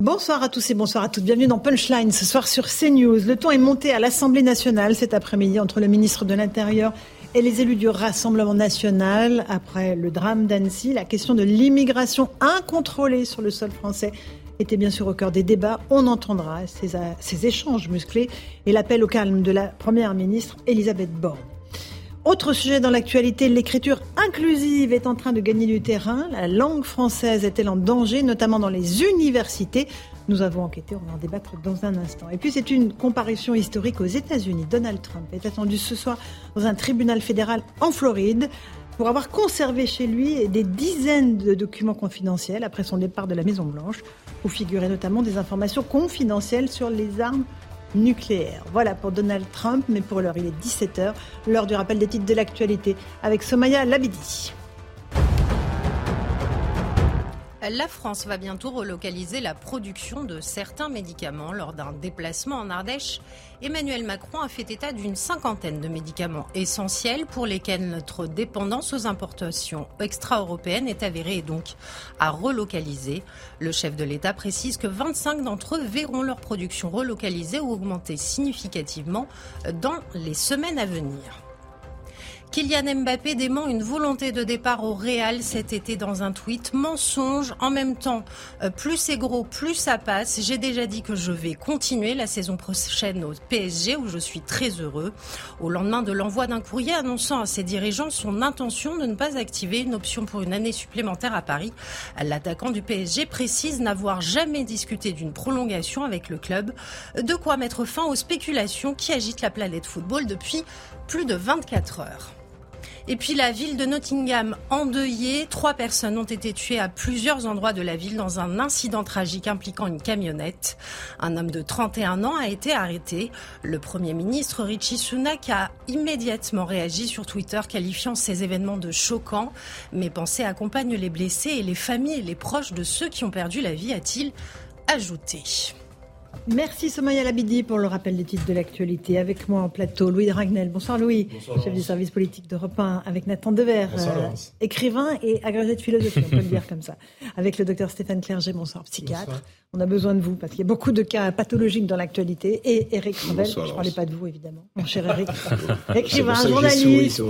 Bonsoir à tous et bonsoir à toutes. Bienvenue dans Punchline ce soir sur CNews. Le ton est monté à l'Assemblée nationale cet après-midi entre le ministre de l'Intérieur et les élus du Rassemblement national. Après le drame d'Annecy, la question de l'immigration incontrôlée sur le sol français était bien sûr au cœur des débats. On entendra ces, ces échanges musclés et l'appel au calme de la Première ministre Elisabeth Borne. Autre sujet dans l'actualité, l'écriture inclusive est en train de gagner du terrain. La langue française est-elle en danger, notamment dans les universités? Nous avons enquêté, on va en débattre dans un instant. Et puis c'est une comparution historique aux États-Unis. Donald Trump est attendu ce soir dans un tribunal fédéral en Floride pour avoir conservé chez lui des dizaines de documents confidentiels après son départ de la Maison-Blanche, où figuraient notamment des informations confidentielles sur les armes nucléaire. Voilà pour Donald Trump, mais pour l'heure, il est 17h, l'heure du rappel des titres de l'actualité avec Somaya Labidi. La France va bientôt relocaliser la production de certains médicaments lors d'un déplacement en Ardèche. Emmanuel Macron a fait état d'une cinquantaine de médicaments essentiels pour lesquels notre dépendance aux importations extra-européennes est avérée et donc à relocaliser. Le chef de l'État précise que 25 d'entre eux verront leur production relocalisée ou augmenter significativement dans les semaines à venir. Kylian Mbappé dément une volonté de départ au Real cet été dans un tweet. Mensonge, en même temps, euh, plus c'est gros, plus ça passe. J'ai déjà dit que je vais continuer la saison prochaine au PSG où je suis très heureux. Au lendemain de l'envoi d'un courrier annonçant à ses dirigeants son intention de ne pas activer une option pour une année supplémentaire à Paris, l'attaquant du PSG précise n'avoir jamais discuté d'une prolongation avec le club. De quoi mettre fin aux spéculations qui agitent la planète football depuis plus de 24 heures. Et puis la ville de Nottingham endeuillée. Trois personnes ont été tuées à plusieurs endroits de la ville dans un incident tragique impliquant une camionnette. Un homme de 31 ans a été arrêté. Le Premier ministre Richie Sunak a immédiatement réagi sur Twitter qualifiant ces événements de choquants. Mes pensées accompagnent les blessés et les familles et les proches de ceux qui ont perdu la vie, a-t-il ajouté. Merci Somaya Labidi pour le rappel des titres de l'actualité. Avec moi en plateau, Louis Ragnel. Bonsoir Louis, chef du service politique d'Europe 1, avec Nathan Dever, euh, écrivain et agrégé de philosophie, on peut le dire comme ça. Avec le docteur Stéphane Clerget, bonsoir, psychiatre. On a besoin de vous parce qu'il y a beaucoup de cas pathologiques dans l'actualité. Et Eric Revel, je ne parlais pas de vous évidemment, mon cher Eric, écrivain, journaliste.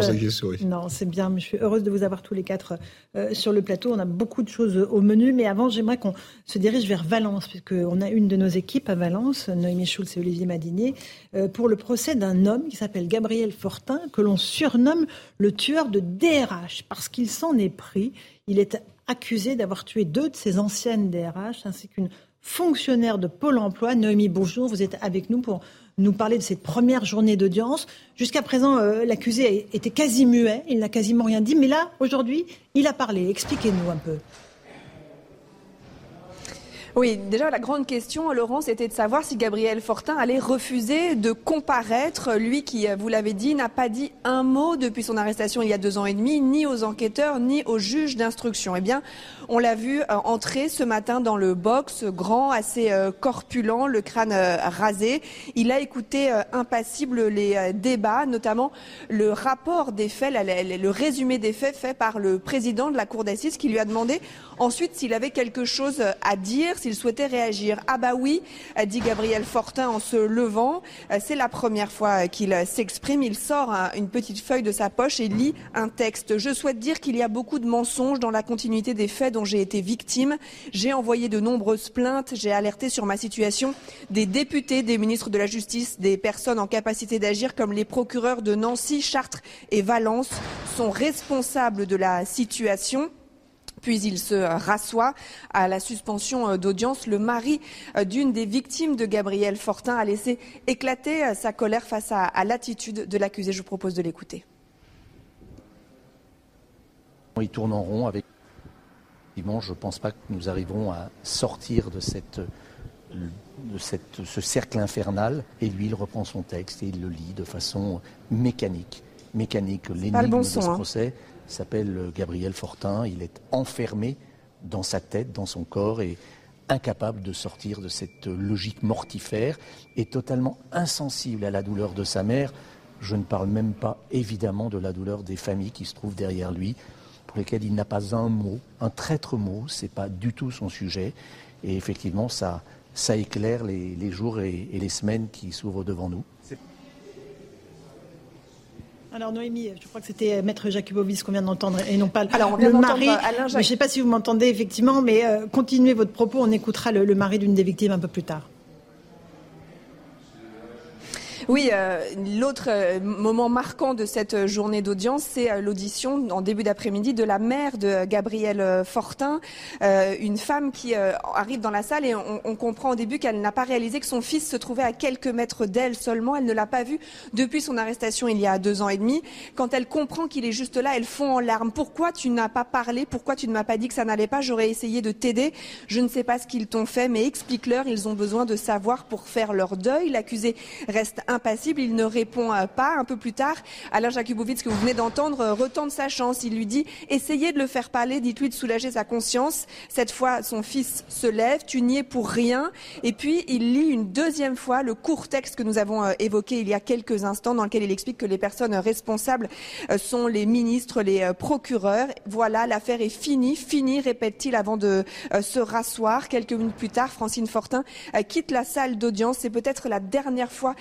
non, c'est bien, mais je suis heureuse de vous avoir tous les quatre euh, sur le plateau. On a beaucoup de choses au menu, mais avant, j'aimerais qu'on se dirige vers Valence, puisqu'on a une de nos équipes à Valence, Noémie Schulz et Olivier Madinier, euh, pour le procès d'un homme qui s'appelle Gabriel Fortin, que l'on surnomme le tueur de DRH, parce qu'il s'en est pris. Il est accusé d'avoir tué deux de ses anciennes DRH, ainsi qu'une fonctionnaire de Pôle emploi. Noémie, bonjour, vous êtes avec nous pour nous parler de cette première journée d'audience. Jusqu'à présent, euh, l'accusé était quasi muet, il n'a quasiment rien dit, mais là, aujourd'hui, il a parlé. Expliquez-nous un peu. Oui, déjà la grande question, Laurence, était de savoir si Gabriel Fortin allait refuser de comparaître, lui qui, vous l'avez dit, n'a pas dit un mot depuis son arrestation il y a deux ans et demi, ni aux enquêteurs, ni aux juges d'instruction. Eh bien, on l'a vu euh, entrer ce matin dans le box, grand, assez euh, corpulent, le crâne euh, rasé. Il a écouté impassible les débats, notamment le rapport des faits, le résumé des faits fait par le président de la cour d'assises qui lui a demandé ensuite s'il avait quelque chose à dire s'il souhaitait réagir. Ah bah oui, dit Gabriel Fortin en se levant. C'est la première fois qu'il s'exprime. Il sort une petite feuille de sa poche et lit un texte. Je souhaite dire qu'il y a beaucoup de mensonges dans la continuité des faits dont j'ai été victime. J'ai envoyé de nombreuses plaintes. J'ai alerté sur ma situation des députés, des ministres de la Justice, des personnes en capacité d'agir comme les procureurs de Nancy, Chartres et Valence sont responsables de la situation. Puis il se rassoit à la suspension d'audience. Le mari d'une des victimes de Gabriel Fortin a laissé éclater sa colère face à, l'attitude de l'accusé. Je vous propose de l'écouter. Il tourne en rond avec je ne pense pas que nous arriverons à sortir de cette de cette, ce cercle infernal. Et lui, il reprend son texte et il le lit de façon mécanique. Mécanique. L'énigme bon de ce hein. procès s'appelle Gabriel Fortin. Il est enfermé dans sa tête, dans son corps et incapable de sortir de cette logique mortifère et totalement insensible à la douleur de sa mère. Je ne parle même pas évidemment de la douleur des familles qui se trouvent derrière lui, pour lesquelles il n'a pas un mot, un traître mot, c'est pas du tout son sujet. Et effectivement, ça éclaire les, jours et, les semaines qui s'ouvrent devant nous. Alors Noémie, je crois que c'était Maître Jakubovic qu'on vient d'entendre et non pas Alors, on vient le mari. Alain Je ne sais pas si vous m'entendez effectivement, mais euh, continuez votre propos, on écoutera le mari d'une des victimes un peu plus tard. Oui, euh, l'autre euh, moment marquant de cette journée d'audience, c'est euh, l'audition en début d'après-midi de la mère de Gabrielle Fortin, une femme qui arrive dans la salle et on, comprend au début qu'elle n'a pas réalisé que son fils se trouvait à quelques mètres d'elle seulement. Elle ne l'a pas vu depuis son arrestation il y a deux ans et demi. Quand elle comprend qu'il est juste là, elle fond en larmes. Pourquoi tu n'as pas parlé? Pourquoi tu ne m'as pas dit que ça n'allait pas? J'aurais essayé de t'aider. Je ne sais pas ce qu'ils t'ont fait, mais explique-leur. Ils ont besoin de savoir pour faire leur deuil. L'accusé reste impassible, il ne répond euh, pas. Un peu plus tard, Alain Jakubowicz, que vous venez d'entendre, euh, retente sa chance. Il lui dit essayez de le faire parler, dites-lui de soulager sa conscience. Cette fois, son fils se lève, tu n'y es pour rien. Et puis, il lit une deuxième fois le court texte que nous avons euh, évoqué il y a quelques instants, dans lequel il explique que les personnes responsables sont les ministres, les procureurs. Voilà, l'affaire est finie, finie, répète-t-il avant de se rasseoir. Quelques minutes plus tard, Francine Fortin quitte la salle d'audience. C'est peut-être la dernière fois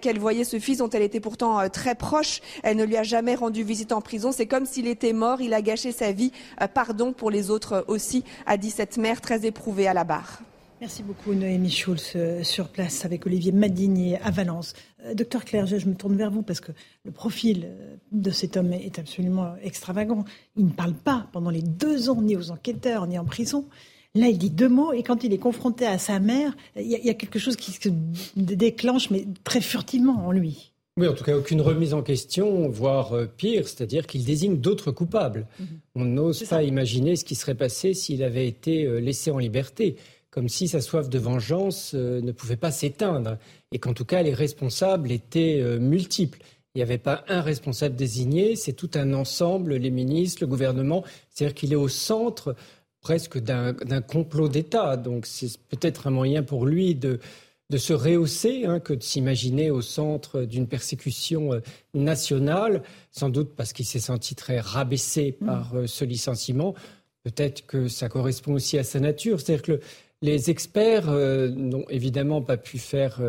qu'elle voyait ce fils dont elle était pourtant euh, très proche. Elle ne lui a jamais rendu visite en prison. C'est comme s'il était mort. Il a gâché sa vie. Euh, pardon pour les autres euh, aussi, a dit cette mère très éprouvée à la barre. Merci beaucoup Noémie Schulz sur place avec Olivier Madigné à Valence. docteur Clerget, je me tourne vers vous parce que le profil de cet homme est absolument extravagant. Il ne parle pas pendant les deux ans ni aux enquêteurs ni en prison. Là, il dit deux mots et quand il est confronté à sa mère, il y, a quelque chose qui se déclenche, mais très furtivement en lui. Oui, en tout cas, aucune remise en question, voire euh, pire, c'est-à-dire qu'il désigne d'autres coupables. Mhm. On n'ose pas imaginer ce qui serait passé s'il avait été euh, laissé en liberté, comme si sa soif de vengeance euh, ne pouvait pas s'éteindre, et qu'en tout cas, les responsables étaient multiples. Il n'y avait pas un responsable désigné, c'est tout un ensemble, les ministres, le gouvernement, c'est-à-dire qu'il est au centre presque d'un complot d'État. Donc c'est peut-être un moyen pour lui de, de se rehausser hein, que de s'imaginer au centre d'une persécution euh, nationale, sans doute parce qu'il s'est senti très rabaissé mm. par euh, ce licenciement. Peut-être que ça correspond aussi à sa nature. C'est-à-dire que les experts euh, n'ont évidemment pas pu faire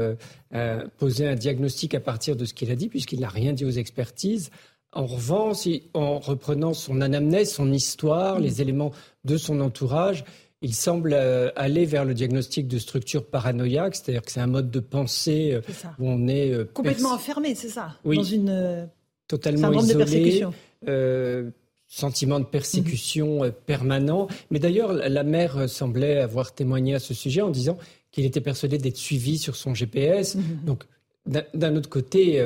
poser un diagnostic à partir de ce qu'il a dit, puisqu'il n'a rien dit aux expertises. En revanche, en reprenant son anamnèse, son histoire, les éléments de son entourage, il semble euh, aller vers le diagnostic de structure paranoïaque, c'est-à-dire que c'est un mode de pensée euh, où on est euh, complètement enfermé, c'est ça, oui. dans une totalement isolé, sentiment de persécution permanent. Mais d'ailleurs, la mère semblait avoir témoigné à ce sujet en disant qu'il était persuadé d'être suivi sur son GPS. Mhm. Donc, d'un autre côté,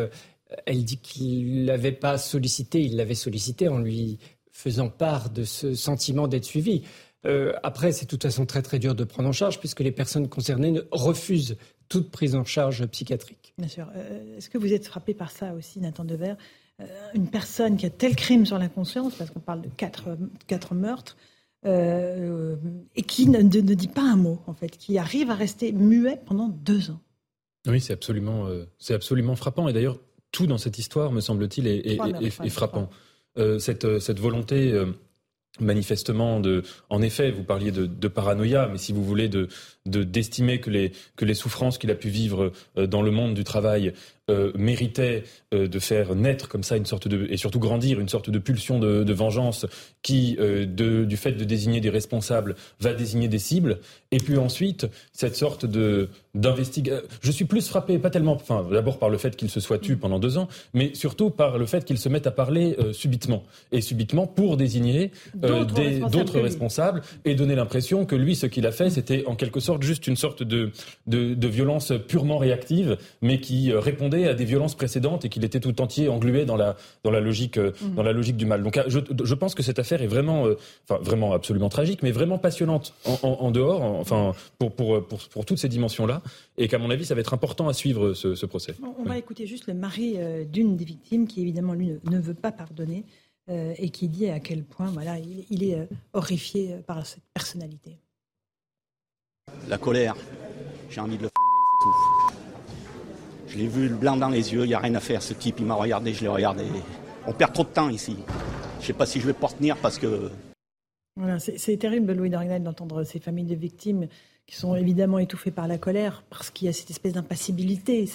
elle dit qu'il l'avait pas sollicité, il l'avait sollicité en lui faisant part de ce sentiment d'être suivi. Euh, après, c'est de toute façon très très dur de prendre en charge puisque les personnes concernées refusent toute prise en charge psychiatrique. Bien sûr. Euh, est-ce que vous êtes frappé par ça aussi, Nathan Devers? Euh, Une personne qui a tel crime sur la conscience, parce qu'on parle de quatre, quatre meurtres, et qui ne, ne, dit pas un mot, en fait, qui arrive à rester muet pendant deux ans. Oui, c'est absolument, c'est absolument frappant. Et d'ailleurs, tout dans cette histoire, me semble-t-il, est, frappant. Euh, cette, cette, volonté euh, manifestement de, en effet, vous parliez de, de, paranoïa, mais si vous voulez de d'estimer que les que les souffrances qu'il a pu vivre euh, dans le monde du travail euh, méritait euh, de faire naître comme ça une sorte de et surtout grandir une sorte de pulsion de, de vengeance qui euh, de, du fait de désigner des responsables va désigner des cibles et puis ensuite cette sorte de d'investigation. Je suis plus frappé pas tellement enfin d'abord par le fait qu'il se soit tué pendant deux ans mais surtout par le fait qu'il se mette à parler subitement et subitement pour désigner d'autres responsables, et donner l'impression que lui ce qu'il a fait c'était en quelque sorte juste une sorte de, de, de violence purement réactive mais qui répondait à des violences précédentes et qu'il était tout entier englué dans la, dans la, logique, mhm. dans la logique du mal. Donc je, je, pense que cette affaire est vraiment, enfin, vraiment absolument tragique, mais vraiment passionnante en, dehors, enfin, pour, pour, pour, pour, toutes ces dimensions-là, et qu'à mon avis, ça va être important à suivre ce, procès. On, va écouter juste le mari d'une des victimes qui, évidemment, lui, ne, veut pas pardonner. et qui dit à quel point voilà, il, est horrifié par cette personnalité. La colère, j'ai envie de le faire, c'est tout. Je l'ai vu le blanc dans les yeux, il n'y a rien à faire. Ce type, il m'a regardé, je l'ai regardé. On perd trop de temps ici. Je ne sais pas si je vais pouvoir tenir parce que. Voilà, c'est terrible, Louis Dargnel, d'entendre ces familles de victimes qui sont évidemment étouffées par la colère parce qu'il y a cette espèce d'impassibilité,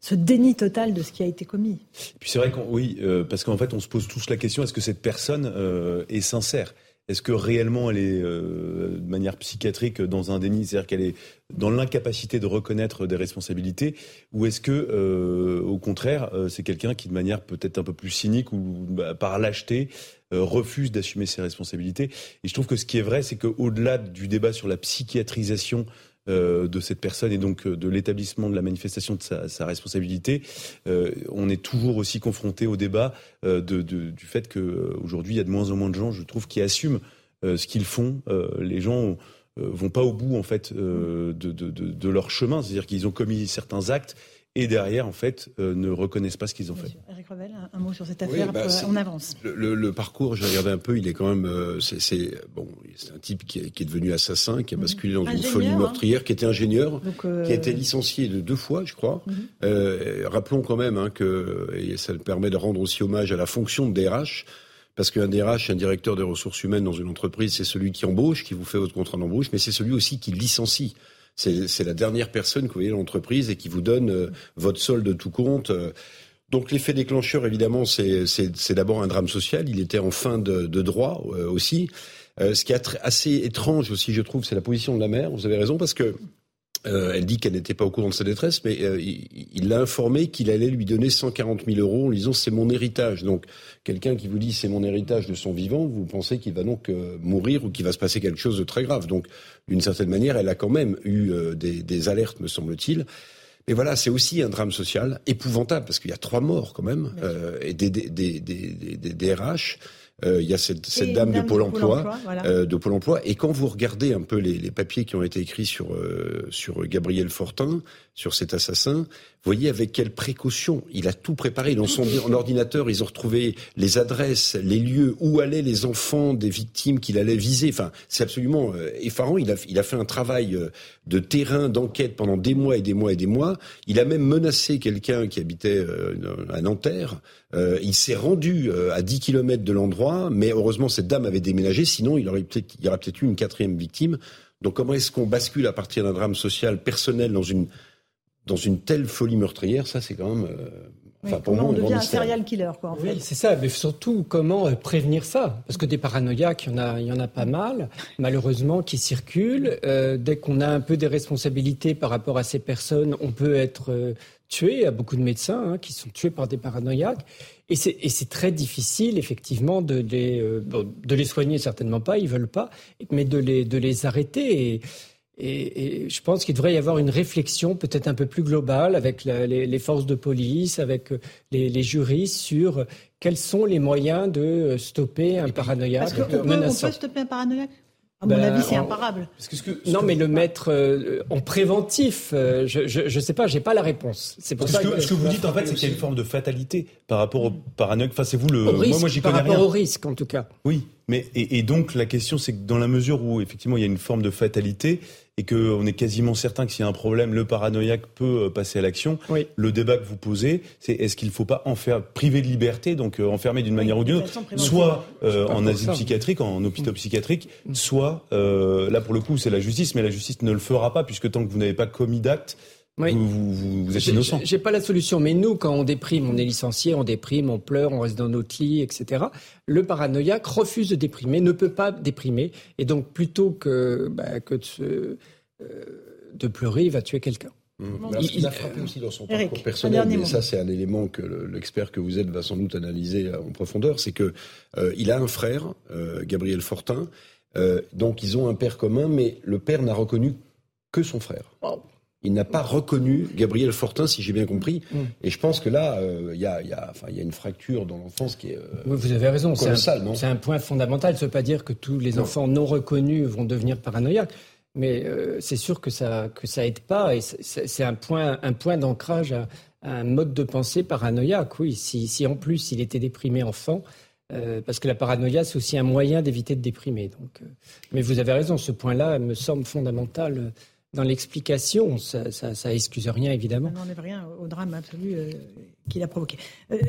ce déni total de ce qui a été commis. puis c'est vrai qu'on, oui, euh, parce qu'en fait, on se pose tous la question est-ce que cette personne euh, est sincère? Est-ce que réellement elle est euh, de manière psychiatrique dans un déni, c'est-à-dire qu'elle est dans l'incapacité de reconnaître des responsabilités, ou est-ce que, euh, au contraire, euh, c'est quelqu'un qui, de manière peut-être un peu plus cynique ou bah, par lâcheté, refuse d'assumer ses responsabilités? Et je trouve que ce qui est vrai, c'est qu'au-delà du débat sur la psychiatrisation euh, de cette personne et donc euh, de l'établissement de la manifestation de sa, responsabilité, euh, on est toujours aussi confronté au débat du fait qu'aujourd'hui, il y a de moins en moins de gens, je trouve, qui assument ce qu'ils font. les gens vont pas au bout en fait de, de leur chemin, c'est-à-dire qu'ils ont commis certains actes et derrière, en fait, euh, ne reconnaissent pas ce qu'ils ont fait. Eric Revel, un, mot sur cette affaire, bah, on avance. Le, parcours, j'ai regardé un peu, il est quand même, euh, c'est bon, c'est un type qui est, devenu assassin, qui a mhm. basculé dans une folie hein. meurtrière, qui était ingénieur, euh, qui a été licencié de deux fois, je crois. Mhm. rappelons quand même hein, que, et ça permet de rendre aussi hommage à la fonction de DRH, parce qu'un DRH, un directeur des ressources humaines dans une entreprise, c'est celui qui embauche, qui vous fait votre contrat d'embauche, mais c'est celui aussi qui licencie. C'est la dernière personne que vous voyez dans l'entreprise et qui vous donne euh, votre solde de tout compte. Euh. Donc l'effet déclencheur, évidemment, c'est d'abord un drame social. Il était en fin de, droit euh, aussi. ce qui est assez étrange aussi, je trouve, c'est la position de la mère. Vous avez raison, parce que euh, elle dit qu'elle n'était pas au courant de sa détresse, mais euh, il l'a informé qu'il allait lui donner 140 000 euros en lui disant c'est mon héritage. Donc quelqu'un qui vous dit c'est mon héritage de son vivant, vous pensez qu'il va donc euh, mourir ou qu'il va se passer quelque chose de très grave. Donc d'une certaine manière, elle a quand même eu des, des, alertes, me semble-t-il. Mais voilà, c'est aussi un drame social épouvantable parce qu'il y a trois morts quand même et des, des, des, des RH. Euh, il y a cette, cette dame, de Pôle Emploi, euh, de Pôle Emploi. Et quand vous regardez un peu les, les papiers qui ont été écrits sur euh, sur Gabriel Fortin, sur cet assassin, voyez avec quelle précaution il a tout préparé. Dans son ordinateur, ils ont retrouvé les adresses, les lieux où allaient les enfants des victimes qu'il allait viser. Enfin, c'est absolument euh, effarant. Il a, il a fait un travail euh, de terrain, d'enquête pendant des mois et des mois et des mois. Il a même menacé quelqu'un qui habitait euh, à Nanterre. il s'est rendu à 10 kilomètres de l'endroit, mais heureusement cette dame avait déménagé. Sinon, il aurait peut-être, il y aurait peut-être eu une quatrième victime. Donc, comment est-ce qu'on bascule à partir d'un drame social personnel dans une dans une telle folie meurtrière, ça c'est quand même. Euh, enfin, pour moi, on devient un serial killer, quoi. En oui, c'est ça. Mais surtout, comment euh, prévenir ça? Parce que des paranoïaques, il y en a, il y en a pas mal, malheureusement, qui circulent. Euh, dès qu'on a un peu des responsabilités par rapport à ces personnes, on peut être tué. Il y a beaucoup de médecins hein, qui sont tués par des paranoïaques. Et c'est très difficile, effectivement, de les, de les soigner, certainement pas, ils veulent pas, mais de les, de les arrêter. Et, et, je pense qu'il devrait y avoir une réflexion peut-être un peu plus globale avec les, forces de police, avec euh, les, juristes sur quels sont les moyens de stopper un paranoïaque on peut stopper un paranoïaque? À mon ben, avis, c'est imparable. non, mais le mettre euh, en préventif, euh, je ne sais pas, j'ai pas la réponse. C'est pour ça que, ce que vous dites en fait, c'est qu'il y a une forme de fatalité par rapport au paranoïaque. Enfin, c'est vous le. moi, moi j'y connais Par rapport au risque, en tout cas. Oui, mais et, et donc la question, c'est que dans la mesure où effectivement il y a une forme de fatalité, et qu'on est quasiment certain que s'il y a un problème, le paranoïaque peut euh, passer à l'action. Le débat que vous posez, c'est est-ce qu'il ne faut pas en faire priver de liberté, donc euh, enfermer d'une manière ou d'une autre, soit euh, en asile psychiatrique, en hôpital psychiatrique, mm. soit là pour le coup c'est la justice, mais la justice ne le fera pas puisque tant que vous n'avez pas commis d'acte, vous, vous, êtes innocent. J'ai pas la solution, mais nous, quand on déprime, on est licencié, on déprime, on pleure, on reste dans notre lit, etc. Le paranoïaque refuse de déprimer, ne peut pas déprimer, et donc plutôt que, bah, que de, euh, de pleurer, il va tuer quelqu'un. Mmh. il, a frappé aussi dans son parcours personnel, et ça c'est un élément que l'expert que vous êtes va sans doute analyser en profondeur, c'est que euh, il a un frère, euh, Gabriel Fortin, donc ils ont un père commun, mais le père n'a reconnu que son frère. Il n'a pas reconnu Gabriel Fortin, si j'ai bien compris. Mm. Et je pense que là, il y, a, y, a, y, a, une fracture dans l'enfance qui est Vous avez raison, c'est un, un, point fondamental. Ça ne veut pas dire que tous les enfants non reconnus vont devenir paranoïaques. Mais c'est sûr que ça que ça aide pas et c'est un point un point d'ancrage à, un mode de pensée paranoïaque. Oui, si, si en plus il était déprimé enfant, euh, parce que la paranoïa, c'est aussi un moyen d'éviter de déprimer. Donc, euh, mais vous avez raison, ce point-là me semble fondamental euh, dans l'explication. Ça, ça, excuse rien, évidemment. Ça n'enlève rien au drame absolu qu'il a provoqué.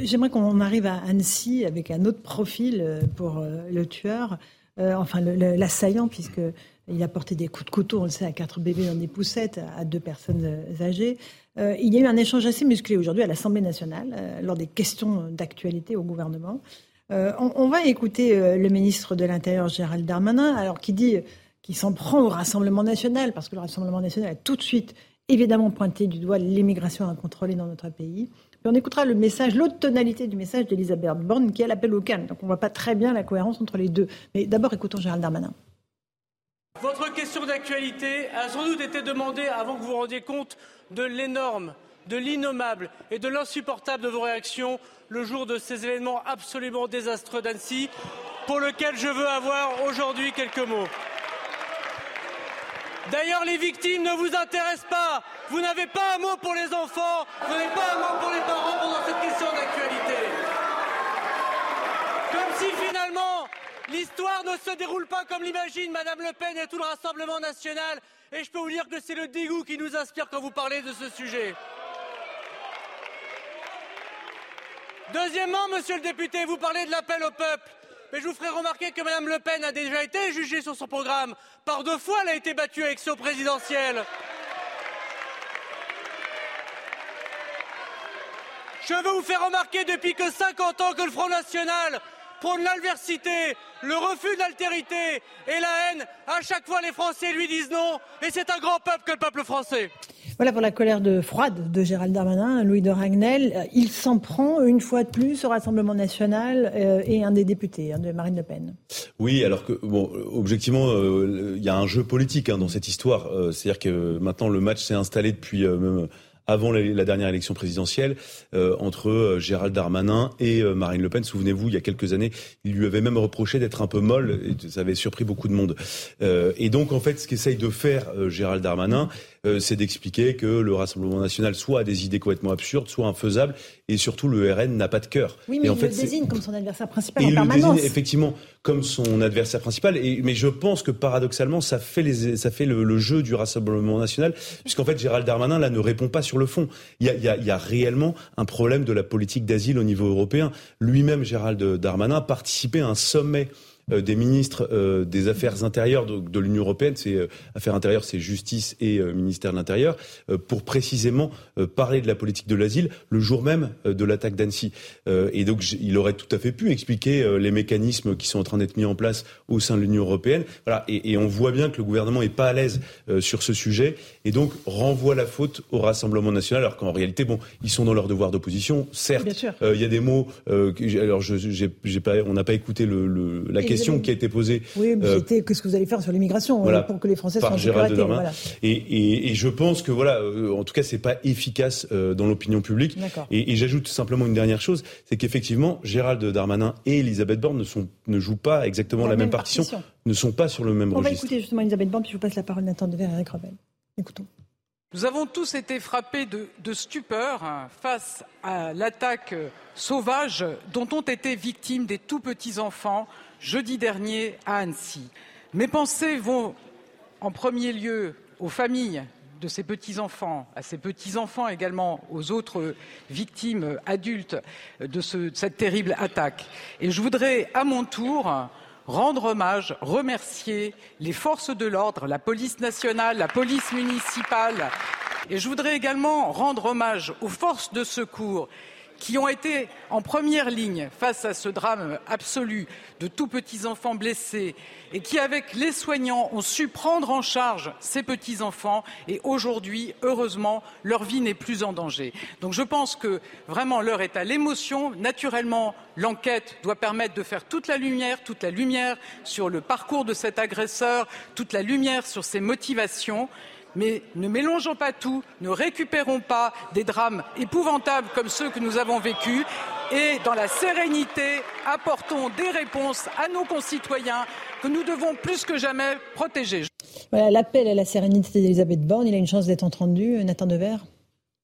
J'aimerais qu'on arrive à Annecy avec un autre profil pour le tueur, enfin l'assaillant, puisque il a porté des coups de couteau, on le sait, à quatre bébés dans des poussettes, à deux personnes âgées. il y a eu un échange assez musclé aujourd'hui à l'Assemblée nationale, lors des questions d'actualité au gouvernement. Euh, on, va écouter euh, le ministre de l'Intérieur, Gérald Darmanin, alors qui dit qu'il s'en prend au Rassemblement national, parce que le Rassemblement national a tout de suite évidemment pointé du doigt l'immigration incontrôlée dans notre pays. Puis on écoutera le message, l'autre tonalité du message d'Elisabeth Borne qui est l'appel au calme. Donc on ne voit pas très bien la cohérence entre les deux. Mais d'abord écoutons Gérald Darmanin. Votre question d'actualité a sans doute été demandée avant que vous vous rendiez compte de l'énorme, de l'innommable et de l'insupportable de vos réactions le jour de ces événements absolument désastreux d'Annecy, pour lesquels je veux avoir aujourd'hui quelques mots. D'ailleurs, les victimes ne vous intéressent pas. Vous n'avez pas un mot pour les enfants, vous n'avez pas un mot pour les parents pendant cette question d'actualité. Comme si finalement l'histoire ne se déroule pas comme l'imagine Madame Le Pen et tout le Rassemblement national. Et je peux vous dire que c'est le dégoût qui nous inspire quand vous parlez de ce sujet. Deuxièmement, monsieur le député, vous parlez de l'appel au peuple. Mais je vous ferai remarquer que Mme Le Pen a déjà été jugée sur son programme. Par deux fois, elle a été battue à l'élection présidentielle. Je veux vous faire remarquer depuis que 50 ans que le Front National prône l'adversité, le refus de l'altérité et la haine. À chaque fois, les Français lui disent non. Et c'est un grand peuple que le peuple français. Voilà pour la colère de froide de Gérald Darmanin, Louis de Ragnel. Il s'en prend une fois de plus au Rassemblement national euh, et un des députés, hein, de Marine Le Pen. Oui, alors que, bon, objectivement, euh, il y a un jeu politique hein, dans cette histoire. Euh, c'est-à-dire que maintenant, le match s'est installé depuis même avant la, dernière élection présidentielle entre Gérald Darmanin et Marine Le Pen. Souvenez-vous, il y a quelques années, il lui avait même reproché d'être un peu molle et ça avait surpris beaucoup de monde. et donc, en fait, ce qu'essaye de faire Gérald Darmanin, c'est d'expliquer que le Rassemblement national soit a des idées complètement absurdes, soit infaisables, et surtout le RN n'a pas de cœur. Oui, mais et en il fait, le désigne comme son adversaire principal en il permanence. le désigne effectivement comme son adversaire principal. Et, mais je pense que paradoxalement, ça fait, les, ça fait le, jeu du Rassemblement national, puisqu'en fait, Gérald Darmanin là ne répond pas sur le fond. Il y a, il y a, il y a réellement un problème de la politique d'asile au niveau européen. Lui-même, Gérald Darmanin, participait à un sommet euh, des ministres euh, des Affaires intérieures de, l'Union européenne, c'est euh, Affaires intérieures, c'est Justice et ministère de l'Intérieur, pour précisément parler de la politique de l'asile le jour même de l'attaque d'Annecy. et donc il aurait tout à fait pu expliquer les mécanismes qui sont en train d'être mis en place au sein de l'Union européenne. Voilà, et, on voit bien que le gouvernement n'est pas à l'aise sur ce sujet et donc renvoie la faute au Rassemblement national, alors qu'en réalité, bon, ils sont dans leur devoir d'opposition. Certes, il y a des mots. alors, je, pas, on n'a pas écouté le, la question qui a été posée. Oui, mais euh, c'était qu'est-ce que vous allez faire sur l'immigration euh, pour que les Français soient en sécurité. Voilà. Et, et, et, je pense que voilà, euh, en tout cas, c'est pas efficace dans l'opinion publique. Et, et j'ajoute simplement une dernière chose, c'est qu'effectivement, Gérald Darmanin et Elisabeth Borne ne sont ne jouent pas exactement la, même, partition, ne sont pas sur le même registre. On va écouter justement Elisabeth Borne, puis je vous passe la parole Nathan Dever et Eric Revel. Écoutons. Nous avons tous été frappés de, de stupeur hein, face à l'attaque sauvage dont ont été victimes des tout petits enfants jeudi dernier à Annecy. Mes pensées vont en premier lieu aux familles de ces petits-enfants, à ces petits-enfants également, aux autres victimes adultes de, cette terrible attaque. Et je voudrais à mon tour rendre hommage, remercier les forces de l'ordre, la police nationale, la police municipale. Et je voudrais également rendre hommage aux forces de secours qui ont été en première ligne face à ce drame absolu de tout petits enfants blessés et qui, avec les soignants, ont su prendre en charge ces petits enfants et aujourd'hui, heureusement, leur vie n'est plus en danger. Donc je pense que vraiment l'heure est à l'émotion. Naturellement, l'enquête doit permettre de faire toute la lumière, toute la lumière sur le parcours de cet agresseur, toute la lumière sur ses motivations. Mais ne mélangeons pas tout, ne récupérons pas des drames épouvantables comme ceux que nous avons vécus et dans la sérénité, apportons des réponses à nos concitoyens que nous devons plus que jamais protéger. Voilà l'appel à la sérénité d'Elisabeth Borne, il a une chance d'être entendu, Nathan Dever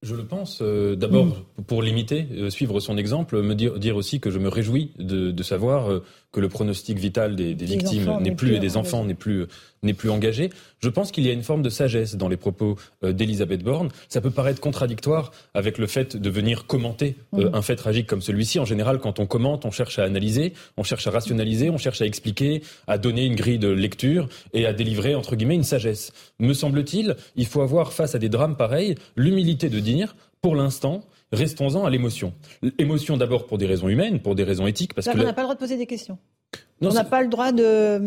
je le pense. Euh, d'abord, mm. pour l'imiter, euh, suivre son exemple, me dire, dire, aussi que je me réjouis de, de savoir euh, que le pronostic vital des, des, victimes n'est plus et des enfants n'est plus n'est plus engagé. Je pense qu'il y a une forme de sagesse dans les propos d'Elisabeth Borne. Ça peut paraître contradictoire avec le fait de venir commenter mm. un fait tragique comme celui-ci. En général, quand on commente, on cherche à analyser, on cherche à rationaliser, on cherche à expliquer, à donner une grille de lecture et à délivrer entre guillemets une sagesse. Me semble-t-il, il faut avoir face à des drames pareils l'humilité de dire, pour l'instant, restons-en à l'émotion. Émotion d'abord pour des raisons humaines, pour des raisons éthiques. Parce que on n'a pas le droit de poser des questions. on n'a pas le droit de...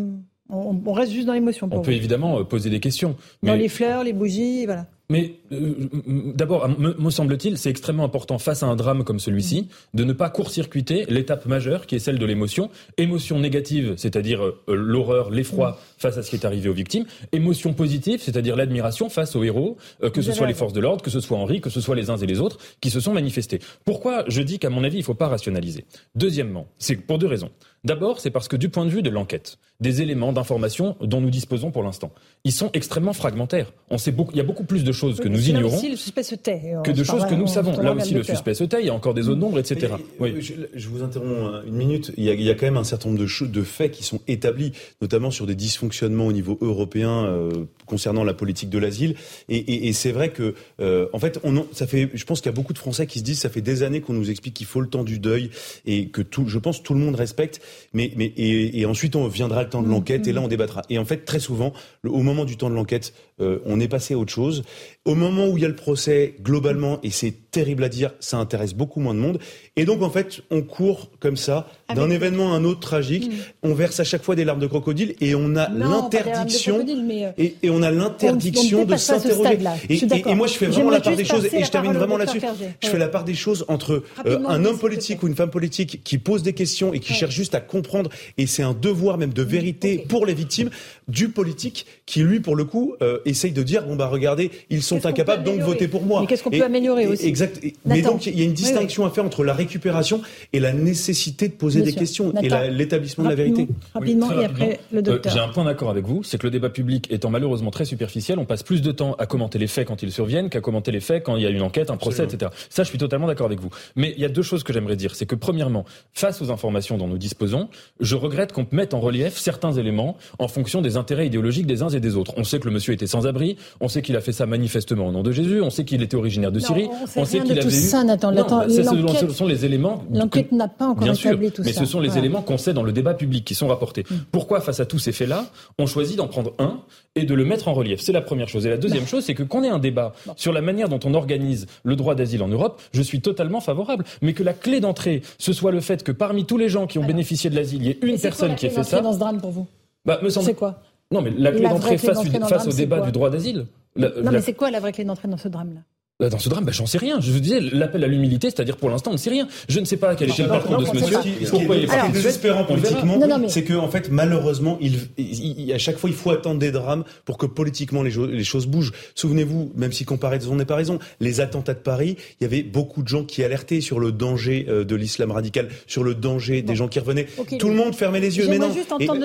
On, reste juste dans l'émotion. On peut évidemment euh, poser des questions. Dans les fleurs, les bougies, voilà. Mais euh, d'abord, me, semble-t-il, c'est extrêmement important face à un drame comme celui-ci de ne pas court-circuiter l'étape majeure qui est celle de l'émotion. Émotion négative, c'est-à-dire euh, l'horreur, l'effroi face à ce qui est arrivé aux victimes. Émotion positive, c'est-à-dire l'admiration face aux héros, euh, que ce soit les forces de l'ordre, que ce soit Henri, que ce soit les uns et les autres, qui se sont manifestés. Pourquoi je dis qu'à mon avis, il ne faut pas rationaliser? Deuxièmement, c'est pour deux raisons. D'abord, c'est parce que du point de vue de l'enquête, des éléments d'information dont nous disposons pour l'instant, ils sont extrêmement fragmentaires. On sait beaucoup, il y a beaucoup plus de choses que nous ignorons. Là aussi, le suspect se tait. Que de choses que nous savons. Là aussi, le suspect se tait. Il y a encore des zones d'ombre, etc. Oui. Je, vous interromps une minute. Il y, a, il y, a, quand même un certain nombre de, de faits qui sont établis, notamment sur des dysfonctionnements au niveau européen euh, concernant la politique de l'asile. Et, et, et c'est vrai que, euh, en fait, on, ça fait. Je pense qu'il y a beaucoup de Français qui se disent, ça fait des années qu'on nous explique qu'il faut le temps du deuil et que tout, je pense, tout le monde respecte. Mais, mais et, et ensuite, on viendra le temps de mm, l'enquête et là, mm. on débattra. Et en fait, très souvent, au moment du temps de l'enquête, euh, on est passé à autre chose. Au moment où il y a le procès, globalement, et c'est terrible à dire, ça intéresse beaucoup moins de monde. Et donc, en fait, on court comme ça, d'un événement à un autre tragique. Mm. On verse à chaque fois des larmes de crocodile et on a l'interdiction euh, et, et, on a l'interdiction de s'interroger. Et, moi, je fais vraiment la part des choses et je termine vraiment là-dessus. Je fais la part des choses entre euh, un homme politique ou une femme politique qui pose des questions et qui cherche juste à comprendre. Et c'est un devoir même de vérité pour les victimes du politique qui, lui, pour le coup, euh, essaye de dire bon bah regardez, ils sont incapables, donc votez pour moi. Mais qu'est-ce qu'on peut améliorer aussi Exact. Mais donc il y a une distinction à faire entre la récupération et la nécessité de poser des questions et l'établissement de la vérité. Rapidement, et après le euh, docteur. J'ai un point d'accord avec vous, c'est que le débat public étant malheureusement très superficiel, on passe plus de temps à commenter les faits quand ils surviennent qu'à commenter les faits quand il y a une enquête, un procès, etc. Ça, je suis totalement d'accord avec vous. Mais il y a deux choses que j'aimerais dire, c'est que premièrement, face aux informations dont nous disposons, je regrette qu'on mette en relief certains éléments en fonction des intérêts idéologiques des uns et des autres. On sait que le monsieur était sans abri, on sait qu'il a fait ça manifestement au nom de Jésus, on sait qu'il était originaire de Syrie, on sait, qu'il avait eu... ça, Nathan. ce sont les éléments. L'enquête n'a pas encore établi tout mais ça. Mais ce sont les éléments qu'on sait dans le débat public qui sont rapportés. Mm. Pourquoi, face à tous ces faits-là, on choisit d'en prendre un et de le mettre en relief? C'est la première chose. Et la deuxième chose, c'est que qu'on ait un débat sur la manière dont on organise le droit d'asile en Europe, je suis totalement favorable. Mais que la clé d'entrée, ce soit le fait que parmi tous les gens qui ont bénéficié de l'asile, il y ait une personne qui ait fait ça. dans ce drame pour vous? Bah, me semble... C'est quoi? Non, mais la clé d'entrée face, face au débat du droit d'asile. non, mais c'est quoi la vraie clé d'entrée dans ce drame-là? Dans ce drame, bah, j'en sais rien. Je vous disais, l'appel à l'humilité, c'est-à-dire pour l'instant, on ne sait rien. Je ne sais pas quel était le parcours de ce monsieur. Pourquoi il est parti désespérant politiquement, c'est que en fait, malheureusement, il, à chaque fois, il faut attendre des drames pour que politiquement les, les choses bougent. Souvenez-vous, même si comparaison n'est pas raison, les attentats de Paris, il y avait beaucoup de gens qui alertaient sur le danger euh, de l'islam radical, sur le danger des gens qui revenaient. Tout le monde fermait les yeux, mais non.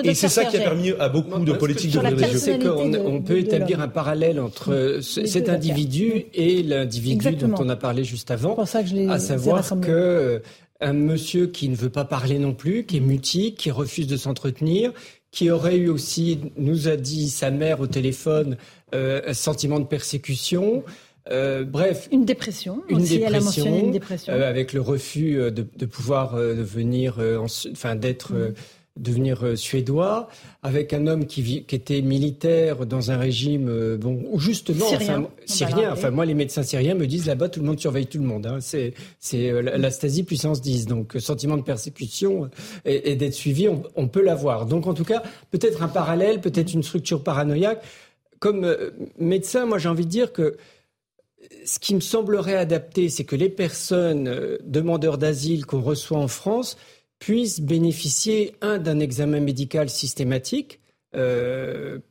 Et, c'est ça qui a permis à beaucoup de politiques d'ouvrir les yeux. C'est qu'on peut établir un parallèle entre cet individu et le individu dont on a parlé juste avant, ça que à savoir que euh, un monsieur qui ne veut pas parler non plus, qui est mutique, qui refuse de s'entretenir, qui aurait eu aussi, nous a dit sa mère au téléphone, euh, un sentiment de persécution. Euh, bref, une dépression. Une aussi, dépression, elle a une dépression. avec le refus de, de pouvoir devenir, enfin d'être mm devenir euh, suédois, avec un homme qui, qui était militaire dans un régime, euh, bon, justement, syrien. Enfin, syrien. Enfin, moi, les médecins syriens me disent là-bas, tout le monde surveille tout le monde. Hein. C'est, c'est euh, la Stasi puissance 10. Donc, sentiment de persécution et, d'être suivi, on, on peut l'avoir. Donc, en tout cas, peut-être un parallèle, peut-être une structure paranoïaque. Comme médecin, moi, j'ai envie de dire que ce qui me semblerait adapté, c'est que les personnes demandeurs d'asile qu'on reçoit en France puissent bénéficier, un, d'un examen médical systématique,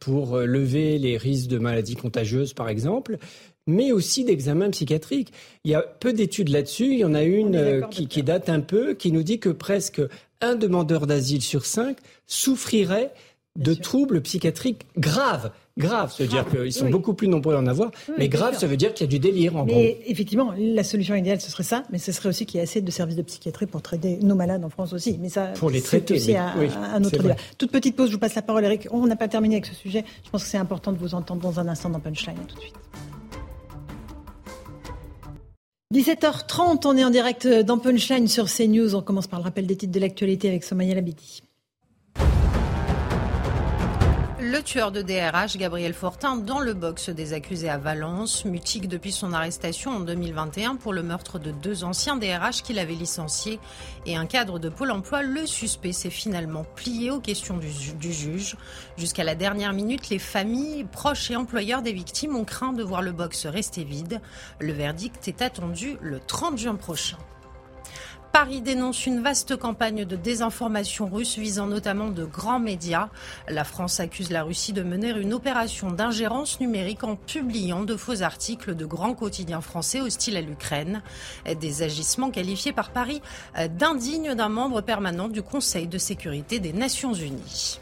pour lever les risques de maladies contagieuses, par exemple mais aussi d'examens psychiatriques. Il y a peu d'études là-dessus. Il y en a une qui, qui, date un peu, qui nous dit que presque un demandeur d'asile sur cinq souffrirait de troubles psychiatriques graves. Grave, ça veut dire qu'ils sont beaucoup plus nombreux à en avoir, mais grave, ça veut dire qu'il y a du délire en mais Effectivement, la solution idéale, ce serait ça, mais ce serait aussi qu'il y ait assez de services de psychiatrie pour traiter nos malades en France aussi. Mais ça, pour les traiter, aussi un, autre débat. Toute petite pause, je vous passe la parole, Eric. On n'a pas terminé avec ce sujet. Je pense que c'est important de vous entendre dans un instant dans Punchline. tout de suite. 17h30, on est en direct dans Punchline sur CNews. On commence par le rappel des titres de l'actualité avec Somaya Labidi. Le tueur de DRH, Gabriel Fortin, dans le box des accusés à Valence, mutique depuis son arrestation en 2021 pour le meurtre de deux anciens DRH qu'il avait licenciés et un cadre de Pôle emploi, le suspect s'est finalement plié aux questions du, du juge. Jusqu'à la dernière minute, les familles, proches et employeurs des victimes ont craint de voir le box rester vide. Le verdict est attendu le 30 juin prochain. Paris dénonce une vaste campagne de désinformation russe visant notamment de grands médias. La France accuse la Russie de mener une opération d'ingérence numérique en publiant de faux articles de grands quotidiens français hostiles à l'Ukraine. Des agissements qualifiés par Paris d'indignes d'un membre permanent du Conseil de sécurité des Nations Unies.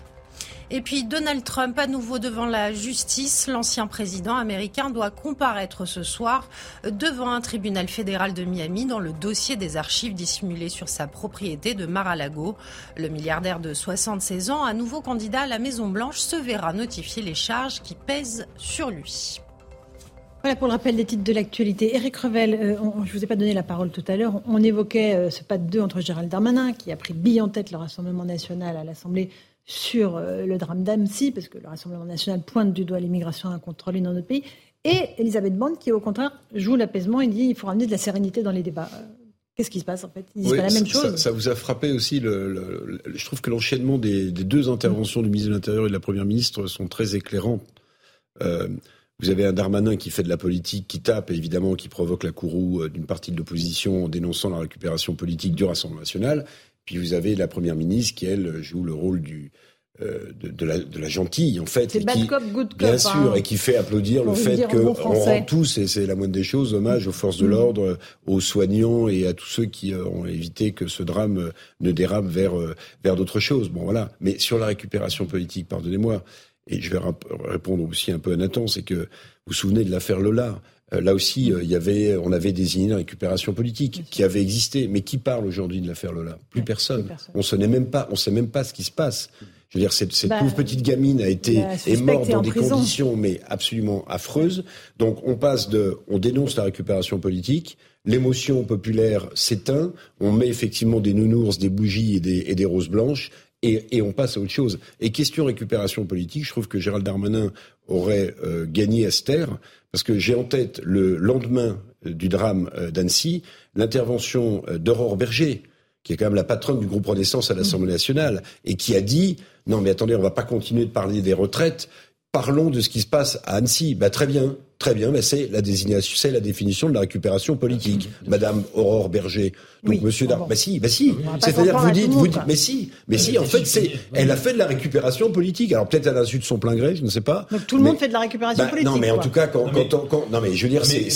Et puis Donald Trump à nouveau devant la justice. L'ancien président américain doit comparaître ce soir devant un tribunal fédéral de Miami dans le dossier des archives dissimulées sur sa propriété de Mar-a-Lago. Le milliardaire de 76 ans, à nouveau candidat à la Maison-Blanche, se verra notifier les charges qui pèsent sur lui. Voilà pour le rappel des titres de l'actualité. Eric Revel, euh, je ne vous ai pas donné la parole tout à l'heure. On, évoquait euh, ce pas de deux entre Gérald Darmanin, qui a pris bille en tête le Rassemblement national à l'Assemblée sur euh, le drame d'Amsi, parce que le Rassemblement national pointe du doigt l'immigration incontrôlée dans notre pays, et Elisabeth Borne qui, au contraire, joue l'apaisement et dit qu'il faut ramener de la sérénité dans les débats. Euh, qu'est-ce qui se passe en fait? Ils disent pas la même chose. Ça, vous a frappé aussi. Le, je trouve que l'enchaînement des, deux interventions du ministre de l'Intérieur et de la Première ministre sont très éclairants. Euh, vous avez un Darmanin qui fait de la politique, qui tape, évidemment, qui provoque la courroux d'une partie de l'opposition en dénonçant la récupération politique du Rassemblement national. Puis vous avez la première ministre qui, elle, joue le rôle du, euh, de, de, la, de, la, gentille, en fait. C'est bad cop, good cop. Bien sûr, hein. et qui fait applaudir le fait qu'on rend tous, et c'est la moindre des choses, hommage aux forces de mm. l'ordre, aux soignants et à tous ceux qui euh, ont évité que ce drame euh, ne dérape vers, vers d'autres choses. Bon, voilà. Mais sur la récupération politique, pardonnez-moi, et je vais répondre aussi un peu à Nathan, c'est que vous vous souvenez de l'affaire Lola? Euh, là aussi, euh, il y avait, on avait désigné une récupération politique qui avait existé, mais qui parle aujourd'hui de l'affaire Lola? Plus personne. On ne même pas, on sait même pas ce qui se passe. Je veux dire, cette, cette bah, pauvre petite gamine a été est morte dans des conditions mais absolument affreuses. Donc on passe de, on dénonce la récupération politique, l'émotion populaire s'éteint, on met effectivement des nounours, des bougies et des, et des roses blanches, et, et, on passe à autre chose. Et question récupération politique, je trouve que Gérald Darmanin aurait euh, gagné à se taire, parce que j'ai en tête le lendemain euh, du drame euh, d'Annecy, l'intervention d'Aurore Berger, qui est quand même la patronne du groupe Renaissance à l'Assemblée nationale, et qui a dit non mais attendez, on va pas continuer de parler des retraites, parlons de ce qui se passe à Annecy. Bah, très bien, très bien, mais c'est la désignation, c'est la définition de la récupération politique. Madame Aurore Berger. Donc, Monsieur Dar, bah si, bah si. C'est-à-dire, vous dites, vous dites, mais si, mais si, en fait, c'est, elle a fait de la récupération politique. Alors peut-être à l'insu de son plein gré, je ne sais pas. Donc tout le monde fait de la récupération bah, politique. Non, mais en tout cas, quand, quand, quand, non, mais je veux dire, c'est,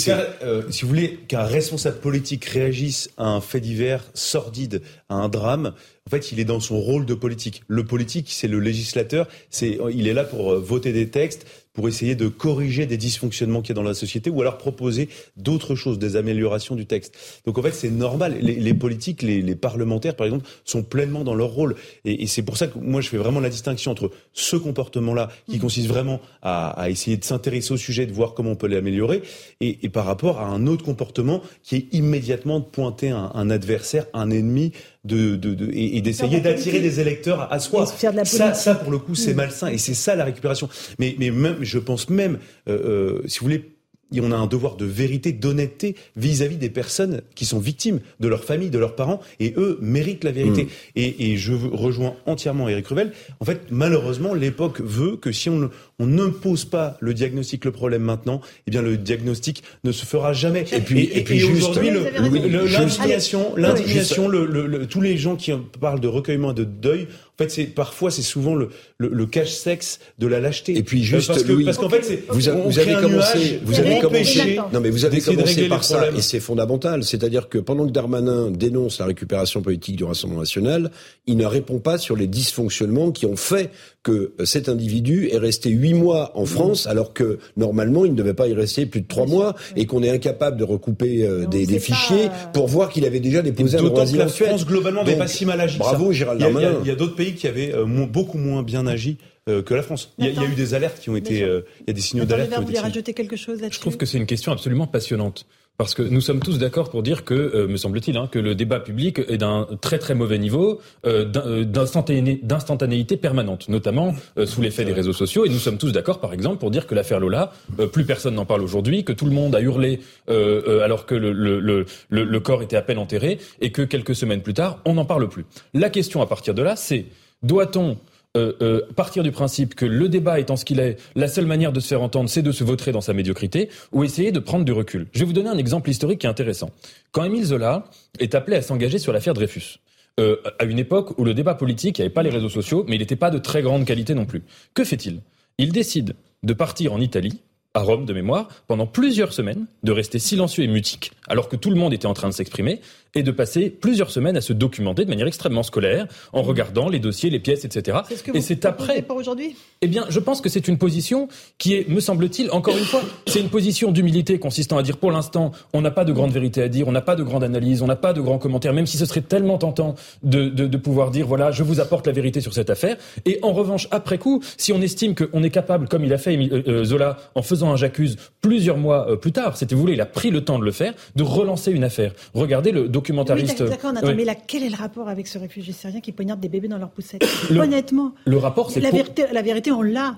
euh, si vous voulez qu'un responsable politique réagisse à un fait divers sordide, à un drame, en fait, il est dans son rôle de politique. Le politique, c'est le législateur. C'est, il est là pour euh, voter des textes, pour essayer de corriger des dysfonctionnements qu'il y a dans la société ou alors proposer d'autres choses, des améliorations du texte. Donc en fait, c'est normal. Les, politiques, les, parlementaires, par exemple, sont pleinement dans leur rôle. Et, c'est pour ça que moi, je fais vraiment la distinction entre ce comportement-là, qui mmh. consiste vraiment à, essayer de s'intéresser au sujet, de voir comment on peut l'améliorer, et, par rapport à un autre comportement qui est immédiatement de pointer un, un adversaire, un ennemi, de, de, de et, d'essayer d'attirer des électeurs à soi. ça, ça, pour le coup, c'est mmh. malsain et c'est ça la récupération. Mais, mais même, je pense même, euh, euh, si vous voulez, on a un devoir de vérité, d'honnêteté vis-à-vis des personnes qui sont victimes de leur famille, de leurs parents, et eux méritent la vérité. Mm. Et, et, je rejoins entièrement Eric Revel. En fait, malheureusement, l'époque veut que si on, on n'impose pas le diagnostic, le problème maintenant, eh bien le diagnostic ne se fera jamais. Et puis, et, puis aujourd'hui, l'indignation, l'indignation, le, tous les gens qui parlent de recueillement et de deuil, en fait, c'est parfois c'est souvent le, le, cache-sexe de la lâcheté. Et puis juste parce que, parce qu'en fait, c'est vous, avez commencé, vous avez commencé, non mais vous avez commencé par ça et c'est fondamental. C'est-à-dire que pendant que Darmanin dénonce la récupération politique du Rassemblement national, il ne répond pas sur les dysfonctionnements qui ont fait que cet individu est resté huit mois en France alors que normalement il ne devait pas y rester plus de trois mois et qu'on est incapable de recouper euh, des, des fichiers pour voir qu'il avait déjà déposé un droit que la France globalement n'est pas si mal agi. Bravo Gérald Darmanin. Il y a, d'autres pays qui avaient euh, beaucoup moins bien agi euh, que la France. Il y, a, eu des alertes qui ont été, il y a des signaux d'alerte. Vous voulez rajouter quelque chose là-dessus Je trouve que c'est une question absolument passionnante. Parce que nous sommes tous d'accord pour dire que, euh, me semble-t-il, hein, que le débat public est d'un très très mauvais niveau, euh, euh d'instantanéité permanente, notamment sous l'effet des réseaux sociaux. Et nous sommes tous d'accord, par exemple, pour dire que l'affaire Lola, plus personne n'en parle aujourd'hui, que tout le monde a hurlé alors que le, le, le, le corps était à peine enterré, et que quelques semaines plus tard, on n'en parle plus. La question à partir de là, c'est doit-on euh, euh, partir du principe que le débat étant ce qu'il est, la seule manière de se faire entendre, c'est de se vautrer dans sa médiocrité, ou essayer de prendre du recul. Je vais vous donner un exemple historique qui est intéressant. Quand Émile Zola est appelé à s'engager sur l'affaire Dreyfus, euh, à une époque où le débat politique, il n'y avait pas les réseaux sociaux, mais il n'était pas de très grande qualité non plus. Que fait-il? Il décide de partir en Italie, à Rome de mémoire, pendant plusieurs semaines, de rester silencieux et mutique, alors que tout le monde était en train de s'exprimer, et de passer plusieurs semaines à se documenter de manière extrêmement scolaire, en regardant les dossiers, les pièces, etc. C'est ce que et c'est après. Pour aujourd'hui? Eh bien, je pense que c'est une position qui est, me semble-t-il, encore une fois, c'est une position d'humilité consistant à dire, pour l'instant, on n'a pas de grande vérité à dire, on n'a pas de grande analyse, on n'a pas de grands commentaires, même si ce serait tellement tentant de, de, de, pouvoir dire, voilà, je vous apporte la vérité sur cette affaire. Et en revanche, après coup, si on estime qu'on est capable, comme il a fait euh, euh, Zola, en faisant un j'accuse plusieurs mois euh, plus tard, c'était vous voulez, il a pris le temps de le faire, de relancer une affaire. Regardez le documentariste. Oui, d'accord, mais là, quel est le rapport avec ce réfugié syrien qui poignarde des bébés dans leur poussette Honnêtement. Le rapport, c'est la, vérité, la vérité, on l'a.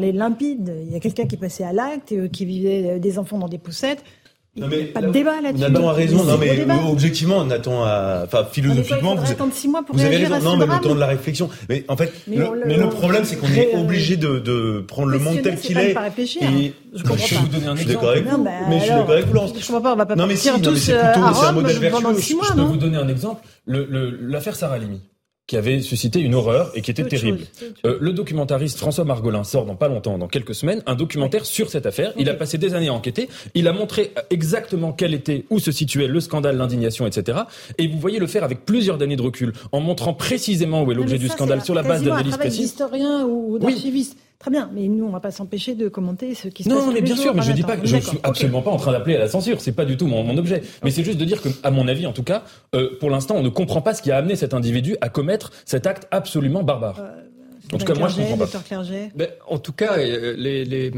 Les limpides, il y a quelqu'un qui passait à l'acte, euh, qui vivait euh, des enfants dans des poussettes. Non mais, pas de débat là-dessus. Nathan a raison. Non mais objectivement, Nathan a, enfin philosophiquement, vous, pour vous avez raison. Non mais le temps de la réflexion. Mais en fait, mais le, problème c'est qu'on est obligé de, de prendre le monde tel qu'il est. Pas réfléchir. Et je, je vais vous donner un exemple. Je suis d'accord avec vous. mais je suis d'accord avec Florence. Je comprends pas. On va pas non mais si, tous c'est plutôt c'est un modèle vertueux. Je peux vous donner un exemple. L'affaire Sarah Limi qui avait suscité une horreur et qui était terrible. Euh, le documentariste François Margolin sort dans pas longtemps, dans quelques semaines, un documentaire sur cette affaire. Il a passé des années à enquêter. Il a montré exactement quel était, où se situait le scandale, l'indignation, etc. Et vous voyez le faire avec plusieurs années de recul, en montrant précisément où est l'objet du scandale sur la base d'analyses précises. d'historien ou d'archiviste. Très bien, mais nous, on ne va pas s'empêcher de commenter ce qui se passe. Non, mais bien sûr, mais je dis pas, je suis absolument pas en train d'appeler à la censure. C'est pas du tout mon, objet. Mais c'est juste de dire que, à mon avis, en tout cas, euh, pour l'instant, on ne comprend pas ce qui a amené cet individu à commettre cet acte absolument barbare. Euh, en tout cas, moi, je comprends pas. Ben, en tout cas, euh, les, les,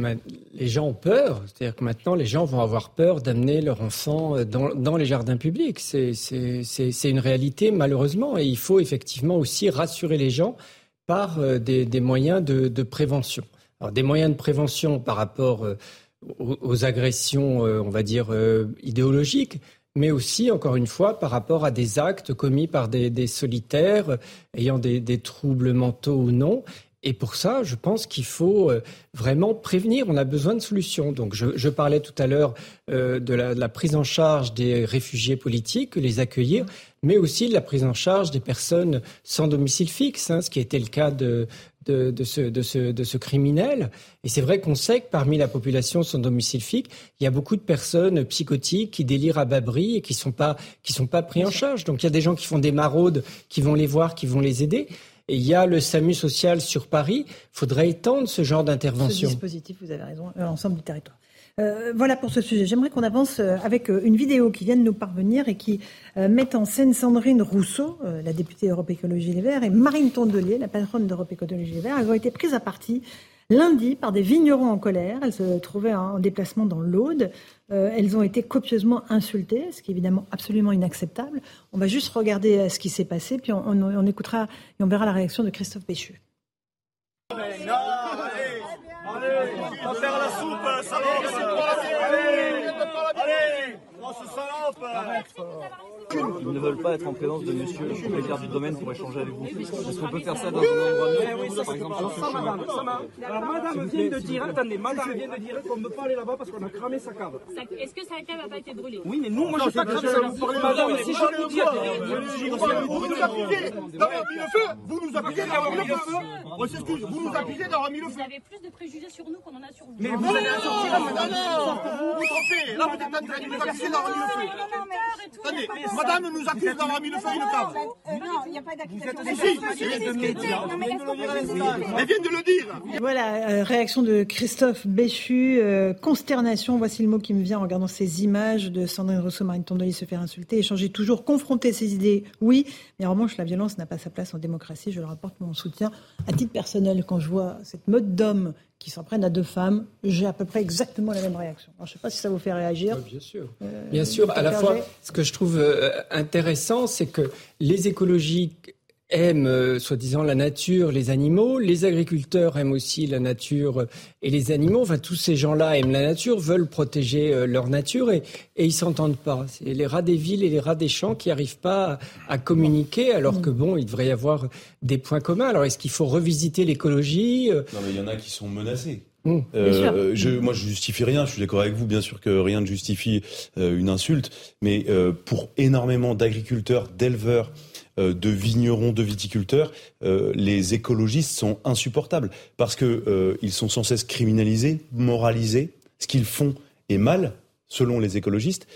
les gens ont peur. C'est-à-dire que maintenant, les gens vont avoir peur d'amener leur enfant dans, dans les jardins publics. C'est une réalité, malheureusement. Et il faut effectivement aussi rassurer les gens par euh, des, moyens de, prévention. Alors, des moyens de prévention par rapport euh, aux, agressions, euh, on va dire, idéologiques, mais aussi, encore une fois, par rapport à des actes commis par des, solitaires ayant des, troubles mentaux ou non. Et pour ça, je pense qu'il faut vraiment prévenir. On a besoin de solutions. Donc, je, parlais tout à l'heure de, la, prise en charge des réfugiés politiques, les accueillir mais aussi de la prise en charge des personnes sans domicile fixe, hein, ce qui était le cas de, de, de, ce, de, ce, de ce criminel. Et c'est vrai qu'on sait que parmi la population sans domicile fixe, il y a beaucoup de personnes psychotiques qui délirent à bas et qui sont pas qui sont pas pris en charge. Donc il y a des gens qui font des maraudes, qui vont les voir, qui vont les aider. Et il y a le SAMU social sur Paris. Il faudrait étendre ce genre d'intervention. Ce dispositif, vous avez raison, euh, l'ensemble du territoire. Euh, voilà pour ce sujet. J'aimerais qu'on avance euh, avec euh, une vidéo qui vient de nous parvenir et qui met en scène Sandrine Rousseau, la députée Europe Écologie Les Verts, et Marine Tondelier, la patronne d'Europe Écologie Les Verts. Elles ont été prises à partie lundi par des vignerons en colère. Elles se trouvaient en déplacement dans l'Aude. elles ont été copieusement insultées, ce qui est évidemment absolument inacceptable. On va juste regarder ce qui s'est passé, puis on, écoutera et on verra la réaction de Christophe Péchu. On va faire la soupe, salope Allez Allez Grosse salope Ils ne veulent pas être en présence de monsieur le propriétaire du domaine pour échanger avec vous. Est-ce qu'on peut faire ça dans un endroit oui, par exemple ça, madame, Alors madame vient de dire, attendez, madame vient de dire qu'on ne peut pas aller là-bas parce qu'on a cramé sa cave. Est-ce que sa cave n'a pas été brûlée? Oui, mais nous, moi, je pas cramé sa cave. Madame, si je vous dis... Vous nous accusez d'avoir mis le feu. Vous nous accusez d'avoir mis le feu. On s'excuse, vous nous accusez d'avoir mis le feu. Vous avez plus de préjugés sur nous qu'on en a sur vous. Mais vous allez en sortir, madame. Vous vous trompez. Là, vous êtes en train de nous accuser d'avoir mis le feu Attendez, madame nous accuse d'avoir mis le feu à une cave. Non, il n'y a pas d'accusation. Si, si, elle vient de le dire. Elle vient de le dire. Voilà, euh, réaction de Christophe Béchu, euh, consternation, voici le mot qui me vient en regardant ces images de Sandrine Rousseau, Marine Tondoli se faire insulter, échanger toujours, confronter ses idées, oui, mais en revanche, la violence n'a pas sa place en démocratie. Je leur apporte mon soutien à titre personnel. Quand je vois cette mode d'hommes qui s'en prennent à deux femmes, j'ai à peu près exactement la même réaction. Alors, je ne sais pas si ça vous fait réagir. bien sûr. Euh, bien sûr. À la fois, ce que je trouve intéressant, c'est que les écologiques aiment euh, soi-disant la nature, les animaux. Les agriculteurs aiment aussi la nature et les animaux. Enfin, tous ces gens-là aiment la nature, veulent protéger euh, leur nature et, et ils s'entendent pas. C'est les rats des villes et les rats des champs qui n'arrivent pas à, communiquer, alors que bon, il devrait y avoir des points communs. Alors, est-ce qu'il faut revisiter l'écologie euh? Non, mais il y en a qui sont menacés. Mmh, euh, je, moi, je justifie rien. Je suis d'accord avec vous, bien sûr que rien ne justifie une insulte, mais pour énormément d'agriculteurs, d'éleveurs, euh, de vignerons, de viticulteurs, euh, les écologistes sont insupportables parce que euh, ils sont sans cesse criminalisés, moralisés. Ce qu'ils font est mal, selon les écologistes.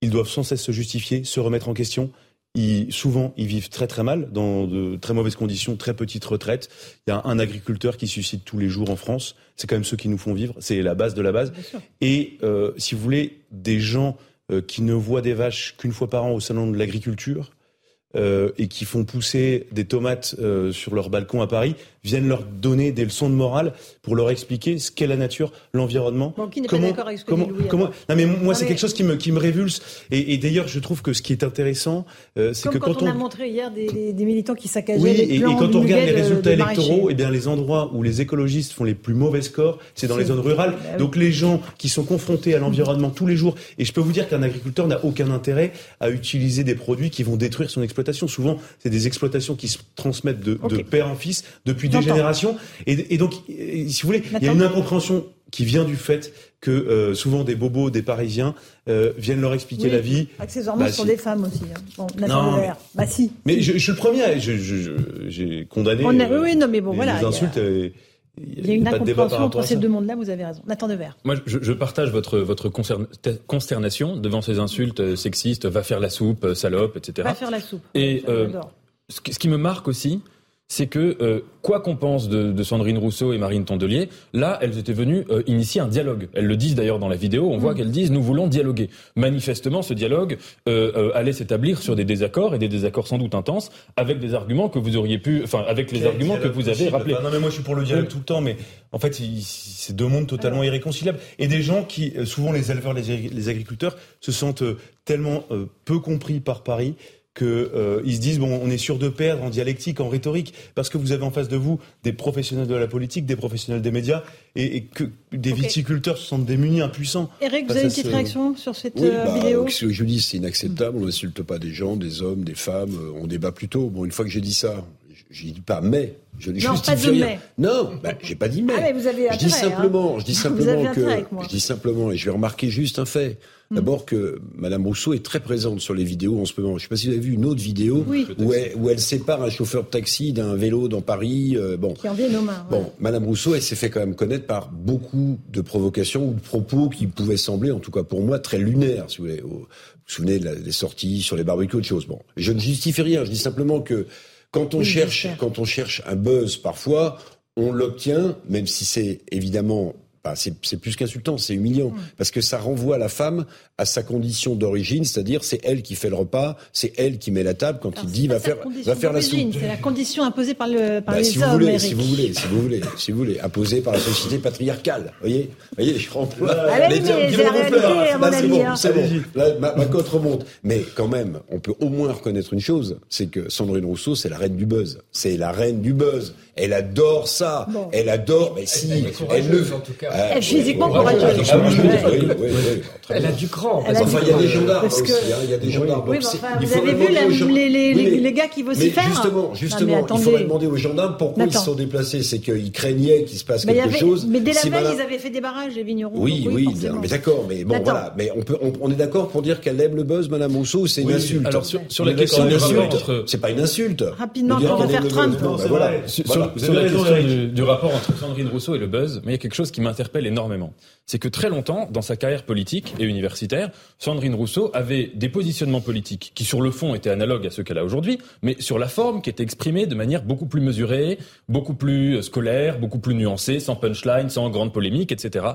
Ils doivent sans cesse se justifier, se remettre en question. Ils, souvent, ils vivent très très mal, dans de très mauvaises conditions, très petites retraites. Il y a un agriculteur qui suscite tous les jours en France. C'est quand même ceux qui nous font vivre. C'est la base de la base. Et si vous voulez, des gens qui ne voient des vaches qu'une fois par an au salon de l'agriculture, euh, et qui font pousser des tomates euh, sur leur balcon à Paris viennent leur donner des leçons de morale pour leur expliquer ce qu'est la nature, l'environnement. Bon, qui n'est pas d'accord avec ce que comment, dit Louis, comment Non mais moi c'est quelque chose qui me qui me révulse et, et d'ailleurs je trouve que ce qui est intéressant euh, c'est que quand, quand on, a montré hier des, des, des militants qui saccageaient oui, les et, plans et quand du on regarde les résultats de électoraux, et bien les endroits où les écologistes font les plus mauvais scores, c'est dans les zones rurales. Bah oui. Donc les gens qui sont confrontés à l'environnement tous les jours, et je peux vous dire qu'un agriculteur n'a aucun intérêt à utiliser des produits qui vont détruire son exploitation. Souvent, c'est des exploitations qui se transmettent de, de père en fils depuis générations. Et, et donc, et si vous voulez, il y a une incompréhension qui vient du fait que euh, souvent des bobos, des Parisiens euh, viennent leur expliquer Oui, la vie. Accessoirement, Bah, ce sont si. des femmes aussi. hein. Bon, Nathan Non, Devers. Bah si. Mais je, je suis le premier, je- je- je- j'ai condamné. On a- euh, oui, non, mais bon, les, voilà, les il y a- insultes. euh, Il y a une pas de débat par incompréhension rapport entre à ces deux mondes-là, vous avez raison. Nathan Devers. Moi, je, je partage votre, votre consternation devant ces insultes euh, sexistes, va faire la soupe, euh, salope, etc. Va faire la soupe. Et euh, ce qui me marque aussi, c'est que euh, quoi qu'on pense de, de Sandrine Rousseau et Marine Tondelier, là, elles étaient venues euh, initier un dialogue. Elles le disent d'ailleurs dans la vidéo. On voit qu'elles disent nous voulons dialoguer. Manifestement, ce dialogue euh, euh, allait s'établir sur des désaccords et des désaccords sans doute intenses, avec des arguments que vous auriez pu, enfin, avec les Quel arguments que vous avez rappelés. Non, mais moi je suis pour le dialogue tout le temps, mais en fait, c'est deux mondes totalement irréconciliables. Et des gens qui, souvent les éleveurs, les, agri- les agriculteurs, se sentent tellement peu compris par Paris que euh, ils se disent bon, on est sûr de perdre en dialectique, en rhétorique, parce que vous avez en face de vous des professionnels de la politique, des professionnels des médias, et, et que des viticulteurs se sentent démunis, impuissants. Eric, vous face avez une petite ce- réaction sur cette Oui, euh, bah, vidéo ce que je dis, c'est inacceptable. On n'insulte pas des gens, des hommes, des femmes. euh, On débat plutôt. Bon, une fois que j'ai dit ça, je dis pas mais. Je ne justifie rien. mais. Non, bah, j'ai pas dit mais. Ah, mais vous avez je dis intérêt, hein. simplement, je dis simplement que, intérêt avec moi. je dis simplement, et je vais remarquer juste un fait. Hmm. D'abord que Madame Rousseau est très présente sur les vidéos en ce moment. Je ne sais pas si vous avez vu une autre vidéo Oui. où, elle, où elle sépare un chauffeur de taxi d'un vélo dans Paris. euh, bon, Qui en viennent aux mains. ouais. Bon, Madame Rousseau, elle s'est fait quand même connaître par beaucoup de provocations ou de propos qui pouvaient sembler, en tout cas pour moi, très lunaires. Si vous, voulez. Vous vous souvenez des sorties sur les barbecues, autre chose. Bon, je ne justifie rien. Je dis simplement que quand on Oui, cherche, quand on cherche un buzz, parfois, on l'obtient, même si c'est évidemment bah, c'est c'est plus qu'insultant, c'est humiliant, parce que ça renvoie la femme à sa condition d'origine, c'est-à-dire c'est elle qui fait le repas, c'est elle qui met la table quand Alors, il dit va faire, va faire la soupe. C'est la condition imposée par, le, par Bah, les si vous hommes, voulez, Eric. si vous voulez, si vous voulez, si vous voulez, imposé par la société patriarcale. Voyez, voyez, je. Ah c'est avis, bon, hein. c'est bon. Là, ma, ma cote remonte. Mais quand même, on peut au moins reconnaître une chose, c'est que Sandrine Rousseau, c'est la reine du buzz. C'est la reine du buzz. Elle adore ça. Bon. Elle adore. Mais si, elle, le, Ah, physiquement courageuse. Elle a du cran. Enfin, il y a des gendarmes aussi. Hein, il y a des gendarmes. Vous avez vu les gars qui vocifèrent Justement, justement, il faudrait demander aux gendarmes pourquoi ils se sont déplacés. C'est qu'ils craignaient qu'il se passe quelque chose. Mais dès la veille, ils avaient fait des barrages, les vignerons. Oui, oui, mais d'accord. Mais bon, voilà. Mais on est d'accord pour dire qu'elle aime le buzz, Madame Rousseau. C'est une insulte. Alors sur la question c'est pas une insulte. Rapidement, on va faire Trump. Sur la question du rapport entre Sandrine Rousseau et le buzz, mais il y a quelque chose qui m'interpelle énormément. C'est que très longtemps, dans sa carrière politique et universitaire, Sandrine Rousseau avait des positionnements politiques qui, sur le fond, étaient analogues à ceux qu'elle a aujourd'hui, mais sur la forme, qui étaient exprimés de manière beaucoup plus mesurée, beaucoup plus scolaire, beaucoup plus nuancée, sans punchline, sans grande polémique, etc.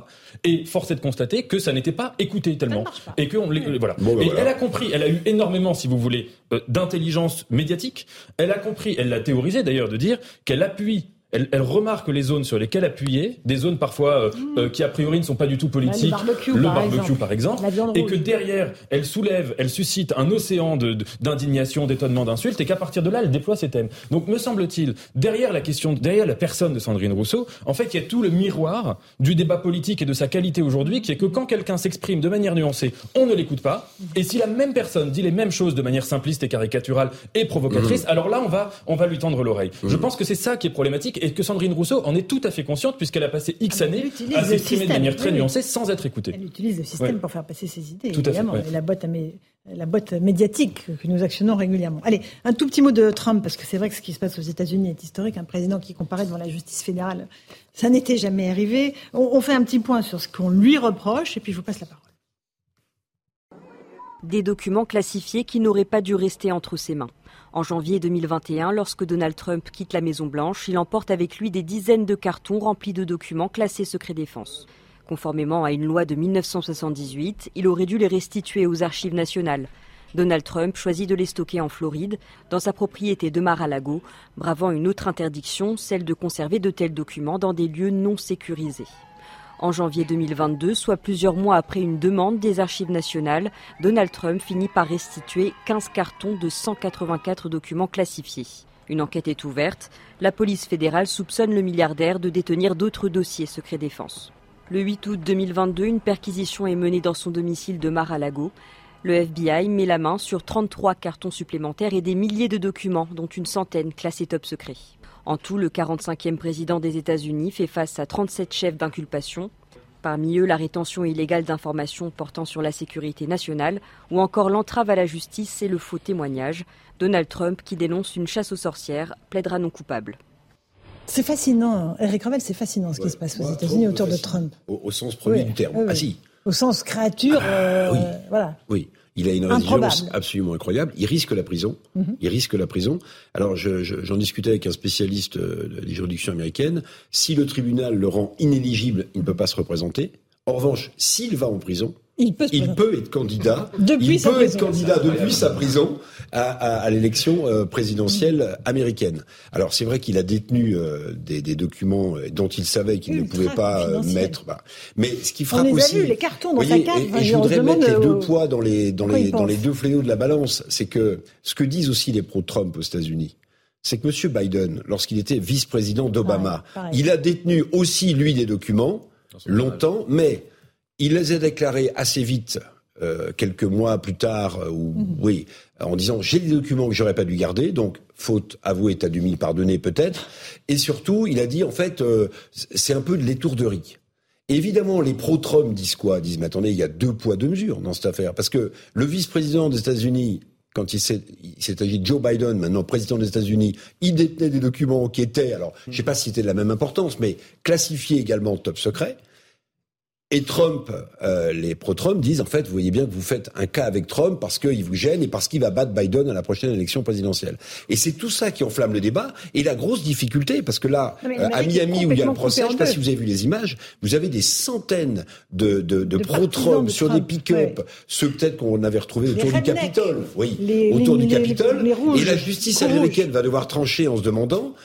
Et force est de constater que ça n'était pas écouté tellement. Et que on, voilà. et elle a compris, elle a eu énormément, si vous voulez, euh, d'intelligence médiatique. Elle a compris, elle l'a théorisé d'ailleurs, de dire qu'elle appuie elle, elle, remarque les zones sur lesquelles appuyer, des zones parfois euh, mmh. euh, qui a priori ne sont pas du tout politiques, le barbecue, par, exemple, et que derrière elle soulève, elle suscite un océan d'indignation, d'étonnement, d'insultes, et qu'à partir de là elle déploie ses thèmes. Donc me semble-t-il, derrière la question, derrière la personne de Sandrine Rousseau, en fait il y a tout le miroir du débat politique et de sa qualité aujourd'hui, qui est que quand quelqu'un s'exprime de manière nuancée, on ne l'écoute pas, et si la même personne dit les mêmes choses de manière simpliste et caricaturale et provocatrice, mmh. alors là on va on va lui tendre l'oreille. Je mmh. pense que c'est ça qui est problématique et que Sandrine Rousseau en est tout à fait consciente puisqu'elle a passé X années à s'exprimer de manière très nuancée sans être écoutée. Elle utilise le système pour faire passer ses idées, tout évidemment, et la boîte, la boîte médiatique que nous actionnons régulièrement. Allez, un tout petit mot de Trump, parce que c'est vrai que ce qui se passe aux États-Unis est historique. Un président qui comparaît devant la justice fédérale, ça n'était jamais arrivé. On, on fait un petit point sur ce qu'on lui reproche, et puis je vous passe la parole. Des documents classifiés qui n'auraient pas dû rester entre ses mains. En janvier 2021, lorsque Donald Trump quitte la Maison-Blanche, il emporte avec lui des dizaines de cartons remplis de documents classés secret défense. Conformément à une loi de 1978, il aurait dû les restituer aux archives nationales. Donald Trump choisit de les stocker en Floride, dans sa propriété de Mar-a-Lago, bravant une autre interdiction, celle de conserver de tels documents dans des lieux non sécurisés. En janvier 2022, soit plusieurs mois après une demande des archives nationales, Donald Trump finit par restituer 15 cartons de 184 documents classifiés. Une enquête est ouverte. La police fédérale soupçonne le milliardaire de détenir d'autres dossiers secret défense. Le 8 août 2022, une perquisition est menée dans son domicile de Mar-a-Lago. Le FBI met la main sur 33 cartons supplémentaires et des milliers de documents, dont une centaine classés top secret. En tout, le 45e président des États-Unis fait face à 37 chefs d'inculpation. Parmi eux, la rétention illégale d'informations portant sur la sécurité nationale ou encore l'entrave à la justice et le faux témoignage. Donald Trump, qui dénonce une chasse aux sorcières, plaidera non coupable. C'est fascinant, Eric Revel, c'est fascinant ce qui se passe aux États-Unis autour de Trump. Au, sens premier du terme. Ah si. Au sens créature, euh, oui. voilà. Oui. Il a une résilience absolument incroyable. Il risque la prison. Mhm. Il risque la prison. Alors, j'en discutais avec un spécialiste euh, des juridictions américaines. Si le tribunal le rend inéligible, il ne peut pas se représenter. En revanche, s'il va en prison, il peut, être candidat. Depuis il peut être candidat depuis sa prison à, l'élection euh, présidentielle américaine. Alors c'est vrai qu'il a détenu euh, des, documents dont il savait qu'il ne pouvait pas euh, mettre. Bah. Mais ce qui frappe On les aussi, a vus, les cartons dans sa carte. Et, je voudrais mettre les deux poids dans les dans les dans les deux fléaux de la balance. C'est que ce que disent aussi les pro-Trump aux États-Unis, c'est que M. Biden, lorsqu'il était vice-président d'Obama, il a détenu aussi lui des documents longtemps, mais il les a déclarés assez vite, euh, quelques mois plus tard, euh, ou mhm. oui, en disant j'ai des documents que j'aurais pas dû garder, donc faute avouée, t'as dû m'y pardonner peut-être. Et surtout, il a dit en fait, euh, c'est un peu de l'étourderie. Évidemment, les pro-Trump disent quoi? Disent mais attendez, il y a deux poids deux mesures dans cette affaire, parce que le vice-président des États-Unis quand il s'est agi de Joe Biden, maintenant président des États-Unis, il détenait des documents qui étaient, alors je ne sais pas si c'était de la même importance, mais classifiés également top secret. Et Trump, euh, les pro-Trump disent en fait, vous voyez bien que vous faites un cas avec Trump parce qu'il vous gêne et parce qu'il va battre Biden à la prochaine élection présidentielle. Et c'est tout ça qui enflamme le débat. Et la grosse difficulté, parce que là, euh, à Miami où il y a le procès, je ne sais pas si vous avez vu les images, vous avez des centaines de, de, de, pro-Trump sur des pick-up, ceux peut-être qu'on avait retrouvés autour du Capitole, oui, autour du Capitole. Et la justice américaine va devoir trancher en se demandant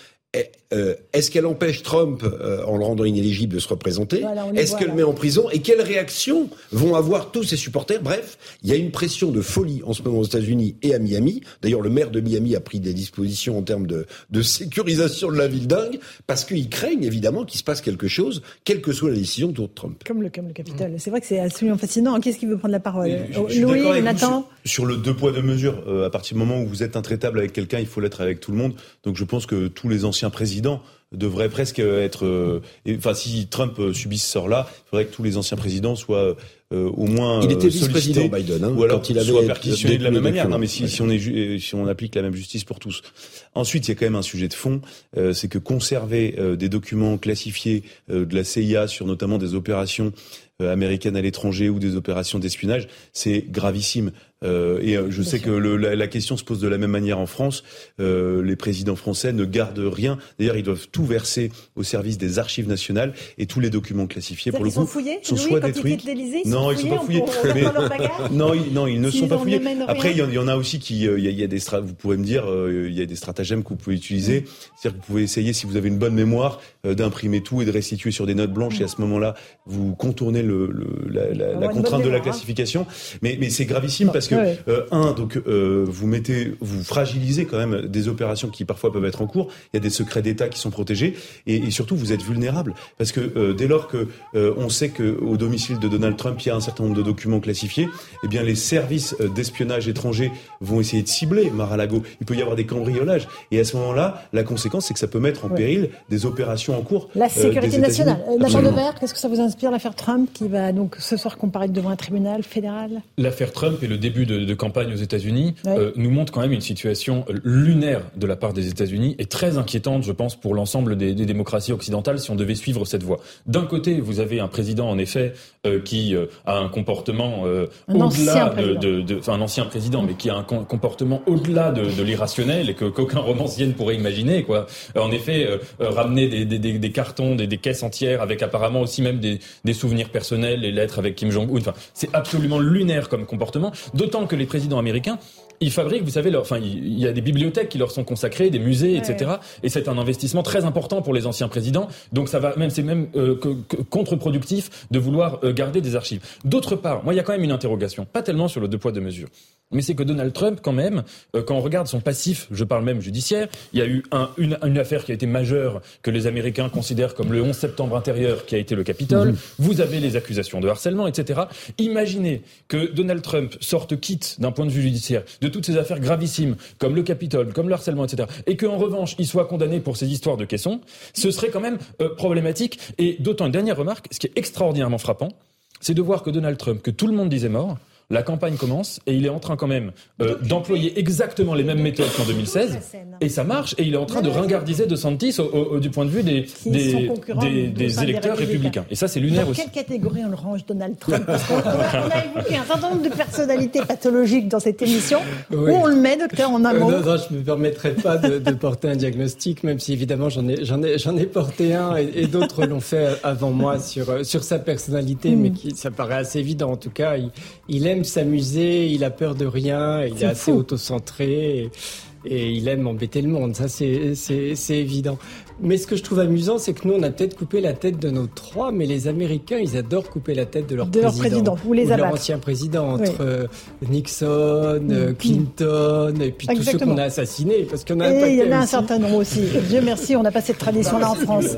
est-ce qu'elle empêche Trump, euh, en le rendant inéligible, de se représenter Est-ce qu'elle le met en prison Et quelles réactions vont avoir tous ses supporters Bref, il y a une pression de folie en ce moment aux États-Unis et à Miami. D'ailleurs, le maire de Miami a pris des dispositions en termes de, de sécurisation de la ville dingue, parce qu'ils craignent évidemment qu'il se passe quelque chose, quelle que soit la décision de Trump. Comme le, comme le Capitole. C'est vrai que c'est absolument fascinant. Qu'est-ce qui veut prendre la parole Louis, Nathan sur, le deux poids, deux mesures. Euh, à partir du moment où vous êtes intraitable avec quelqu'un, il faut l'être avec tout le monde. Donc je pense que tous les anciens présidents devraient presque être. Euh, enfin, si Trump euh, subit ce sort-là, il faudrait que tous les anciens présidents soient euh, au moins il était vice-président Biden, hein, ou alors quand il avait soit perquisitionné de la même manière. Non, mais si, si on est si on applique la même justice pour tous. Ensuite, il y a quand même un sujet de fond, c'est que conserver des documents classifiés de la CIA sur notamment des opérations américaines à l'étranger ou des opérations d'espionnage, c'est gravissime. Euh, et euh, je sais que le, la, la, question se pose de la même manière en France. Euh, les présidents français ne gardent rien. D'ailleurs, ils doivent tout verser au service des archives nationales et tous les documents classifiés pour le coup sont, fouillés sont soit détruits. Ils non, ils sont pas fouillés. Mais... non, ils, non, ils ne sont pas fouillés. Après, il y, en a aussi qui, il y, a, des vous pourrez me dire, il y a des stratagèmes que vous pouvez utiliser. Mm. C'est-à-dire que vous pouvez essayer, si vous avez une bonne mémoire, d'imprimer tout et de restituer sur des notes blanches. Mm. Et à ce moment-là, vous contournez le, le la, la, la contrainte de la hein. classification. Mais, mais c'est gravissime parce que euh, un, donc euh, vous mettez, vous fragilisez quand même des opérations qui parfois peuvent être en cours. Il y a des secrets d'État qui sont protégés et, et, surtout vous êtes vulnérable parce que euh, dès lors que on sait que au domicile de Donald Trump il y a un certain nombre de documents classifiés, eh bien les services d'espionnage étrangers vont essayer de cibler Mar-a-Lago. Il peut y avoir des cambriolages et à ce moment-là, la conséquence c'est que ça peut mettre en péril des opérations en cours. La sécurité nationale. L'affaire de Vert, qu'est-ce que ça vous inspire l'affaire Trump qui va donc ce soir comparaître devant un tribunal fédéral? L'affaire Trump est le début de, de campagne aux États-Unis euh, nous montre quand même une situation lunaire de la part des États-Unis et très inquiétante, je pense, pour l'ensemble des, des, démocraties occidentales si on devait suivre cette voie. D'un côté, vous avez un président, en effet, euh, qui euh, a un comportement euh, au-delà de, de, de, enfin un ancien président, mais qui a un comportement au-delà de, de l'irrationnel et que qu'aucun romancier ne pourrait imaginer, quoi. En effet, ramener des, des, des, cartons, des, caisses entières avec apparemment aussi même des, souvenirs personnels, les lettres avec Kim Jong-un. Enfin, c'est absolument lunaire comme comportement. D'autant que les présidents américains, ils fabriquent, vous savez, leur, enfin, il y a des bibliothèques qui leur sont consacrées, des musées, etc. Et c'est un investissement très important pour les anciens présidents. Donc ça va même, c'est même euh, contre-productif de vouloir euh, garder des archives. D'autre part, moi, il y a quand même une interrogation, pas tellement sur le deux poids deux mesures, mais c'est que Donald Trump, quand même, euh, quand on regarde son passif, je parle même judiciaire, il y a eu un, une, une, affaire qui a été majeure que les Américains considèrent comme le 11 septembre intérieur, qui a été le Capitole. Mmh. Vous avez les accusations de harcèlement, etc. Imaginez que Donald Trump sorte quitte d'un point de vue judiciaire de toutes ces affaires gravissimes, comme le Capitole, comme le harcèlement, etc., et qu'en revanche, il soit condamné pour ces histoires de caissons, ce serait quand même euh, problématique. Et d'autant une dernière remarque, ce qui est extraordinairement frappant, c'est de voir que Donald Trump, que tout le monde disait mort, la campagne commence et il est en train quand même euh, d'employer exactement les mêmes méthodes qu'en 2016 et ça marche et il est en train de ringardiser De Santis au, du point de vue des, des, des, électeurs républicains. Et ça, c'est lunaire aussi. Dans quelle catégorie on le range, Donald Trump Parce qu'on a évoqué un certain nombre de personnalités pathologiques dans cette émission. Où on le met, docteur, en amont euh, Non, je ne me permettrai pas de, porter un diagnostic, même si évidemment j'en ai, j'en ai, j'en ai porté un et, d'autres l'ont fait avant moi sur, sur sa personnalité, mm. mais qui, ça paraît assez évident. En tout cas, il, il aime s'amuser, il a peur de rien, il est, est assez autocentré. Et, il aime embêter le monde, ça c'est évident. Mais ce que je trouve amusant, c'est que nous, on a peut-être coupé la tête de nos trois, mais les Américains, ils adorent couper la tête de leur de président. Leur président, ou les ou leur ancien président, entre euh, Nixon, euh, mm. Clinton, et puis tous ceux qu'on a assassinés, parce qu'on a Et il y en a un certain nombre aussi. Dieu merci, on n'a pas cette tradition-là en France.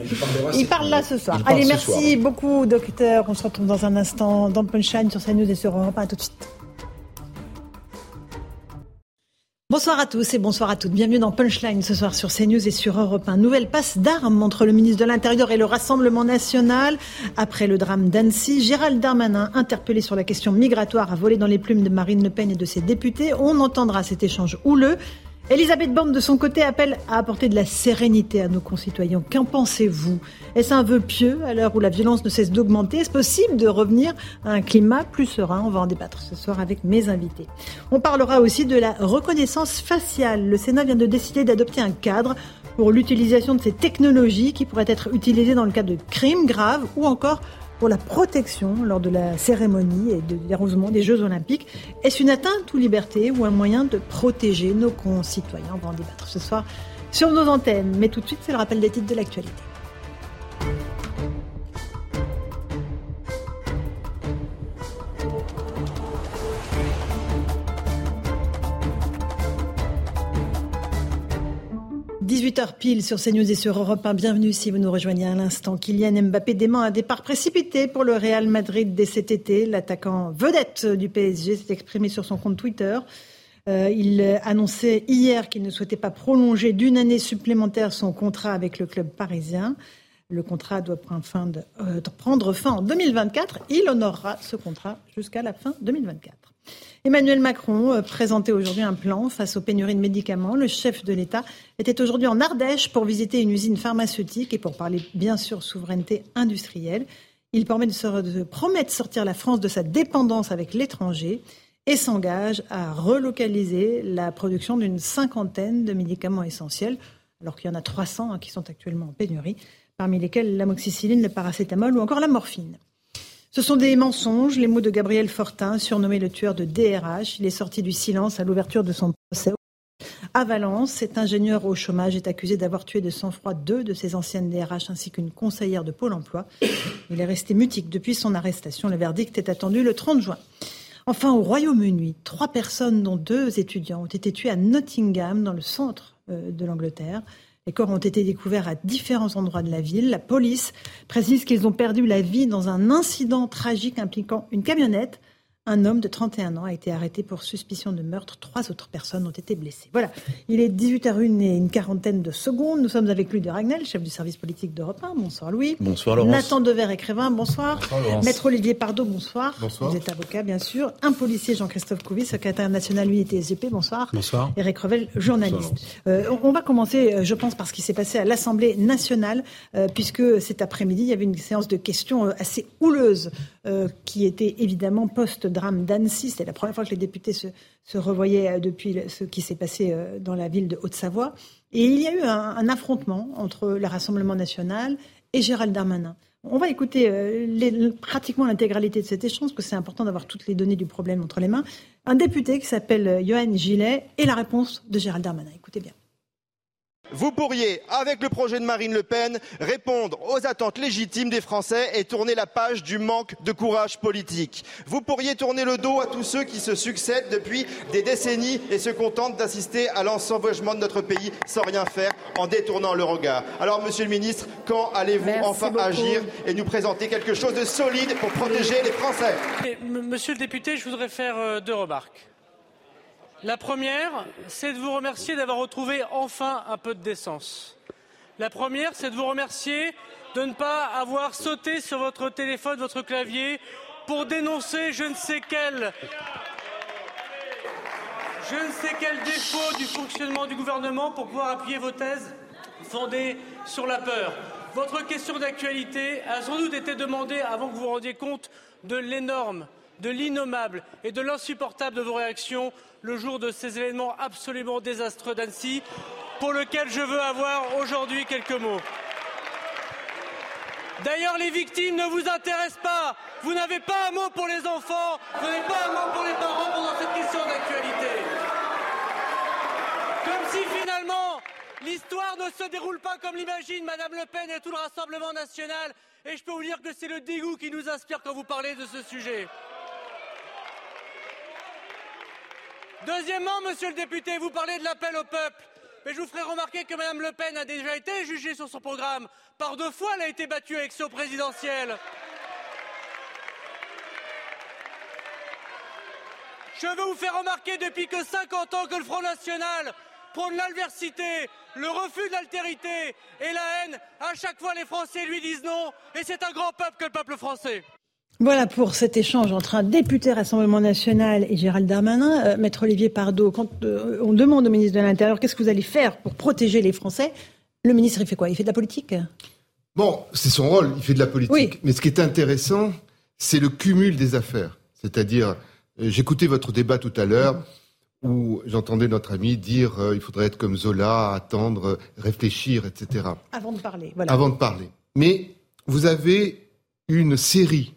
Il parle là ce soir. Allez, merci beaucoup, docteur. On se retrouve dans un instant dans Punchline sur CNews et sur Europe 1. À tout de suite. Bonsoir à tous et bonsoir à toutes. Bienvenue dans Punchline ce soir sur CNews et sur Europe 1. Nouvelle passe d'armes entre le ministre de l'Intérieur et le Rassemblement national. Après le drame d'Annecy, Gérald Darmanin, interpellé sur la question migratoire, a volé dans les plumes de Marine Le Pen et de ses députés. On entendra cet échange houleux. Elisabeth Borne, de son côté, appelle à apporter de la sérénité à nos concitoyens. Qu'en pensez-vous? Est-ce un vœu pieux à l'heure où la violence ne cesse d'augmenter? Est-ce possible de revenir à un climat plus serein? On va en débattre ce soir avec mes invités. On parlera aussi de la reconnaissance faciale. Le Sénat vient de décider d'adopter un cadre pour l'utilisation de ces technologies qui pourraient être utilisées dans le cas de crimes graves ou encore pour la protection lors de la cérémonie et de déroulement des Jeux Olympiques. Est-ce une atteinte aux libertés ou un moyen de protéger nos concitoyens On va en débattre ce soir sur nos antennes. Mais tout de suite, c'est le rappel des titres de l'actualité. 18h pile sur CNews et sur Europe 1. Bienvenue si vous nous rejoignez à l'instant. Kylian Mbappé dément un départ précipité pour le Real Madrid dès cet été. L'attaquant vedette du PSG s'est exprimé sur son compte Twitter. Euh, il annonçait hier qu'il ne souhaitait pas prolonger d'une année supplémentaire son contrat avec le club parisien. Le contrat doit prendre fin, euh, prendre fin en 2024. Il honorera ce contrat jusqu'à la fin 2024. Emmanuel Macron euh, présentait aujourd'hui un plan face aux pénuries de médicaments. Le chef de l'État était aujourd'hui en Ardèche pour visiter une usine pharmaceutique et pour parler bien sûr souveraineté industrielle. Il promet de, sortir la France de sa dépendance avec l'étranger et s'engage à relocaliser la production d'une cinquantaine de médicaments essentiels, alors qu'il y en a 300 hein, qui sont actuellement en pénurie, parmi lesquels l'amoxicilline, le paracétamol ou encore la morphine. Ce sont des mensonges, les mots de Gabriel Fortin, surnommé le tueur de DRH. Il est sorti du silence à l'ouverture de son procès. À Valence, cet ingénieur au chômage est accusé d'avoir tué de sang-froid deux de ses anciennes DRH ainsi qu'une conseillère de Pôle emploi. Il est resté mutique depuis son arrestation. Le verdict est attendu le 30 juin. Enfin, au Royaume-Uni, trois personnes, dont deux étudiants, ont été tuées à Nottingham, dans le centre euh, de l'Angleterre. Les corps ont été découverts à différents endroits de la ville. La police précise qu'ils ont perdu la vie dans un incident tragique impliquant une camionnette un homme de 31 ans a été arrêté pour suspicion de meurtre. Trois autres personnes ont été blessées. Voilà, il est 18h01 et une quarantaine de secondes. Nous sommes avec Louis de Ragnel, chef du service politique d'Europe 1. Bonsoir Louis. Bonsoir Laurence. Nathan Dever, écrivain. Bonsoir. bonsoir Maître Olivier Pardo, bonsoir. Bonsoir. Vous êtes avocat, bien sûr. Un policier, Jean-Christophe Couvis, secrétaire national unité SGP. Bonsoir. Bonsoir. Eric Revel, journaliste. Euh, on va commencer, euh, je pense, par ce qui s'est passé à l'Assemblée nationale, euh, puisque cet après-midi, il y avait une séance de questions assez houleuse qui était évidemment post-drame d'Annecy c'est la première fois que les députés se, revoyaient euh, depuis ce qui s'est passé euh, dans la ville de Haute-Savoie. Et il y a eu un, affrontement entre le Rassemblement national et Gérald Darmanin. On va écouter euh, pratiquement l'intégralité de cet échange, parce que c'est important d'avoir toutes les données du problème entre les mains. Un député qui s'appelle Johan Gillet et la réponse de Gérald Darmanin. Écoutez bien. Vous pourriez, avec le projet de Marine Le Pen, répondre aux attentes légitimes des Français et tourner la page du manque de courage politique. Vous pourriez tourner le dos à tous ceux qui se succèdent depuis des décennies et se contentent d'assister à l'ensauvagement de notre pays sans rien faire en détournant le regard. Alors, Monsieur le Ministre, quand allez-vous enfin agir et nous présenter quelque chose de solide pour protéger les Français? Monsieur le député, je voudrais faire euh, deux remarques. La première, c'est de vous remercier d'avoir retrouvé enfin un peu de décence. La première, c'est de vous remercier de ne pas avoir sauté sur votre téléphone, votre clavier, pour dénoncer je ne sais quel défaut du fonctionnement du gouvernement pour pouvoir appuyer vos thèses fondées sur la peur. Votre question d'actualité a sans doute été demandée avant que vous vous rendiez compte de l'énorme, de l'innommable et de l'insupportable de vos réactions le jour de ces événements absolument désastreux d'Annecy, pour lesquels je veux avoir aujourd'hui quelques mots. D'ailleurs, les victimes ne vous intéressent pas. Vous n'avez pas un mot pour les enfants, vous n'avez pas un mot pour les parents pendant cette question d'actualité. Comme si finalement l'histoire ne se déroule pas comme l'imagine Madame Le Pen et tout le Rassemblement national. Et je peux vous dire que c'est le dégoût qui nous inspire quand vous parlez de ce sujet. Deuxièmement, monsieur le député, vous parlez de l'appel au peuple. Mais je vous ferai remarquer que Mme Le Pen a déjà été jugée sur son programme. Par deux fois, elle a été battue à l'élection présidentielle. Je veux vous faire remarquer depuis que 50 ans que le Front National prône l'adversité, le refus de l'altérité et la haine. À chaque fois, les Français lui disent non. Et c'est un grand peuple que le peuple français. Voilà pour cet échange entre un député Rassemblement national et Gérald Darmanin. Euh, Maître Olivier Pardo, quand euh, on demande au ministre de l'Intérieur qu'est-ce que vous allez faire pour protéger les Français, le ministre, il fait quoi? Il fait de la politique? Bon, c'est son rôle, il fait de la politique. Mais ce qui est intéressant, c'est le cumul des affaires. C'est-à-dire, euh, j'écoutais votre débat tout à l'heure où j'entendais notre ami dire il faudrait être comme Zola, attendre, réfléchir, etc. Avant de parler, voilà. Avant de parler. Mais vous avez une série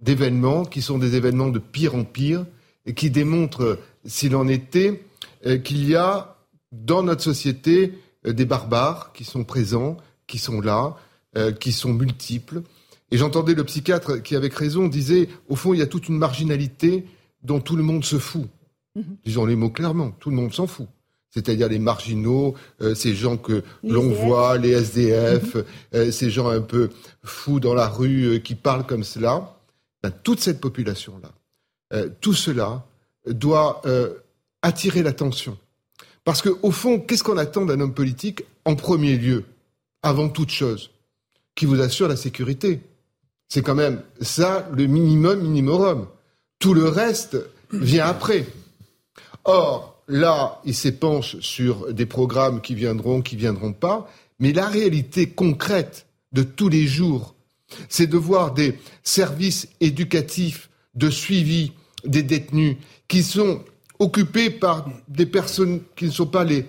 d'événements qui sont des événements de pire en pire et qui démontrent, s'il en était, euh, qu'il y a dans notre société des barbares qui sont présents, qui sont là, qui sont multiples. Et j'entendais le psychiatre qui, avec raison, disait, au fond, il y a toute une marginalité dont tout le monde se fout. Mhm. Disons les mots clairement, tout le monde s'en fout. C'est-à-dire les marginaux, euh, ces gens que l'on voit, les SDF, euh, ces gens un peu fous dans la rue euh, qui parlent comme cela. Ben, toute cette population-là, tout cela doit attirer l'attention. Parce qu'au fond, qu'est-ce qu'on attend d'un homme politique en premier lieu, avant toute chose Qui vous assure la sécurité? C'est quand même ça le minimum minimum. Tout le reste vient après. Or, là, il s'épanche sur des programmes qui viendront, qui viendront pas, mais la réalité concrète de tous les jours, c'est de voir des services éducatifs de suivi des détenus qui sont occupés par des personnes qui ne sont pas les,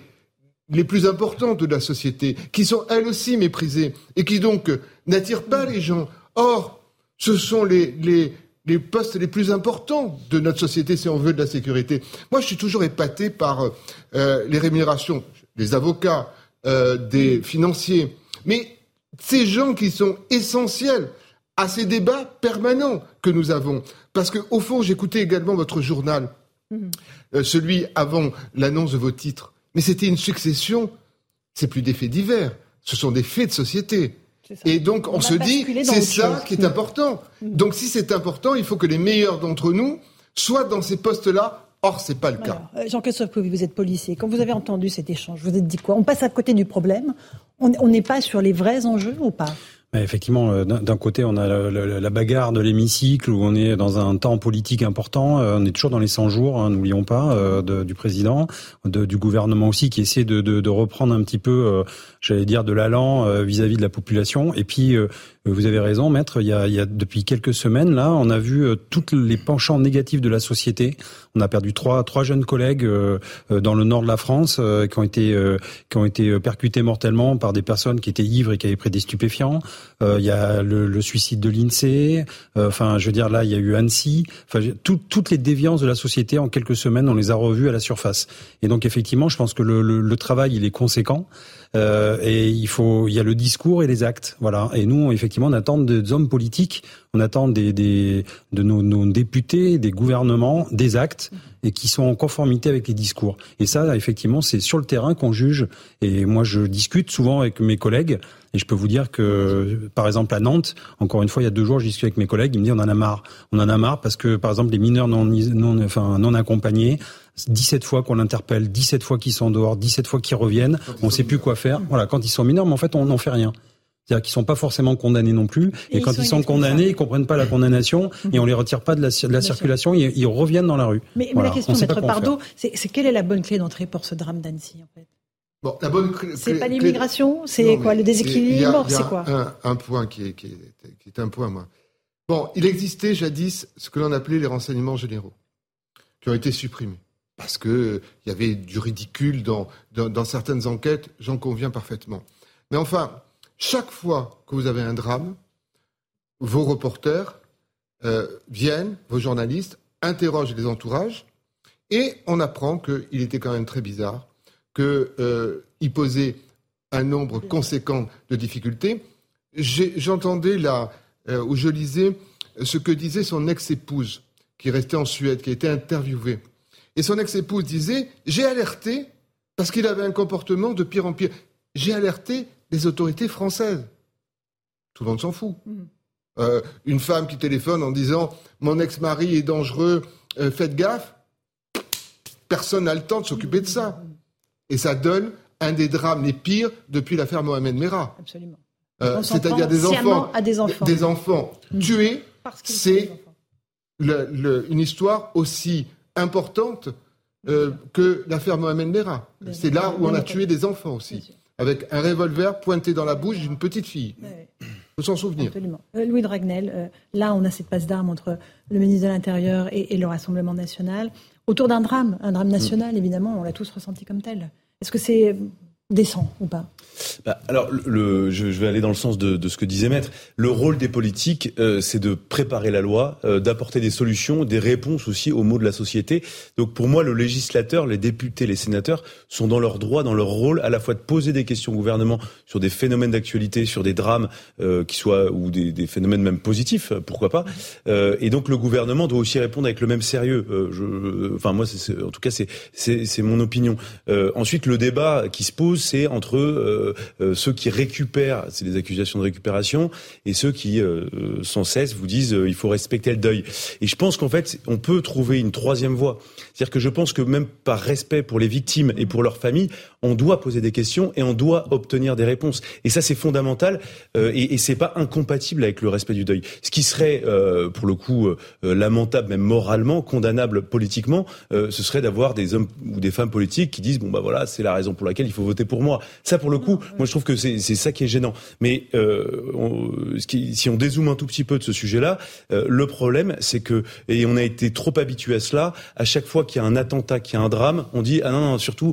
les plus importantes de la société, qui sont elles aussi méprisées et qui donc n'attirent pas les gens. Or, ce sont les, les, les postes les plus importants de notre société si on veut de la sécurité. Moi, je suis toujours épaté par euh, les rémunérations des avocats, euh, des financiers, mais ces gens qui sont essentiels à ces débats permanents que nous avons. Parce qu'au fond, j'écoutais également votre journal, mhm. euh, celui avant l'annonce de vos titres, mais c'était une succession, c'est plus des faits divers, ce sont des faits de société. Et donc on, se dit, c'est ça qui est important. Mm. Donc si c'est important, il faut que les meilleurs d'entre nous soient dans ces postes-là. Or, c'est pas le cas. Euh, Jean-Christophe vous êtes policier. Quand vous avez entendu cet échange, vous vous êtes dit quoi? On passe à côté du problème? On n'est pas sur les vrais enjeux ou pas? Effectivement, euh, d'un côté, on a la, bagarre de l'hémicycle où on est dans un temps politique important. Euh, on est toujours dans les 100 jours, hein, n'oublions pas, du président, du gouvernement aussi, qui essaie de, reprendre un petit peu, j'allais dire, de l'allant vis-à-vis de la population. Et puis, vous avez raison, maître. Il y, a, depuis quelques semaines là, on a vu toutes les penchants négatifs de la société. On a perdu trois trois jeunes collègues dans le nord de la France qui ont été qui ont été percutés mortellement par des personnes qui étaient ivres et qui avaient pris des stupéfiants. Euh, il y a le, suicide de l'INSEE. Euh, enfin, je veux dire, là, il y a eu Annecy. Enfin, toutes les déviances de la société, en quelques semaines, on les a revues à la surface. Et donc, effectivement, je pense que le, le travail, il est conséquent. Euh, et il faut, il y a le discours et les actes, voilà. Et nous, effectivement, on attend des hommes politiques, on attend des, des de nos, nos, députés, des gouvernements, des actes et qui sont en conformité avec les discours. Et ça, effectivement, c'est sur le terrain qu'on juge. Et moi, je discute souvent avec mes collègues. Et je peux vous dire que, par exemple, à Nantes, encore une fois, il y a deux jours, j'ai discuté avec mes collègues, ils me disent on en a marre. On en a marre parce que, par exemple, les mineurs non, non, enfin, non accompagnés, 17 fois qu'on l'interpelle, 17 fois qu'ils sont dehors, 17 fois qu'ils reviennent, on ne sait plus quoi faire. Voilà, quand ils sont mineurs, mais en fait, on n'en fait rien. C'est-à-dire qu'ils sont pas forcément condamnés non plus. Et, quand ils sont, condamnés, ils comprennent pas la condamnation et on les retire pas de la, de la circulation. Ils, ils, reviennent dans la rue. Mais, la question, Maître Pardo, c'est quelle est la bonne clé d'entrée pour ce drame d'Annecy, en fait? Bon, la bonne C'est pas l'immigration, c'est quoi le déséquilibre, c'est quoi? un, un, point qui est, qui, est, qui est un point, moi. Bon, il existait jadis ce que l'on appelait les renseignements généraux, qui ont été supprimés parce qu'il y avait du ridicule dans, dans, certaines enquêtes, j'en conviens parfaitement. Mais enfin, chaque fois que vous avez un drame, vos reporters euh, viennent, vos journalistes, interrogent les entourages, et on apprend qu'il était quand même très bizarre, qu'il euh, posait un nombre conséquent de difficultés. J'entendais là, euh, où je lisais ce que disait son ex-épouse, qui restait en Suède, qui a été interviewée. Et son ex-épouse disait J'ai alerté, parce qu'il avait un comportement de pire en pire, j'ai alerté les autorités françaises. Tout le monde s'en fout. Mm. Euh, une femme qui téléphone en disant Mon ex-mari est dangereux, euh, faites gaffe. Personne n'a le temps de s'occuper de ça. Et ça donne un des drames les pires depuis l'affaire Mohamed Merah. Absolument. Euh, c'est-à-dire des enfants, à des enfants, des enfants mm. tués. C'est une histoire aussi importante euh, que l'affaire Mohamed Merah. C'est là où on a tué des enfants aussi, avec un revolver pointé dans la bouche d'une petite fille. Il faut s'en souvenir. Absolument. Euh, Louis Dragnel, euh, là on a cette passe d'armes entre le ministre de l'Intérieur et, le Rassemblement national, autour d'un drame, un drame national évidemment, on l'a tous ressenti comme tel. Est-ce que c'est décent ou pas? Bah, alors, le, je, vais aller dans le sens de, ce que disait Maître. Le rôle des politiques, euh, c'est de préparer la loi, euh, d'apporter des solutions, des réponses aussi aux maux de la société. Donc, pour moi, le législateur, les députés, les sénateurs sont dans leur droit, dans leur rôle, à la fois de poser des questions au gouvernement sur des phénomènes d'actualité, sur des drames euh, qui soient ou des, des, phénomènes même positifs, pourquoi pas. et donc, le gouvernement doit aussi répondre avec le même sérieux. je, enfin, moi, c'est, en tout cas, c'est mon opinion. ensuite, le débat qui se pose, c'est entre euh, ceux qui récupèrent, c'est des accusations de récupération, et ceux qui, euh, sans cesse, vous disent euh, il faut respecter le deuil. Et je pense qu'en fait, on peut trouver une troisième voie. C'est-à-dire que je pense que même par respect pour les victimes et pour leurs familles, on doit poser des questions et on doit obtenir des réponses. Et ça, c'est fondamental euh, et, et c'est pas incompatible avec le respect du deuil. Ce qui serait, euh, pour le coup, euh, lamentable, même moralement, condamnable politiquement, ce serait d'avoir des hommes ou des femmes politiques qui disent bon bah voilà, c'est la raison pour laquelle il faut voter pour moi. Ça, pour le coup, moi je trouve que c'est ça qui est gênant. Mais on, ce qui, si on dézoome un tout petit peu de ce sujet-là, le problème, c'est que et on a été trop habitué à cela. À chaque fois qu'il y a un attentat, qu'il y a un drame, on dit ah non, non surtout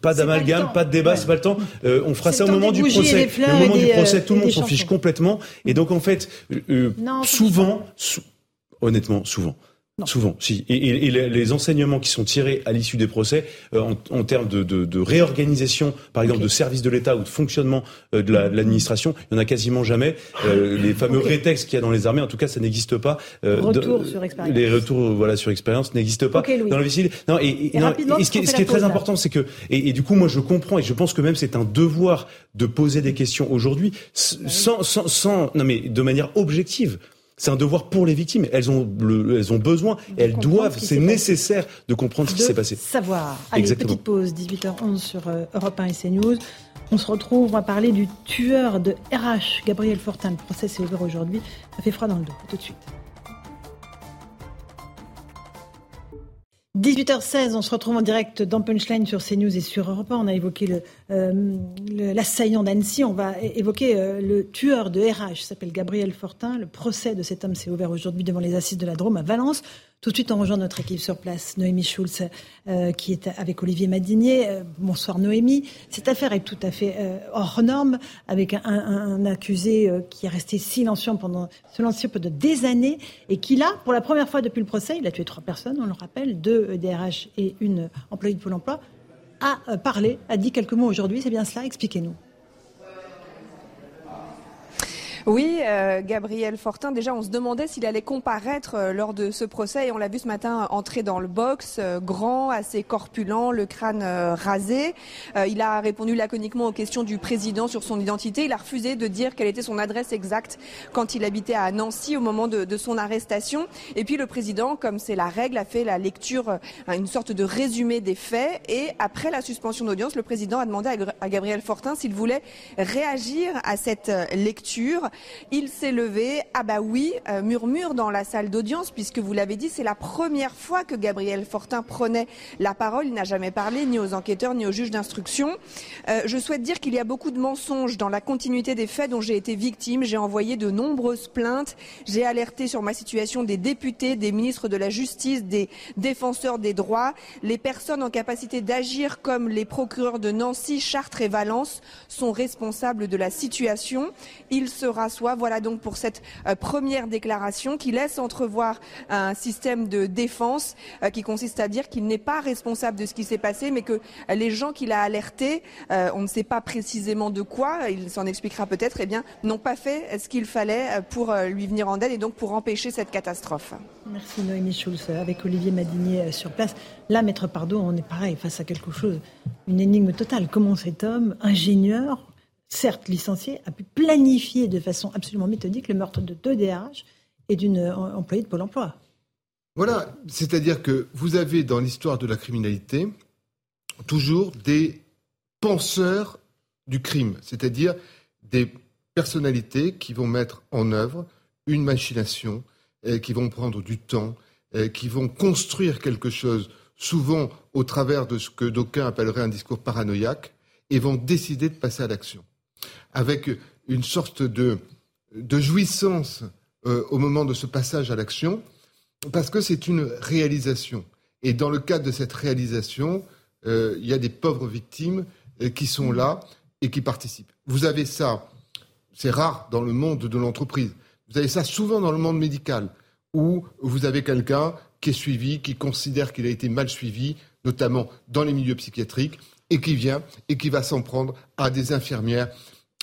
pas d'amalgame, pas, de débat, c'est pas le temps. Euh, on fera ça au moment du procès. Au moment du procès, tout le monde s'en fiche complètement. Et donc en fait, euh, souvent, honnêtement, souvent. Souvent, si. Et, les, enseignements qui sont tirés à l'issue des procès, euh, en, termes de, réorganisation, par exemple, de services de l'État ou de fonctionnement de l'administration, il n'y en a quasiment jamais. les fameux rétextes qu'il y a dans les armées, en tout cas, ça n'existe pas. Retour sur expérience. Les retours, voilà, sur expérience n'existent pas dans le Non, et, ce qui, est très important, c'est que, et, du coup, moi, je comprends et je pense que même c'est un devoir de poser des questions aujourd'hui, sans, sans, sans, non mais de manière objective. C'est un devoir pour les victimes. Elles ont, elles ont besoin, elles doivent, c'est nécessaire de comprendre ce qui s'est passé. Savoir. Allez, Exactement. petite pause, 18h11 sur euh, Europe 1 et CNews. On se retrouve, on va parler du tueur de RH, Gabriel Fortin. Le procès s'est ouvert aujourd'hui. Ça fait froid dans le dos. Tout de suite. 18h16, on se retrouve en direct dans Punchline sur CNews et sur Europe 1. On a évoqué euh, l'assaillant d'Annecy. On va évoquer euh, le tueur de RH, s'appelle Gabriel Fortin. Le procès de cet homme s'est ouvert aujourd'hui devant les assises de la Drôme à Valence. Tout de suite, on rejoint notre équipe sur place, Noémie Schulz, euh, qui est avec Olivier Madinier. Euh, bonsoir Noémie. Cette affaire est tout à fait hors norme, avec un, accusé qui est resté silencieux pendant, silencieux pendant des années, et qui là, pour la première fois depuis le procès, il a tué trois personnes, on le rappelle, deux DRH et une employée de Pôle emploi, a parlé, a dit quelques mots aujourd'hui. C'est bien cela Expliquez-nous. Oui, euh, Gabriel Fortin, déjà on se demandait s'il allait comparaître euh, lors de ce procès et on l'a vu ce matin entrer dans le box, euh, grand, assez corpulent, le crâne rasé. il a répondu laconiquement aux questions du président sur son identité. Il a refusé de dire quelle était son adresse exacte quand il habitait à Nancy au moment de, de son arrestation. Et puis le président, comme c'est la règle, a fait la lecture, une sorte de résumé des faits. Et après la suspension d'audience, le président a demandé à Gabriel Fortin s'il voulait réagir à cette lecture. Il s'est levé. Ah bah oui, euh, murmure dans la salle d'audience, puisque vous l'avez dit, c'est la première fois que Gabriel Fortin prenait la parole. Il n'a jamais parlé ni aux enquêteurs ni aux juges d'instruction. Euh, je souhaite dire qu'il y a beaucoup de mensonges dans la continuité des faits dont j'ai été victime. J'ai envoyé de nombreuses plaintes. J'ai alerté sur ma situation des députés, des ministres de la Justice, des défenseurs des droits. Les personnes en capacité d'agir comme les procureurs de Nancy, Chartres et Valence sont responsables de la situation. Il sera soi. Voilà donc pour cette euh, première déclaration qui laisse entrevoir un système de défense euh, qui consiste à dire qu'il n'est pas responsable de ce qui s'est passé, mais que les gens qu'il a alertés, euh, on ne sait pas précisément de quoi, il s'en expliquera peut-être, eh bien, n'ont pas fait ce qu'il fallait pour lui venir en aide et donc pour empêcher cette catastrophe. Merci Noémie Schulz. Avec Olivier Madinier sur place. Là, Maître Pardot, on est pareil face à quelque chose, une énigme totale. Comment cet homme, ingénieur, certes licencié, a pu planifier de façon absolument méthodique le meurtre de deux DRH et d'une euh, employée de Pôle emploi. Voilà, c'est-à-dire que vous avez dans l'histoire de la criminalité toujours des penseurs du crime, c'est-à-dire des personnalités qui vont mettre en œuvre une machination, euh, qui vont prendre du temps, euh, qui vont construire quelque chose, souvent au travers de ce que d'aucuns appelleraient un discours paranoïaque, et vont décider de passer à l'action avec une sorte de, jouissance euh, au moment de ce passage à l'action, parce que c'est une réalisation. Et dans le cadre de cette réalisation, euh, il y a des pauvres victimes qui sont là et qui participent. Vous avez ça, c'est rare dans le monde de l'entreprise. Vous avez ça souvent dans le monde médical, où vous avez quelqu'un qui est suivi, qui considère qu'il a été mal suivi, notamment dans les milieux psychiatriques, et qui vient et qui va s'en prendre à des infirmières,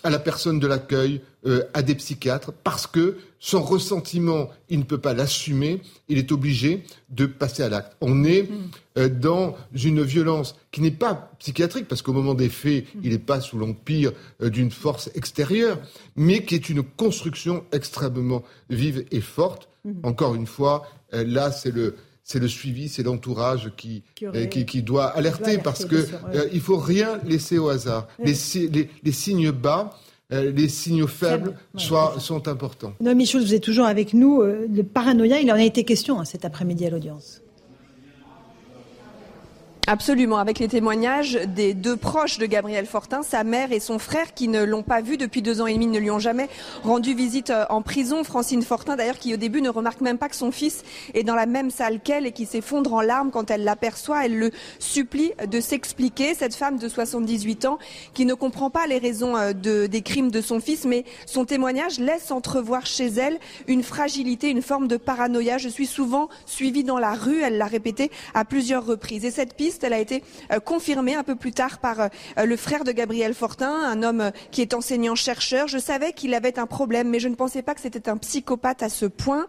à la personne de l'accueil, euh, à des psychiatres, parce que son ressentiment, il ne peut pas l'assumer, il est obligé de passer à l'acte. On est mm. euh, dans une violence qui n'est pas psychiatrique, parce qu'au moment des faits, mm. il n'est pas sous l'empire euh, d'une force extérieure, mais qui est une construction extrêmement vive et forte. Mm. Encore une fois, là, c'est le, c'est le suivi, c'est l'entourage qui, qui, doit alerter, parce que ne il faut rien laisser au hasard. Les, les, signes bas, euh, les signaux faibles sont importants. Non, Michel, vous êtes toujours avec nous. Euh, le paranoïa, il en a été question hein, cet après-midi à l'audience. Absolument, avec les témoignages des deux proches de Gabriel Fortin, sa mère et son frère qui ne l'ont pas vu depuis deux ans et demi, ne lui ont jamais rendu visite euh, en prison. Francine Fortin, d'ailleurs, qui au début ne remarque même pas que son fils est dans la même salle qu'elle et qui s'effondre en larmes quand elle l'aperçoit. Elle le supplie de s'expliquer. Cette femme de 78 ans qui ne comprend pas les raisons euh, de, des crimes de son fils, mais son témoignage laisse entrevoir chez elle une fragilité, une forme de paranoïa. Je suis souvent suivie dans la rue, elle l'a répété à plusieurs reprises. Et cette piste, elle a été euh, confirmée un peu plus tard par euh, le frère de Gabriel Fortin, un homme euh, qui est enseignant-chercheur. Je savais qu'il avait un problème, mais je ne pensais pas que c'était un psychopathe à ce point.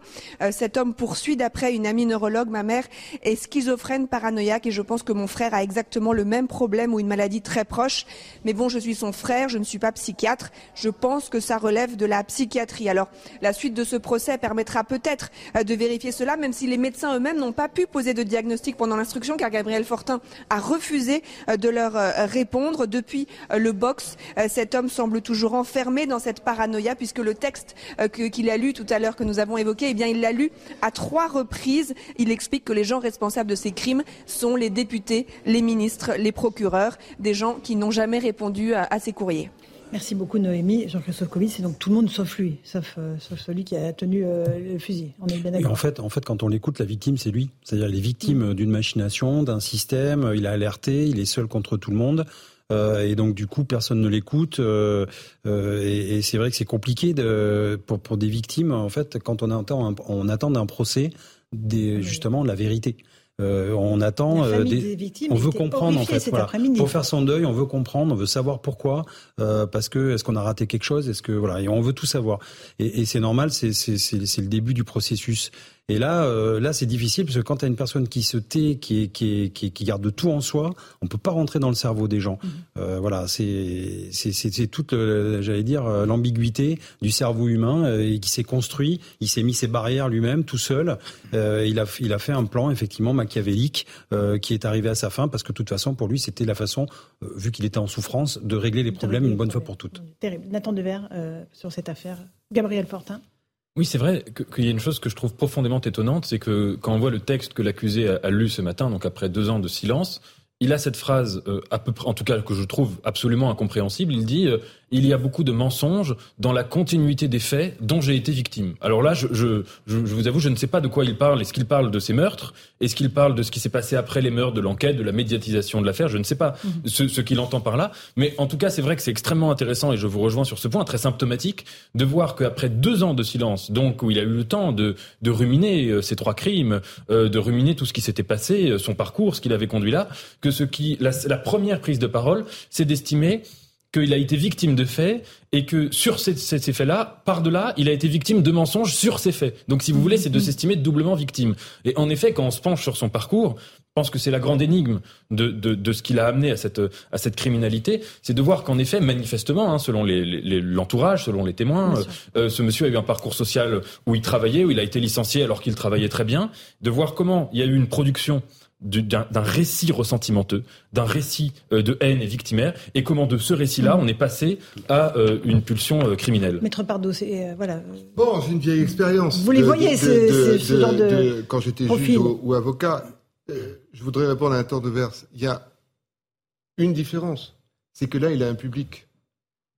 Cet homme poursuit, d'après une amie neurologue, ma mère est schizophrène paranoïaque et je pense que mon frère a exactement le même problème ou une maladie très proche. Mais bon, je suis son frère, je ne suis pas psychiatre. Je pense que ça relève de la psychiatrie. Alors, la suite de ce procès permettra peut-être de vérifier cela, même si les médecins eux-mêmes n'ont pas pu poser de diagnostic pendant l'instruction, car Gabriel Fortin a refusé euh, de leur euh, répondre. Depuis euh, le box, cet homme semble toujours enfermé dans cette paranoïa puisque le texte qu'il a lu tout à l'heure que nous avons évoqué, eh bien, il l'a lu à trois reprises. Il explique que les gens responsables de ces crimes sont les députés, les ministres, les procureurs, des gens qui n'ont jamais répondu à, ces courriers. Merci beaucoup Noémie. Jean-Christophe Covid, c'est donc tout le monde sauf lui, sauf, celui qui a tenu le fusil. On est bien d'accord. En fait, en fait, quand on l'écoute, la victime, c'est lui. C'est-à-dire les victimes mm. d'une machination, d'un système. Il a alerté, il est seul contre tout le monde. Euh, et donc du coup personne ne l'écoute euh, euh, et, et c'est vrai que c'est compliqué de, pour, pour des victimes en fait quand on attend on attend d'un procès des, justement la vérité. Euh, on attend. Euh, des... on veut comprendre en fait. Pour faire son deuil, on veut comprendre, on veut savoir pourquoi, euh, parce que est-ce qu'on a raté quelque chose, est-ce que voilà, et on veut tout savoir. Et, et c'est normal, c'est le début du processus. Et là, euh, là, c'est difficile parce que quand tu as une personne qui se tait, qui, qui, qui, qui, garde tout en soi, on peut pas rentrer dans le cerveau des gens. Mhm. Euh, voilà, c'est c'est toute, j'allais dire, euh, l'ambiguïté du cerveau humain et qui s'est construit. Il s'est mis ses barrières lui-même, tout seul. Euh, il a il a fait un plan effectivement machiavélique qui est arrivé à sa fin parce que de toute façon, pour lui, c'était la façon, vu qu'il était en souffrance, de régler les problèmes une bonne fois pour toutes. Terrible. Nathan Devers sur cette affaire. Gabriel Fortin. Oui, c'est vrai qu'il y a une chose que je trouve profondément étonnante, c'est que quand on voit le texte que l'accusé a, lu ce matin, donc après deux ans de silence, il a cette phrase, euh, à peu près, en tout cas que je trouve absolument incompréhensible. Il dit euh, il y a beaucoup de mensonges dans la continuité des faits dont j'ai été victime. Alors là, je, je, je, vous avoue, je ne sais pas de quoi il parle. Est-ce qu'il parle de ces meurtres? Est-ce qu'il parle de ce qui s'est passé après les meurtres, de l'enquête, de la médiatisation de l'affaire? Je ne sais pas mhm. ce, ce qu'il entend par là. Mais en tout cas, c'est vrai que c'est extrêmement intéressant, et je vous rejoins sur ce point, très symptomatique, de voir qu'après deux ans de silence, donc où il a eu le temps de, de ruminer euh, ces trois crimes, euh, de ruminer tout ce qui s'était passé, euh, son parcours, ce qu'il avait conduit là, que ce qui, la, la première prise de parole, c'est d'estimer qu'il a été victime de faits et que sur ces, ces, faits-là, par-delà, il a été victime de mensonges sur ces faits. Donc, si vous voulez, c'est de s'estimer doublement victime. Et en effet, quand on se penche sur son parcours, je pense que c'est la grande énigme de, de, de ce qu'il a amené à cette, à cette criminalité, c'est de voir qu'en effet, manifestement, hein, selon l'entourage, les, selon les témoins, euh, ce monsieur a eu un parcours social où il travaillait, où il a été licencié alors qu'il travaillait très bien, de voir comment il y a eu une production d'un récit ressentimenteux, d'un récit euh, de haine et victimaire, et comment de ce récit-là, on est passé à euh, une pulsion euh, criminelle. Maître Pardo, c'est voilà. Bon, j'ai une vieille expérience. Vous les voyez, ce, genre de, quand j'étais juge ou, avocat, je voudrais répondre à un temps de verse. Il y a une différence, c'est que là, il a un public.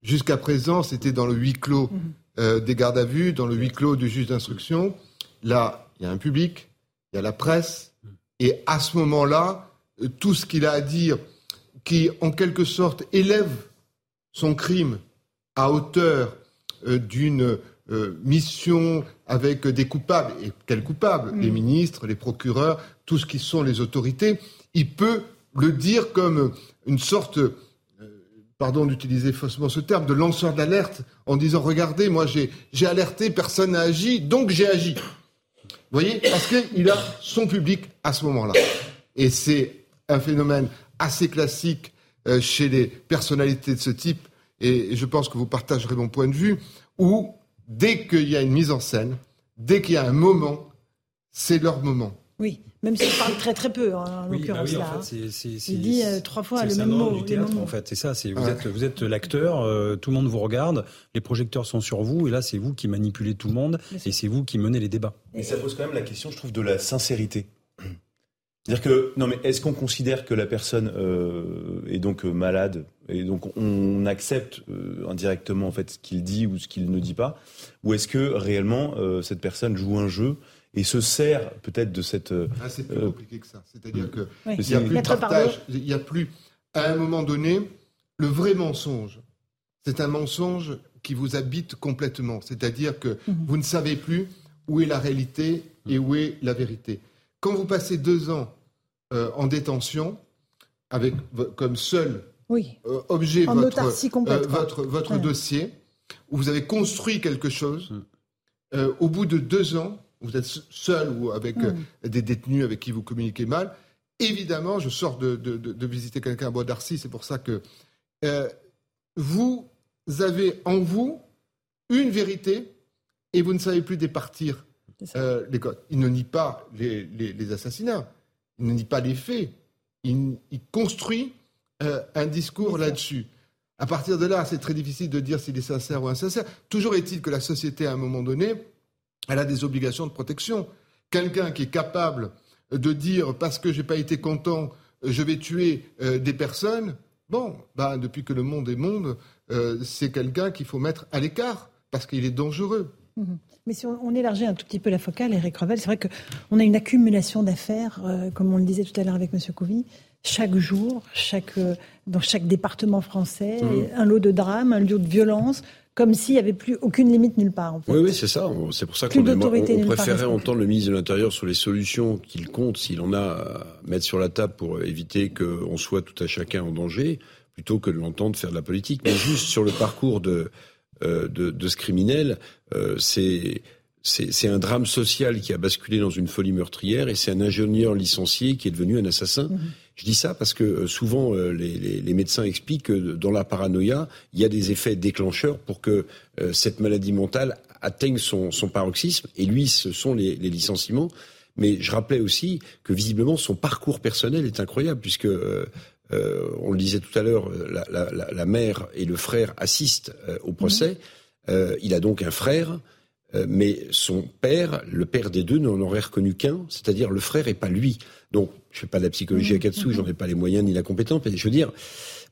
Jusqu'à présent, c'était dans le huis clos mm-hmm. des gardes à vue, dans le huis clos du juge d'instruction. Là, il y a un public, il y a la presse et à ce moment-là, tout ce qu'il a à dire qui, en quelque sorte, élève son crime à hauteur euh, d'une euh, mission avec des coupables. Et quels coupables? Les ministres, les procureurs, tout ce qui sont les autorités. Il peut le dire comme une sorte, euh, pardon d'utiliser faussement ce terme, de lanceur d'alerte en disant regardez, moi j'ai alerté, personne n'a agi, donc j'ai agi. Voyez Parce qu'il a son public à ce moment-là. Et c'est un phénomène assez classique euh, chez les personnalités de ce type, et je pense que vous partagerez mon point de vue, où dès qu'il y a une mise en scène, dès qu'il y a un moment, c'est leur moment. Oui, même s'il parle très très peu, hein, en bah l'occurrence là. Hein. il dit euh, trois fois le même mot. Du théâtre, en fait, c'est ça. Vous, êtes, vous êtes l'acteur, euh, tout le monde vous regarde, les projecteurs sont sur vous, et là c'est vous qui manipulez tout le monde, et c'est vous qui menez les débats. Et ça pose quand même la question, je trouve, de la sincérité. C'est-à-dire que, non mais est-ce qu'on considère que la personne euh, est donc euh, malade et donc on accepte euh, indirectement en fait ce qu'il dit ou ce qu'il ne dit pas ou est-ce que réellement cette personne joue un jeu et se sert peut-être de cette... Ah, c'est plus compliqué que ça. C'est-à-dire que il n'y a plus de partage, il n'y a plus, à un moment donné, le vrai mensonge. C'est un mensonge qui vous habite complètement. C'est-à-dire que mhm. vous ne savez plus où est la réalité et où est la vérité. Quand vous passez deux ans euh, en détention, avec comme seul euh, objet votre, euh, votre, votre dossier, où vous avez construit quelque chose, mm. au bout de deux ans, vous êtes seul ou avec mm. des détenus avec qui vous communiquez mal, évidemment, je sors de, de visiter quelqu'un à Bois d'Arcy, c'est pour ça que vous avez en vous une vérité et vous ne savez plus départir euh, il ne nie pas les, assassinats, il ne nie pas les faits, il, construit euh, un discours là-dessus. À partir de là, c'est très difficile de dire s'il est sincère ou insincère. Toujours est-il que la société, à un moment donné, elle a des obligations de protection. Quelqu'un qui est capable de dire parce que j'ai pas été content, je vais tuer euh, des personnes, bon, bah, depuis que le monde est monde, c'est quelqu'un qu'il faut mettre à l'écart parce qu'il est dangereux. Mhm. Mais si on, élargit un tout petit peu la focale, Eric Revel, c'est vrai qu'on a une accumulation d'affaires, euh, comme on le disait tout à l'heure avec M. Couvi, chaque jour, chaque, euh, dans chaque département français, mhm. un lot de drames, un lot de violence, comme s'il n'y avait plus aucune limite nulle part. Oui, oui, c'est ça. C'est pour ça qu'on on, préférait entendre le ministre de l'Intérieur sur les solutions qu'il compte, s'il en a, à mettre sur la table pour éviter qu'on soit tout à chacun en danger, plutôt que de l'entendre faire de la politique. Mais juste sur le parcours de, euh, de, ce criminel, euh, c'est c'est un drame social qui a basculé dans une folie meurtrière et c'est un ingénieur licencié qui est devenu un assassin. Mhm. Je dis ça parce que euh, souvent les, médecins expliquent que dans la paranoïa, il y a des effets déclencheurs pour que cette maladie mentale atteigne son, paroxysme. Et lui, ce sont les, licenciements. Mais je rappelais aussi que visiblement son parcours personnel est incroyable puisque euh, on le disait tout à l'heure, la, mère et le frère assistent euh, au procès. Euh, il a donc un frère, mais son père, le père des deux, n'en aurait reconnu qu'un, c'est-à-dire le frère et pas lui. Donc, je fais pas de la psychologie à quatre sous, j'en ai pas les moyens ni la compétence, mais je veux dire,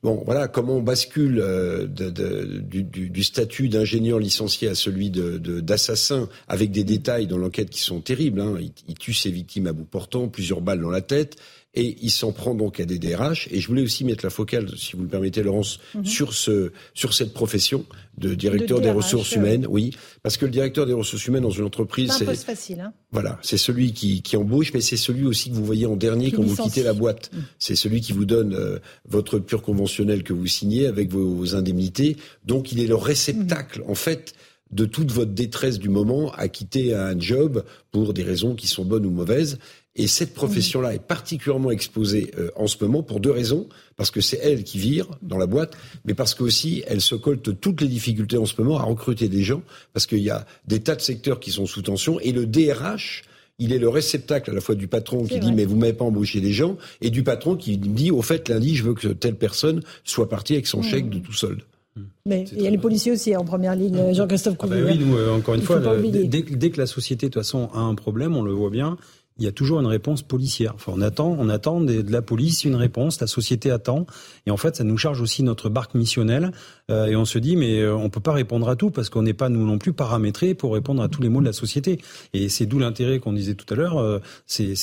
bon, voilà, comment on bascule du, statut d'ingénieur licencié à celui d'assassin, avec des détails dans l'enquête qui sont terribles. Hein. il, tue ses victimes à bout portant, plusieurs balles dans la tête et il s'en prend donc à des DRH. Et je voulais aussi mettre la focale, si vous le permettez, Laurence, mhm. sur ce sur cette profession de directeur des ressources humaines. Oui, parce que le directeur des ressources humaines dans une entreprise, c'est facile. Hein voilà, c'est celui qui, qui embauche, mais c'est celui aussi que vous voyez en dernier quand vous quittez la boîte. Mm. C'est celui qui vous donne euh, votre pure conventionnelle que vous signez avec vos, indemnités. Donc il est le réceptacle, en fait de toute votre détresse du moment à quitter un job pour des raisons qui sont bonnes ou mauvaises. Et cette profession-là est particulièrement exposée euh, en ce moment pour deux raisons. Parce que c'est elle qui vire dans la boîte, mais parce qu'aussi elle se colte toutes les difficultés en ce moment à recruter des gens, parce qu'il y a des tas de secteurs qui sont sous tension, et le DRH, il est le réceptacle à la fois du patron qui dit mais vous m'avez pas embauché des gens, et du patron qui dit au fait lundi je veux que telle personne soit partie avec son chèque de tout solde. Mais il y a les policiers aussi en première ligne, Jean-Christophe ah bah oui, nous, euh, encore une fois, dès, dès, que la société de toute façon a un problème, on le voit bien, il y a toujours une réponse policière. Enfin, on attend, on attend de, la police une réponse, la société attend, et en fait, ça nous charge aussi notre barque missionnelle, euh, et on se dit, mais euh, on peut pas répondre à tout parce qu'on n'est pas nous non plus paramétrés pour répondre à tous les mots de la société. Et c'est d'où l'intérêt qu'on disait tout à l'heure, euh, c'est,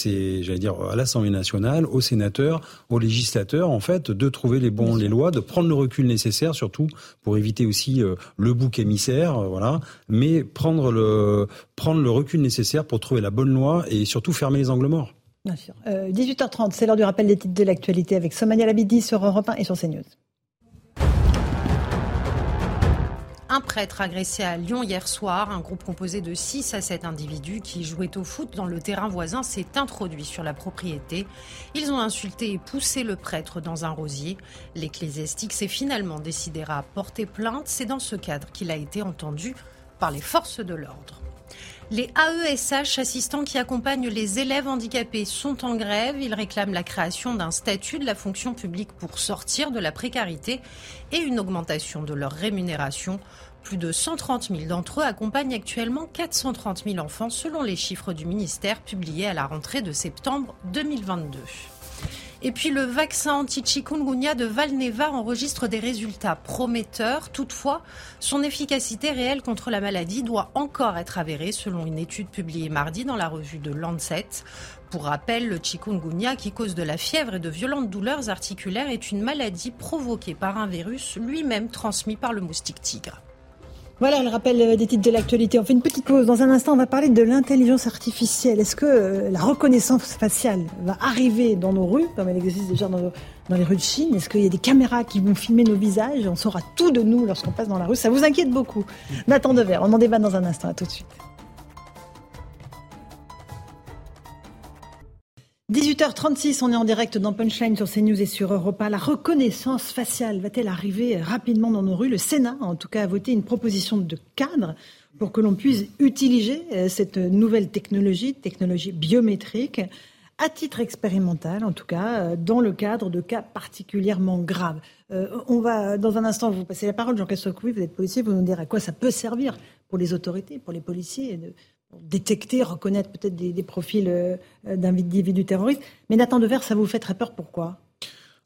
j'allais dire, à l'Assemblée nationale, aux sénateurs, aux législateurs, en fait, de trouver les bons, les lois, de prendre le recul nécessaire, surtout pour éviter aussi le bouc émissaire, voilà, mais prendre le prendre le recul nécessaire pour trouver la bonne loi et surtout faire fermer les angles morts. Bien sûr. 18h30, euh, c'est l'heure du rappel des titres de l'actualité avec Somania Labidi sur Europe 1 et sur CNews. Un prêtre agressé à Lyon hier soir. Un groupe composé de 6 à 7 individus qui jouaient au foot dans le terrain voisin s'est introduit sur la propriété. Ils ont insulté et poussé le prêtre dans un rosier. L'ecclésiastique s'est finalement décidé à porter plainte. C'est dans ce cadre qu'il a été entendu par les forces de l'ordre. Les AESH, assistants qui accompagnent les élèves handicapés, sont en grève. Ils réclament la création d'un statut de la fonction publique pour sortir de la précarité et une augmentation de leur rémunération. Plus de 130 000 d'entre eux accompagnent actuellement 430 000 enfants selon les chiffres du ministère publiés à la rentrée de septembre 2022. Et puis le vaccin anti-chikungunya de Valneva enregistre des résultats prometteurs. Toutefois, son efficacité réelle contre la maladie doit encore être avérée selon une étude publiée mardi dans la revue de Lancet. Pour rappel, le chikungunya, qui cause de la fièvre et de violentes douleurs articulaires, est une maladie provoquée par un virus lui-même transmis par le moustique tigre. Voilà le rappel euh, des titres de l'actualité. On fait une petite pause. Dans un instant, on va parler de l'intelligence artificielle. Est-ce que euh, la reconnaissance faciale va arriver dans nos rues, comme elle existe déjà dans, les rues de Chine? Est-ce qu'il y a des caméras qui vont filmer nos visages? On saura tout de nous lorsqu'on passe dans la rue. Ça vous inquiète beaucoup. Nathan Dever, on en débat dans un instant. À tout de suite. 18h36, on est en direct dans Punchline sur CNews et sur Europa. La reconnaissance faciale va-t-elle arriver rapidement dans nos rues? Le Sénat, en tout cas, a voté une proposition de cadre pour que l'on puisse utiliser euh, cette nouvelle technologie, technologie biométrique, à titre expérimental, en tout cas, euh, dans le cadre de cas particulièrement graves. Euh, on va, dans un instant, vous passer la parole, Jean-Christophe Couvi, vous êtes policier, vous nous direz à quoi ça peut servir pour les autorités, pour les policiers, détecter, reconnaître peut-être des, profils euh, d'individus terroristes. Mais Nathan Devers, ça vous fait très peur. Pourquoi?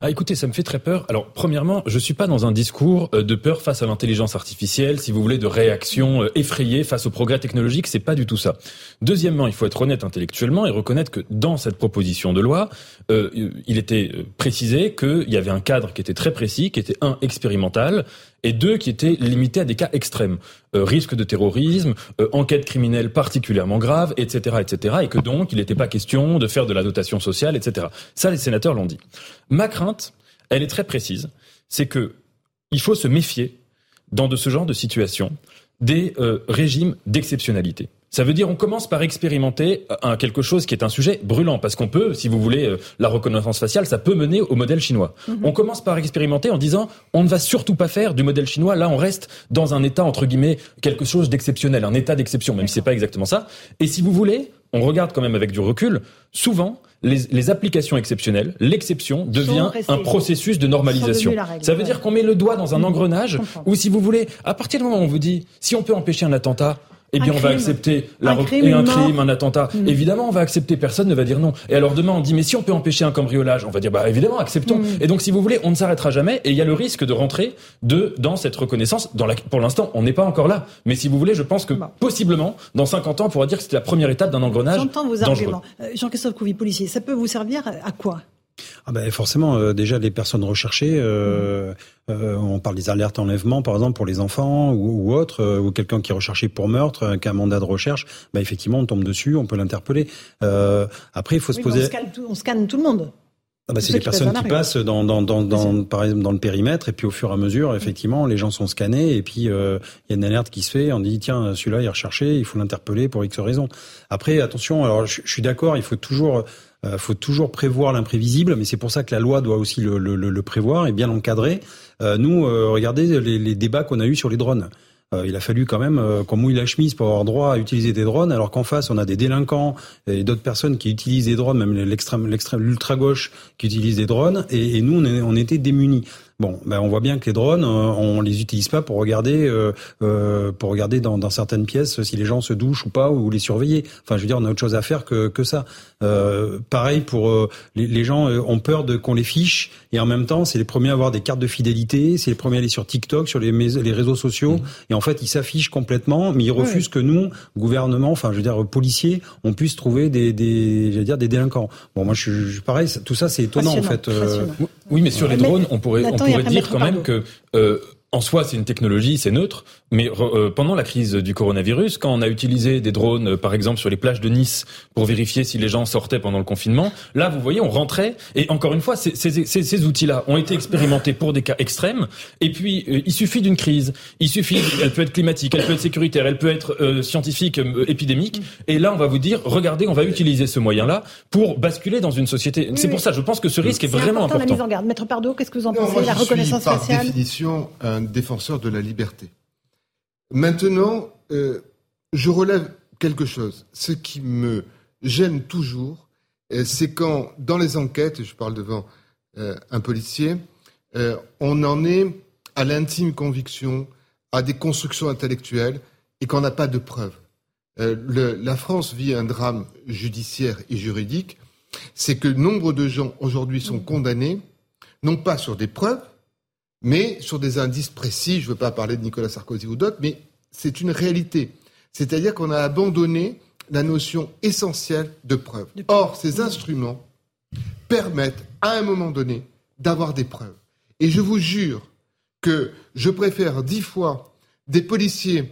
Ah, écoutez, ça me fait très peur. Alors, premièrement, je suis pas dans un discours euh, de peur face à l'intelligence artificielle, si vous voulez, de réaction euh, effrayée face au progrès technologique. C'est pas du tout ça. Deuxièmement, il faut être honnête intellectuellement et reconnaître que dans cette proposition de loi, euh, il était précisé qu'il y avait un cadre qui était très précis, qui était un expérimental, et deux qui étaient limités à des cas extrêmes, euh, risque de terrorisme, euh, enquête criminelle particulièrement grave, etc., etc., et que donc il n'était pas question de faire de la dotation sociale, etc. Ça, les sénateurs l'ont dit. Ma crainte, elle est très précise, c'est que il faut se méfier dans de ce genre de situation des euh, régimes d'exceptionnalité. Ça veut dire on commence par expérimenter un, quelque chose qui est un sujet brûlant, parce qu'on peut, si vous voulez, euh, la reconnaissance faciale, ça peut mener au modèle chinois. Mhm. On commence par expérimenter en disant on ne va surtout pas faire du modèle chinois, là on reste dans un état, entre guillemets, quelque chose d'exceptionnel, un état d'exception, même si c'est pas exactement ça. Et si vous voulez, on regarde quand même avec du recul, souvent, les, les applications exceptionnelles, l'exception devient un processus de normalisation. Ça veut dire qu'on met le doigt dans un mhm. engrenage où, si vous voulez, à partir du moment où on vous dit, si on peut empêcher un attentat, eh bien, on va accepter la un crime, et un crime, un attentat. Mm. Évidemment, on va accepter. Personne ne va dire non. Et alors demain, on dit mais si on peut empêcher un cambriolage, on va dire bah évidemment, acceptons. Mm. Et donc, si vous voulez, on ne s'arrêtera jamais. Et il y a le risque de rentrer de dans cette reconnaissance. Dans la, pour l'instant, on n'est pas encore là. Mais si vous voulez, je pense que possiblement, dans 50 ans, on pourra dire que c'était la première étape d'un engrenage. J'entends vos arguments. Euh, Jean-Christophe Couvi, policier, ça peut vous servir à quoi? Ah ben forcément, euh, déjà les personnes recherchées, euh, euh, on parle des alertes enlèvement par exemple pour les enfants ou, ou autres, ou quelqu'un qui est recherché pour meurtre, qui a un mandat de recherche, bah effectivement on tombe dessus, on peut l'interpeller. après il faut se poser. On scanne, tout, le monde. Ah bah, c'est des personnes qui passent dans, dans, dans, dans, par exemple, dans le périmètre, et puis au fur et à mesure, effectivement, les gens sont scannés, et puis il y a une alerte qui se fait, on dit, tiens, celui-là, il est recherché, il faut l'interpeller pour X raison. Après, attention, alors je, je suis d'accord, il faut toujours euh, faut toujours prévoir l'imprévisible, mais c'est pour ça que la loi doit aussi le, le, le prévoir et bien l'encadrer. Euh, nous, euh, regardez les, les débats qu'on a eus sur les drones. Il a fallu quand même qu'on mouille la chemise pour avoir droit à utiliser des drones, alors qu'en face on a des délinquants et d'autres personnes qui utilisent des drones, même l'extrême, l'extrême, l'ultra gauche qui utilise des drones, et, et nous on, est, on était démunis. Bon, ben on voit bien que les drones, on les utilise pas pour regarder, pour regarder dans, dans, certaines pièces si les gens se douchent ou pas, ou les surveiller. Enfin, je veux dire, on a autre chose à faire que, que ça. pareil pour les, les, gens ont peur de qu'on les fiche, et en même temps, c'est les premiers à avoir des cartes de fidélité, c'est les premiers à aller sur TikTok, sur les, les réseaux sociaux, mmh. et en fait, ils s'affichent complètement, mais ils refusent que nous, gouvernement, enfin, je veux dire, policiers, on puisse trouver des, des, je veux dire, des délinquants. Bon, moi, je, je pareil, tout ça, c'est étonnant en fait. Oui, mais sur les drones, on pourrait, on pourrait dire quand même que euh, en soi, c'est une technologie, c'est neutre. Mais euh, pendant la crise du coronavirus, quand on a utilisé des drones, euh, par exemple sur les plages de Nice, pour vérifier si les gens sortaient pendant le confinement, là, vous voyez, on rentrait. Et encore une fois, ces, ces, ces, outils-là ont été expérimentés pour des cas extrêmes. Et puis, euh, il suffit d'une crise. Il suffit, elle peut être climatique, elle peut être sécuritaire, elle peut être scientifique, épidémique. Et là, on va vous dire, regardez, on va utiliser ce moyen-là pour basculer dans une société. c'est pour ça, je pense que ce risque est, vraiment important. La mise en garde. Maître Pardo, qu'est-ce que vous en pensez La reconnaissance par définition, défenseur de la liberté. Maintenant, euh, je relève quelque chose. Ce qui me gêne toujours, euh, c'est quand, dans les enquêtes, je parle devant euh, un policier, on en est à l'intime conviction, à des constructions intellectuelles, et qu'on n'a pas de preuves. la France vit un drame judiciaire et juridique, c'est que nombre de gens aujourd'hui sont condamnés, non pas sur des preuves, mais sur des indices précis. Je ne veux pas parler de Nicolas Sarkozy ou d'autres, mais c'est une réalité. C'est-à-dire qu'on a abandonné la notion essentielle de preuve. Or, ces instruments permettent, à un moment donné, d'avoir des preuves. Et je vous jure que je préfère dix fois des policiers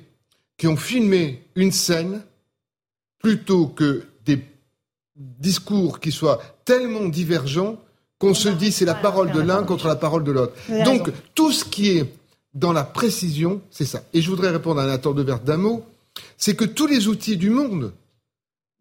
qui ont filmé une scène plutôt que des discours qui soient tellement divergents qu'on se dit c'est la parole de l'un contre la parole de l'autre. Donc tout ce qui est dans la précision, c'est ça. Et je voudrais répondre à Nathan Devert d'un mot, c'est que tous les outils du monde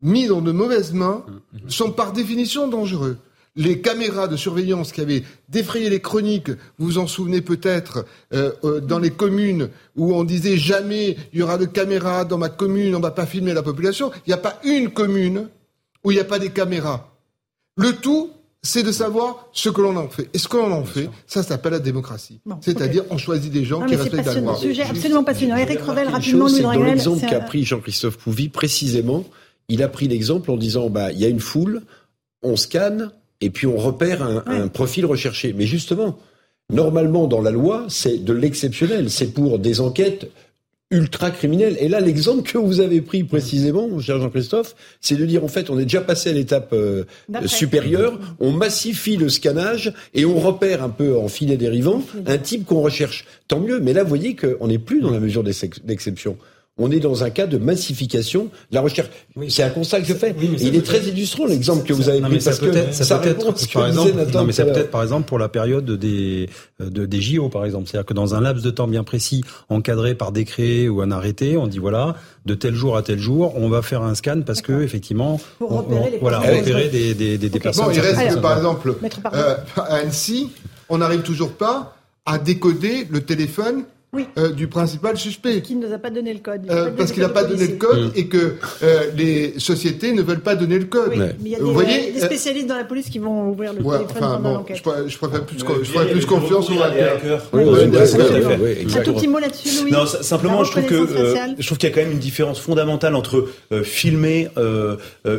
mis dans de mauvaises mains sont par définition dangereux. Les caméras de surveillance qui avaient défrayé les chroniques, vous vous en souvenez peut-être, euh, euh, dans les communes où on disait jamais il y aura de caméras dans ma commune, on ne va pas filmer la population. Il n'y a pas une commune où il n'y a pas des caméras. Le tout, c'est de savoir ce que l'on en fait. Et ce que l'on en fait, ça s'appelle la démocratie. C'est-à-dire, on choisit des gens qui respectent la loi. sujet absolument passionnant. Eric Revel, rapidement, nous Dans l'exemple qu'a pris Jean-Christophe Couvi, précisément, il a pris l'exemple en disant, bah, il y a une foule, on scanne, et puis on repère un, un profil recherché. Mais justement, normalement, dans la loi, c'est de l'exceptionnel. C'est pour des enquêtes ultra criminel. Et là, l'exemple que vous avez pris précisément, mon cher Jean-Christophe, c'est de dire en fait, on est déjà passé à l'étape euh, supérieure, on massifie le scannage et on repère un peu en filet dérivant un type qu'on recherche. Tant mieux. Mais là, vous voyez qu'on n'est plus dans la mesure d'exception on est dans un cas de massification de la recherche. c'est un constat que je fais. il est très illustrant l'exemple que vous avez pris parce que ça, peut être par exemple, non, mais c'est peut-être par exemple pour la période des de, des JO par exemple, c'est-à-dire que dans un laps de temps bien précis, encadré par décret ou un arrêté, on dit voilà de tel jour à tel jour, on va faire un scan parce que effectivement, pour repérer, les voilà, repérer des, des, des, personnes. Bon, il reste par exemple euh, à Annecy, on n'arrive toujours pas à décoder le téléphone oui. Euh, du principal suspect. Qui ne nous a pas donné le code. Euh, parce qu'il n'a pas donné le code et que euh, les sociétés ne veulent pas donner le code. Oui, mais il y a des, voyez, des spécialistes dans la police qui vont ouvrir le téléphone enfin, pendant l'enquête. Je, je, préfère plus, je plus confiance aux hackers. Oui, un tout petit mot là-dessus, Louis. Non, simplement, je trouve que je trouve qu'il y a quand même une différence fondamentale entre filmer,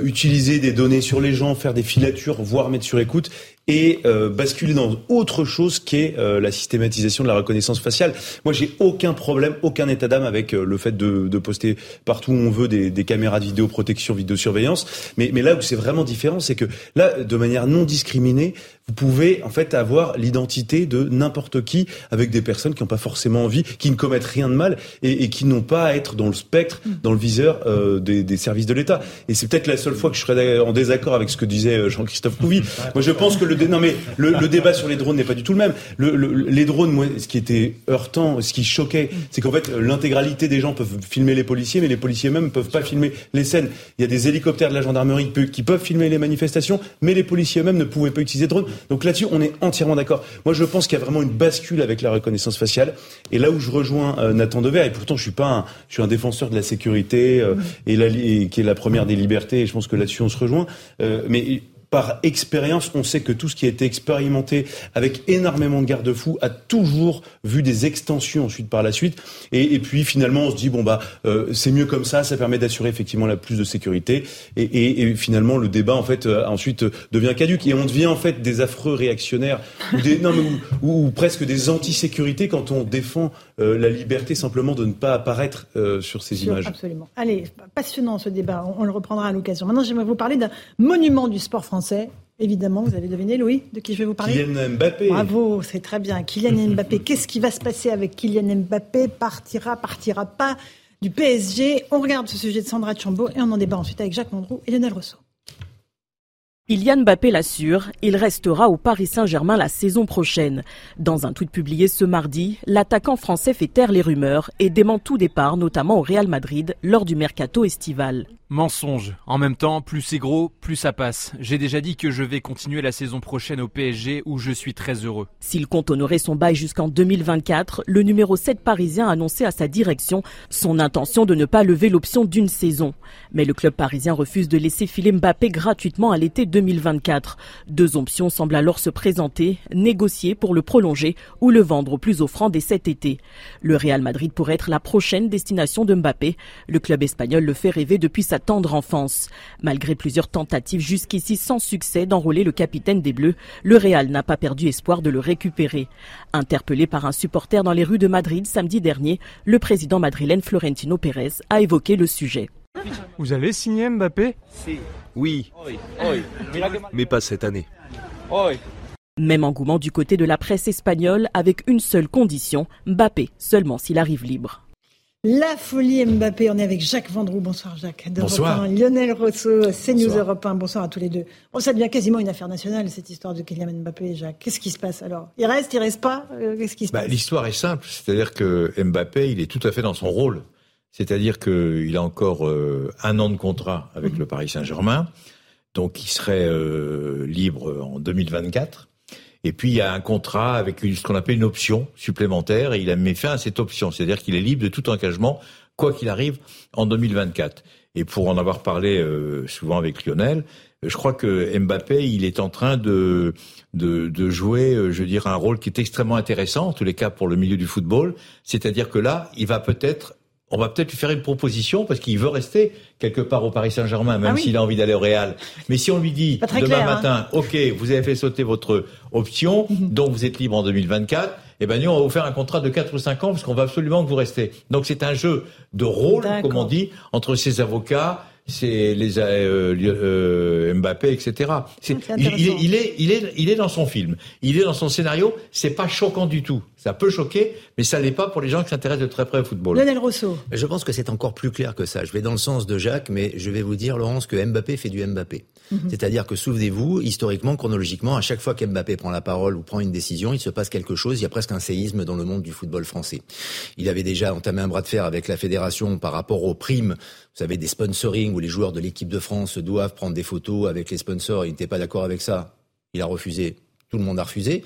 utiliser des données sur les gens, faire des filatures, voire mettre sur écoute, et euh, basculer dans autre chose qui est euh, la systématisation de la reconnaissance faciale. Moi, j'ai aucun problème, aucun état d'âme avec euh, le fait de, de, poster partout où on veut des, des caméras de vidéoprotection, vidéosurveillance. Mais, mais là où c'est vraiment différent, c'est que là, de manière non discriminée, vous pouvez en fait avoir l'identité de n'importe qui avec des personnes qui n'ont pas forcément envie, qui ne commettent rien de mal et, et qui n'ont pas à être dans le spectre, dans le viseur euh, des, des, services de l'État. Et c'est peut-être la seule fois que je serais en désaccord avec ce que disait Jean-Christophe Couvi. Moi, je pense que le non mais le, le débat sur les drones n'est pas du tout le même. Le, les drones, moi, ce qui était heurtant, ce qui choquait, c'est qu'en fait l'intégralité des gens peuvent filmer les policiers, mais les policiers même peuvent pas filmer les scènes. Il y a des hélicoptères de la gendarmerie qui peuvent filmer les manifestations, mais les policiers eux-mêmes ne pouvaient pas utiliser de drones. Donc là-dessus, on est entièrement d'accord. Moi, je pense qu'il y a vraiment une bascule avec la reconnaissance faciale. Et là où je rejoins euh, Nathan Dever, et pourtant je suis pas, un, je suis un défenseur de la sécurité euh, et, la, qui est la première des libertés. Et je pense que là-dessus on se rejoint. Euh, mais par expérience, on sait que tout ce qui a été expérimenté avec énormément de garde-fous a toujours vu des extensions ensuite par la suite. Et, puis finalement, on se dit bon bah euh, c'est mieux comme ça, ça permet d'assurer effectivement la plus de sécurité. Et, finalement, le débat en fait euh, ensuite devient caduque et on devient en fait des affreux réactionnaires ou des non, ou, presque des anti-sécurité quand on défend euh, la liberté simplement de ne pas apparaître sur ces images. Absolument. Allez, passionnant ce débat. On, on le reprendra à l'occasion. Maintenant, j'aimerais vous parler d'un monument du sport français. Évidemment, vous avez deviné, Louis, de qui je vais vous parler Kylian Mbappé. Bravo, c'est très bien. Kylian Mbappé. Qu'est-ce qui va se passer avec Kylian Mbappé? Partira, partira pas du PSG On regarde ce sujet de Sandra Chambaud et on en débat ensuite avec Jacques Mandrou et Lionel Rousseau. Kylian Mbappé l'assure, il restera au Paris Saint-Germain la saison prochaine. Dans un tweet publié ce mardi, l'attaquant français fait taire les rumeurs et dément tout départ, notamment au Real Madrid, lors du mercato estival. Mensonge. En même temps, plus c'est gros, plus ça passe. J'ai déjà dit que je vais continuer la saison prochaine au PSG où je suis très heureux. S'il compte honorer son bail jusqu'en 2024, le numéro 7 parisien a annoncé à sa direction son intention de ne pas lever l'option d'une saison. Mais le club parisien refuse de laisser filer Mbappé gratuitement à l'été 2024. Deux options semblent alors se présenter, négocier pour le prolonger ou le vendre au plus offrant dès cet été. Le Real Madrid pourrait être la prochaine destination de Mbappé. Le club espagnol le fait rêver depuis sa tendre enfance. Malgré plusieurs tentatives jusqu'ici sans succès d'enrôler le capitaine des Bleus, le Real n'a pas perdu espoir de le récupérer. Interpellé par un supporter dans les rues de Madrid samedi dernier, le président madrilène Florentino Pérez a évoqué le sujet. Vous allez signer Mbappé? Oui, mais pas cette année. Même engouement du côté de la presse espagnole avec une seule condition, Mbappé seulement s'il arrive libre. La folie Mbappé, on est avec Jacques Vendroux. Bonsoir Jacques. Bonsoir. Lionel Rousseau, CNews Europe 1. Bonsoir à tous les deux. Bon, ça devient quasiment une affaire nationale, cette histoire de Kylian Mbappé et Jacques. Qu'est-ce qui se passe alors? Il reste, il reste pas? Euh, Qu'est-ce qui se bah, passe? L'histoire est simple, c'est-à-dire que Mbappé, il est tout à fait dans son rôle. C'est-à-dire qu'il a encore euh, un an de contrat avec le Paris Saint-Germain, donc il serait euh, libre en 2024. Et puis il y a un contrat avec ce qu'on appelle une option supplémentaire, et il a mis fin à cette option, c'est-à-dire qu'il est libre de tout engagement, quoi qu'il arrive, en 2024. Et pour en avoir parlé euh, souvent avec Lionel, je crois que Mbappé, il est en train de, de, de jouer, euh, je veux dire, un rôle qui est extrêmement intéressant, en tous les cas pour le milieu du football. C'est-à-dire que là, il va peut-être on va peut-être lui faire une proposition parce qu'il veut rester quelque part au Paris Saint-Germain, même ah s'il a envie d'aller au Real. Mais si on lui dit demain hein. matin, OK, vous avez fait sauter votre option, mhm. donc vous êtes libre en 2024, eh ben nous, on va vous faire un contrat de 4 ou 5 ans parce qu'on va absolument que vous restez. Donc c'est un jeu de rôle, comme on dit, entre ses avocats, c'est les euh, euh, Mbappé, etc. il, il, est, il, est, il est dans son film, il est dans son scénario. C'est pas choquant du tout. Ça peut choquer, mais ça l'est pas pour les gens qui s'intéressent de très près au football. Lionel Rousseau. Je pense que c'est encore plus clair que ça. Je vais dans le sens de Jacques, mais je vais vous dire, Laurence, que Mbappé fait du Mbappé. Mhm. C'est-à-dire que souvenez-vous, historiquement, chronologiquement, à chaque fois qu'Mbappé prend la parole ou prend une décision, il se passe quelque chose. Il y a presque un séisme dans le monde du football français. Il avait déjà entamé un bras de fer avec la fédération par rapport aux primes. Vous savez, des sponsoring où les joueurs de l'équipe de France doivent prendre des photos avec les sponsors. Il n'était pas d'accord avec ça. Il a refusé. Tout le monde a refusé.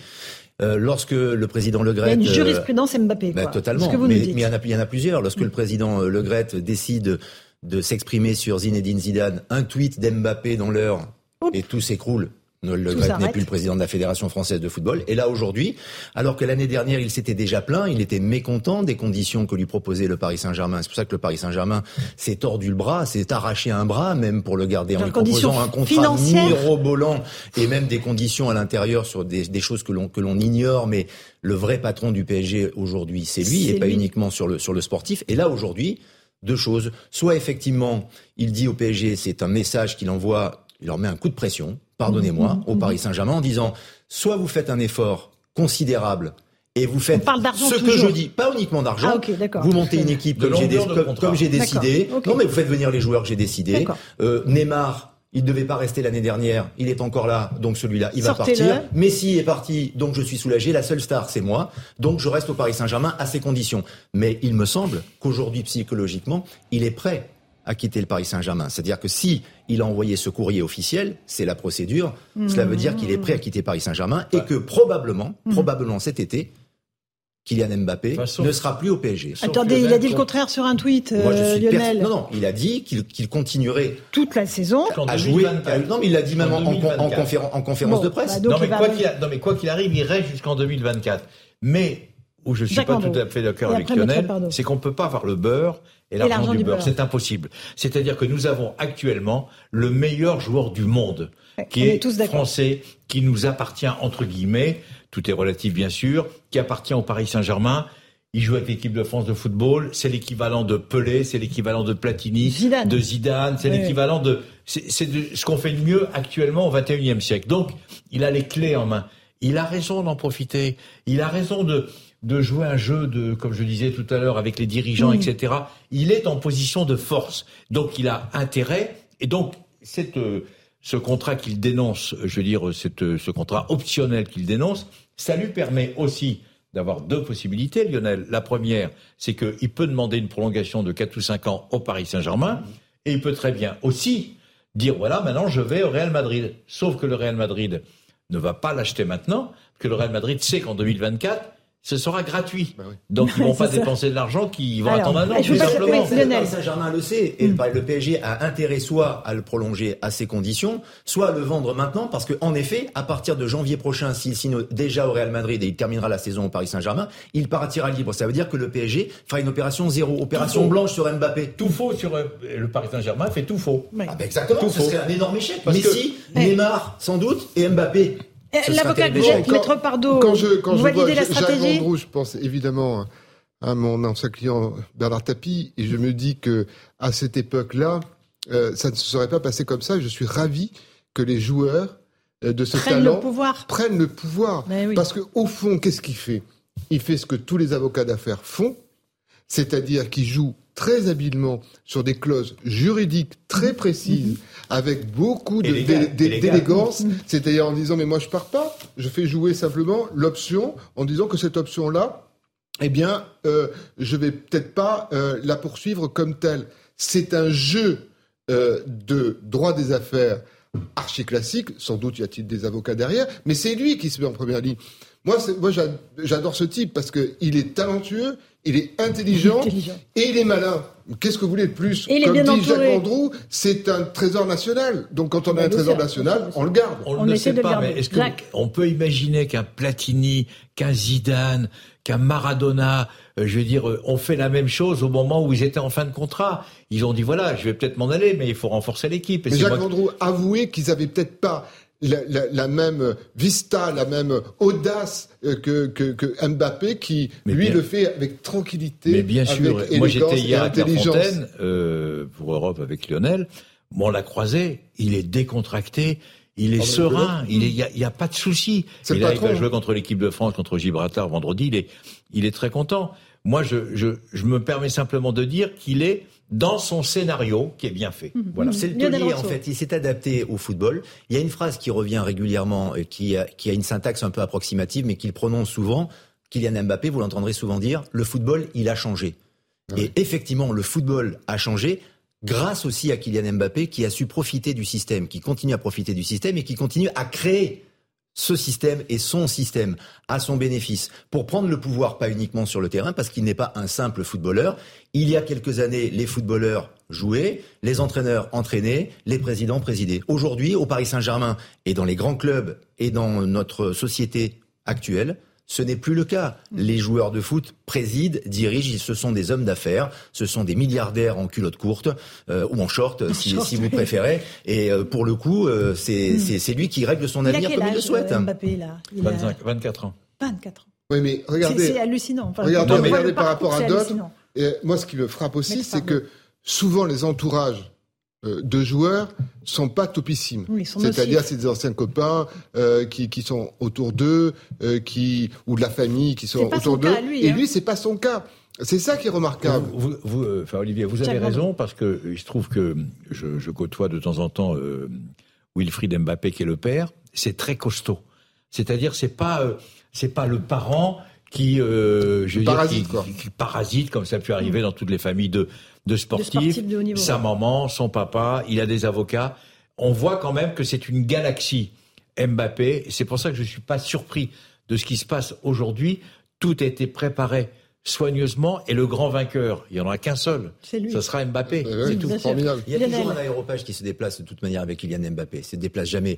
Euh, lorsque le président Le Gret... Il y a une jurisprudence Mbappé. Bah, totalement. mais, il, y en a, il y en a plusieurs. Lorsque le président euh, Le Gret décide de s'exprimer sur Zinedine Zidane, un tweet d'Mbappé dans l'heure, et tout s'écroule. Noël Le Gret n'est plus le président de la Fédération française de football. Et là, aujourd'hui, alors que l'année dernière, il s'était déjà plaint, il était mécontent des conditions que lui proposait le Paris Saint-Germain. C'est pour ça que le Paris Saint-Germain s'est tordu le bras, s'est arraché un bras, même pour le garder en lui proposant un contrat mirobolant et même des conditions à l'intérieur sur des, des choses que l'on, que l'on ignore, mais le vrai patron du PSG aujourd'hui, c'est lui, et pas uniquement sur le, sur le sportif. Et là, aujourd'hui, deux choses. Soit effectivement, il dit au PSG, c'est un message qu'il envoie, il leur met un coup de pression, pardonnez-moi, mmh, au Paris Saint-Germain en disant soit vous faites un effort considérable et vous faites ce que je dis, pas uniquement d'argent. Ah, vous montez une équipe comme j'ai, décidé. Non, mais vous faites venir les joueurs que j'ai décidé. Euh, Neymar, il ne devait pas rester l'année dernière. Il est encore là, donc celui-là, il va partir. Messi est parti, donc je suis soulagé. La seule star, c'est moi. Donc je reste au Paris Saint-Germain à ces conditions. Mais il me semble qu'aujourd'hui, psychologiquement, il est prêt à quitter le Paris Saint-Germain. C'est-à-dire que si il a envoyé ce courrier officiel, c'est la procédure, cela veut dire qu'il est prêt à quitter Paris Saint-Germain et que probablement, mmh. probablement cet été, Kylian Mbappé ne sera plus au PSG. Attendez, il a dit le contraire sur un tweet, euh, Lionel. Non, non, il a dit qu'il continuerait toute la saison à jouer. non, mais il l'a dit même en, en, conférence de presse. Bah, non, mais quoi qu'il arrive, il reste jusqu'en 2024. Mais où je suis pas tout à fait d'accord avec Lionel, c'est qu'on peut pas avoir le beurre et l'argent du, beurre. C'est impossible. C'est-à-dire que nous avons actuellement le meilleur joueur du monde, qui est français, qui nous appartient entre guillemets tout est relatif bien sûr, qui appartient au Paris Saint-Germain. Il joue avec l'équipe de France de football. C'est l'équivalent de Pelé, c'est l'équivalent de Platini, de Zidane. C'est l'équivalent de. C'est ce qu'on fait de mieux actuellement au XXIe siècle. Donc, il a les clés en main. Il a raison d'en profiter. Il a raison de de jouer un jeu de, comme je disais tout à l'heure, avec les dirigeants, etc. Il est en position de force. Donc, il a intérêt. Et donc, cette, euh, ce contrat qu'il dénonce, je veux dire, cette, ce contrat optionnel qu'il dénonce, ça lui permet aussi d'avoir deux possibilités, Lionel. La première, c'est qu'il peut demander une prolongation de 4 ou 5 ans au Paris Saint-Germain, et il peut très bien aussi dire, voilà, maintenant je vais au Real Madrid. Sauf que le Real Madrid ne va pas l'acheter maintenant, que le Real Madrid sait qu'en 2024, ce sera gratuit. Bah Donc ils vont pas dépenser de l'argent qui vont attendre un an, tout simplement. Le Paris Saint-Germain le sait et le PSG a intérêt soit à le prolonger à ses conditions, soit à le vendre maintenant parce que en effet, à partir de janvier prochain, s'il signe déjà au Real Madrid et il terminera la saison au Paris Saint-Germain, il partira libre. Ça veut dire que le PSG fera une opération zéro, opération blanche sur Mbappé. Tout faux sur euh, le Paris Saint-Germain fait tout faux. Ah ben exactement. Tout ce serait un énorme échec. Messi, Neymar, sans doute, et Mbappé. L'avocat Maître Pardo, quand je, quand vous validez la stratégie Jacques je pense évidemment à mon ancien client Bernard Tapie, et je me dis que à cette époque-là, euh, ça ne se serait pas passé comme ça. Je suis ravi que les joueurs euh, de ce prennent talent le pouvoir. prennent le pouvoir. Parce que au fond, qu'est-ce qu'il fait? Il fait ce que tous les avocats d'affaires font, c'est-à-dire qu'il joue très habilement sur des clauses juridiques très précises, mhm. avec beaucoup d'élégance, mhm. c'est-à-dire en disant mais moi je pars pas, je fais jouer simplement l'option en disant que cette option-là, eh bien, euh, je vais peut-être pas euh, la poursuivre comme telle. C'est un jeu euh, de droit des affaires archi classique, sans doute y a-t-il des avocats derrière, mais c'est lui qui se met en première ligne. Moi, moi j'adore ce type parce qu'il est talentueux, il est intelligent, et il est malin. Qu'est-ce que vous voulez de plus Comme dit Jacques Andrew, c'est un trésor national. Donc quand on a un trésor national, on le garde. On, ne le sait pas, mais est-ce qu'on peut imaginer qu'un Platini, qu'un Zidane, qu'un Maradona, euh, je veux dire, euh, ont fait la même chose au moment où ils étaient en fin de contrat? Ils ont dit voilà, je vais peut-être m'en aller, mais il faut renforcer l'équipe. Mais Jacques Andrew avouait qu'ils avaient peut-être pas la, même vista, la même audace euh, que, que, Mbappé, qui lui le fait avec tranquillité. Mais bien sûr, moi j'étais hier à Clairefontaine euh, pour Europe avec Lionel. on l'a croisé, il est décontracté. Il est ah, serein, il n'y a, a, pas de souci. Il va jouer contre l'équipe de France, contre Gibraltar vendredi. Il est, il est très content. Moi, je, je, je me permets simplement de dire qu'il est dans son scénario qui est bien fait. Mhm. Voilà. C'est le taulier, en fait. Il s'est adapté au football. Il y a une phrase qui revient régulièrement, et qui a, qui a une syntaxe un peu approximative, mais qu'il prononce souvent. Kylian Mbappé, vous l'entendrez souvent dire, le football, il a changé. Ah et effectivement, le football a changé grâce aussi à Kylian Mbappé qui a su profiter du système, qui continue à profiter du système et qui continue à créer ce système et son système à son bénéfice pour prendre le pouvoir pas uniquement sur le terrain parce qu'il n'est pas un simple footballeur. Il y a quelques années, les footballeurs jouaient, les entraîneurs entraînaient, les présidents présidaient. Aujourd'hui, au Paris Saint-Germain et dans les grands clubs et dans notre société actuelle, ce n'est plus le cas. Les joueurs de foot président, dirigent, ce sont des hommes d'affaires, ce sont des milliardaires en culotte courte euh, ou en short, si, vous préférez. Et euh, pour le coup, euh, hmm. c'est lui qui règle son avenir comme il le souhaite. Mbappé, là? 24 ans. 24 ans. Oui, mais regardez. C'est hallucinant. regardez, par rapport à d'autres. Moi, ce qui me frappe aussi, c'est que souvent les entourages de joueurs sont pas topissimes. C'est-à-dire c'est des anciens copains euh, qui, qui sont autour d'eux, euh, qui ou de la famille qui sont autour d'eux. Et hein. lui, c'est pas son cas. C'est ça qui est remarquable. Vous, vous enfin Olivier, vous avez raison parce que il se trouve que je, je côtoie de temps en temps Wilfried Mbappé qui est le père. C'est très costaud. C'est-à-dire c'est pas c'est pas le parent qui, je parasite, qui, parasite comme ça a pu arriver dans toutes les familles de de sportifs, sa maman, son papa, il a des avocats. On voit quand même que c'est une galaxie Mbappé. C'est pour ça que je ne suis pas surpris de ce qui se passe aujourd'hui. Tout a été préparé soigneusement et le grand vainqueur, il n'y en aura qu'un seul. Ce sera Mbappé. C'est tout. Formidable. Il y a toujours un aéropage qui se déplace de toute manière avec Kylian Mbappé. Il se déplace jamais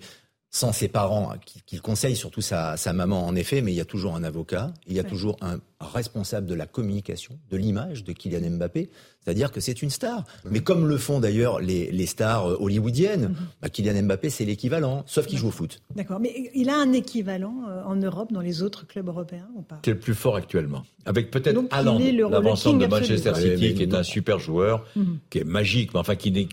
sans ses parents qui, le conseillent, surtout sa, maman en effet, mais il y a toujours un avocat, il y a toujours un responsable de la communication, de l'image de Kylian Mbappé, c'est-à-dire que c'est une star. Mais comme le font d'ailleurs les, stars euh, hollywoodiennes, mhm. bah, Kylian Mbappé c'est l'équivalent, sauf qu'il joue au foot. D'accord, mais il a un équivalent euh, en Europe, dans les autres clubs européens ou pas? C'est le plus fort actuellement. Avec peut-être Haaland, l'avancement de Manchester City, qui est un super joueur, mhm. qui est magique, mais enfin qui n'est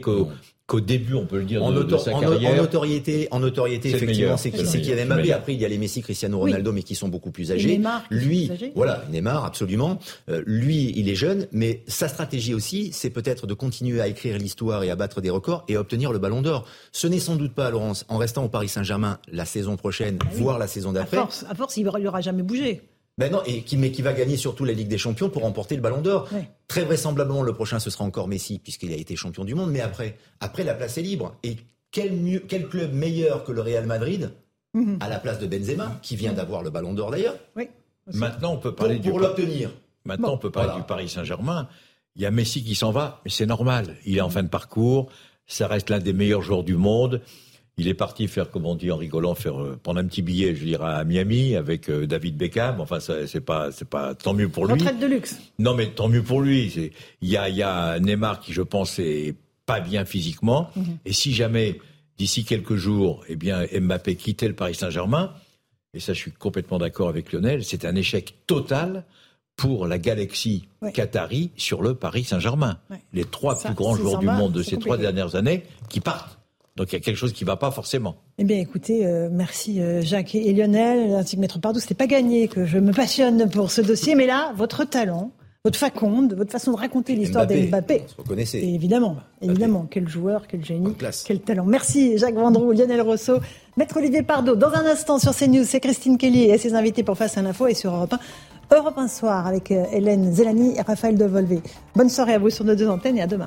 que qu'au début, on peut le dire, de, sa carrière. En notoriété, en notoriété effectivement, c'est qui, c'est qui avait Mbappé. Après, il y a les Messi, Cristiano Ronaldo, mais qui sont beaucoup plus âgés. Neymar, lui, voilà, Neymar, absolument. Euh, lui, il est jeune, mais sa stratégie aussi, c'est peut-être de continuer à écrire l'histoire et à battre des records et à obtenir le Ballon d'Or. Ce n'est sans doute pas, Laurence, en restant au Paris Saint-Germain la saison prochaine, ah voire la saison d'après. À force, à force, il n'aura jamais bougé. Ben non, et qui, mais qui va gagner surtout la Ligue des Champions pour remporter le Ballon d'Or. Très vraisemblablement, le prochain, ce sera encore Messi, puisqu'il a été champion du monde. Mais après, après la place est libre. Et quel, mieux, quel club meilleur que le Real Madrid mhm. à la place de Benzema, qui vient d'avoir le Ballon d'Or d'ailleurs oui, Maintenant, on peut parler pour, l'obtenir. Maintenant, on peut parler du Paris Saint-Germain. Il y a Messi qui s'en va, mais c'est normal. Il est en fin de parcours. Ça reste l'un des meilleurs joueurs du monde. Il est parti faire, comme on dit en rigolant, faire euh, prendre un petit billet, je dirais, à Miami avec euh, David Beckham. Enfin, c'est pas, c'est pas tant mieux pour lui. Retraite de luxe. Non, mais tant mieux pour lui. Il y a, y a Neymar qui, je pense, est pas bien physiquement. Mhm. Et si jamais d'ici quelques jours, eh bien, Mbappé quittait le Paris Saint-Germain, et ça, je suis complètement d'accord avec Lionel, c'est un échec total pour la galaxie qatari sur le Paris Saint-Germain. Les trois plus grands joueurs du monde de ces trois dernières années qui partent. Donc il y a quelque chose qui ne va pas forcément. Eh bien, écoutez, euh, merci euh, Jacques et Lionel, ainsi que Maître Pardou. C'était pas gagné que je me passionne pour ce dossier, mais là, votre talent, votre faconde, votre façon de raconter l'histoire d'Mbappé. Vous reconnaissez. Évidemment, évidemment. Quel joueur, quel génie, quel talent. Merci Jacques Vendroux, Lionel Rousseau, Maître Olivier Pardo. Dans un instant sur CNews, c'est Christine Kelly et ses invités pour Face à l'info et sur Europe 1. Europe 1 soir avec euh, Hélène Zelani et Raphaël Devolvé. Bonne soirée à vous sur nos deux antennes et à demain.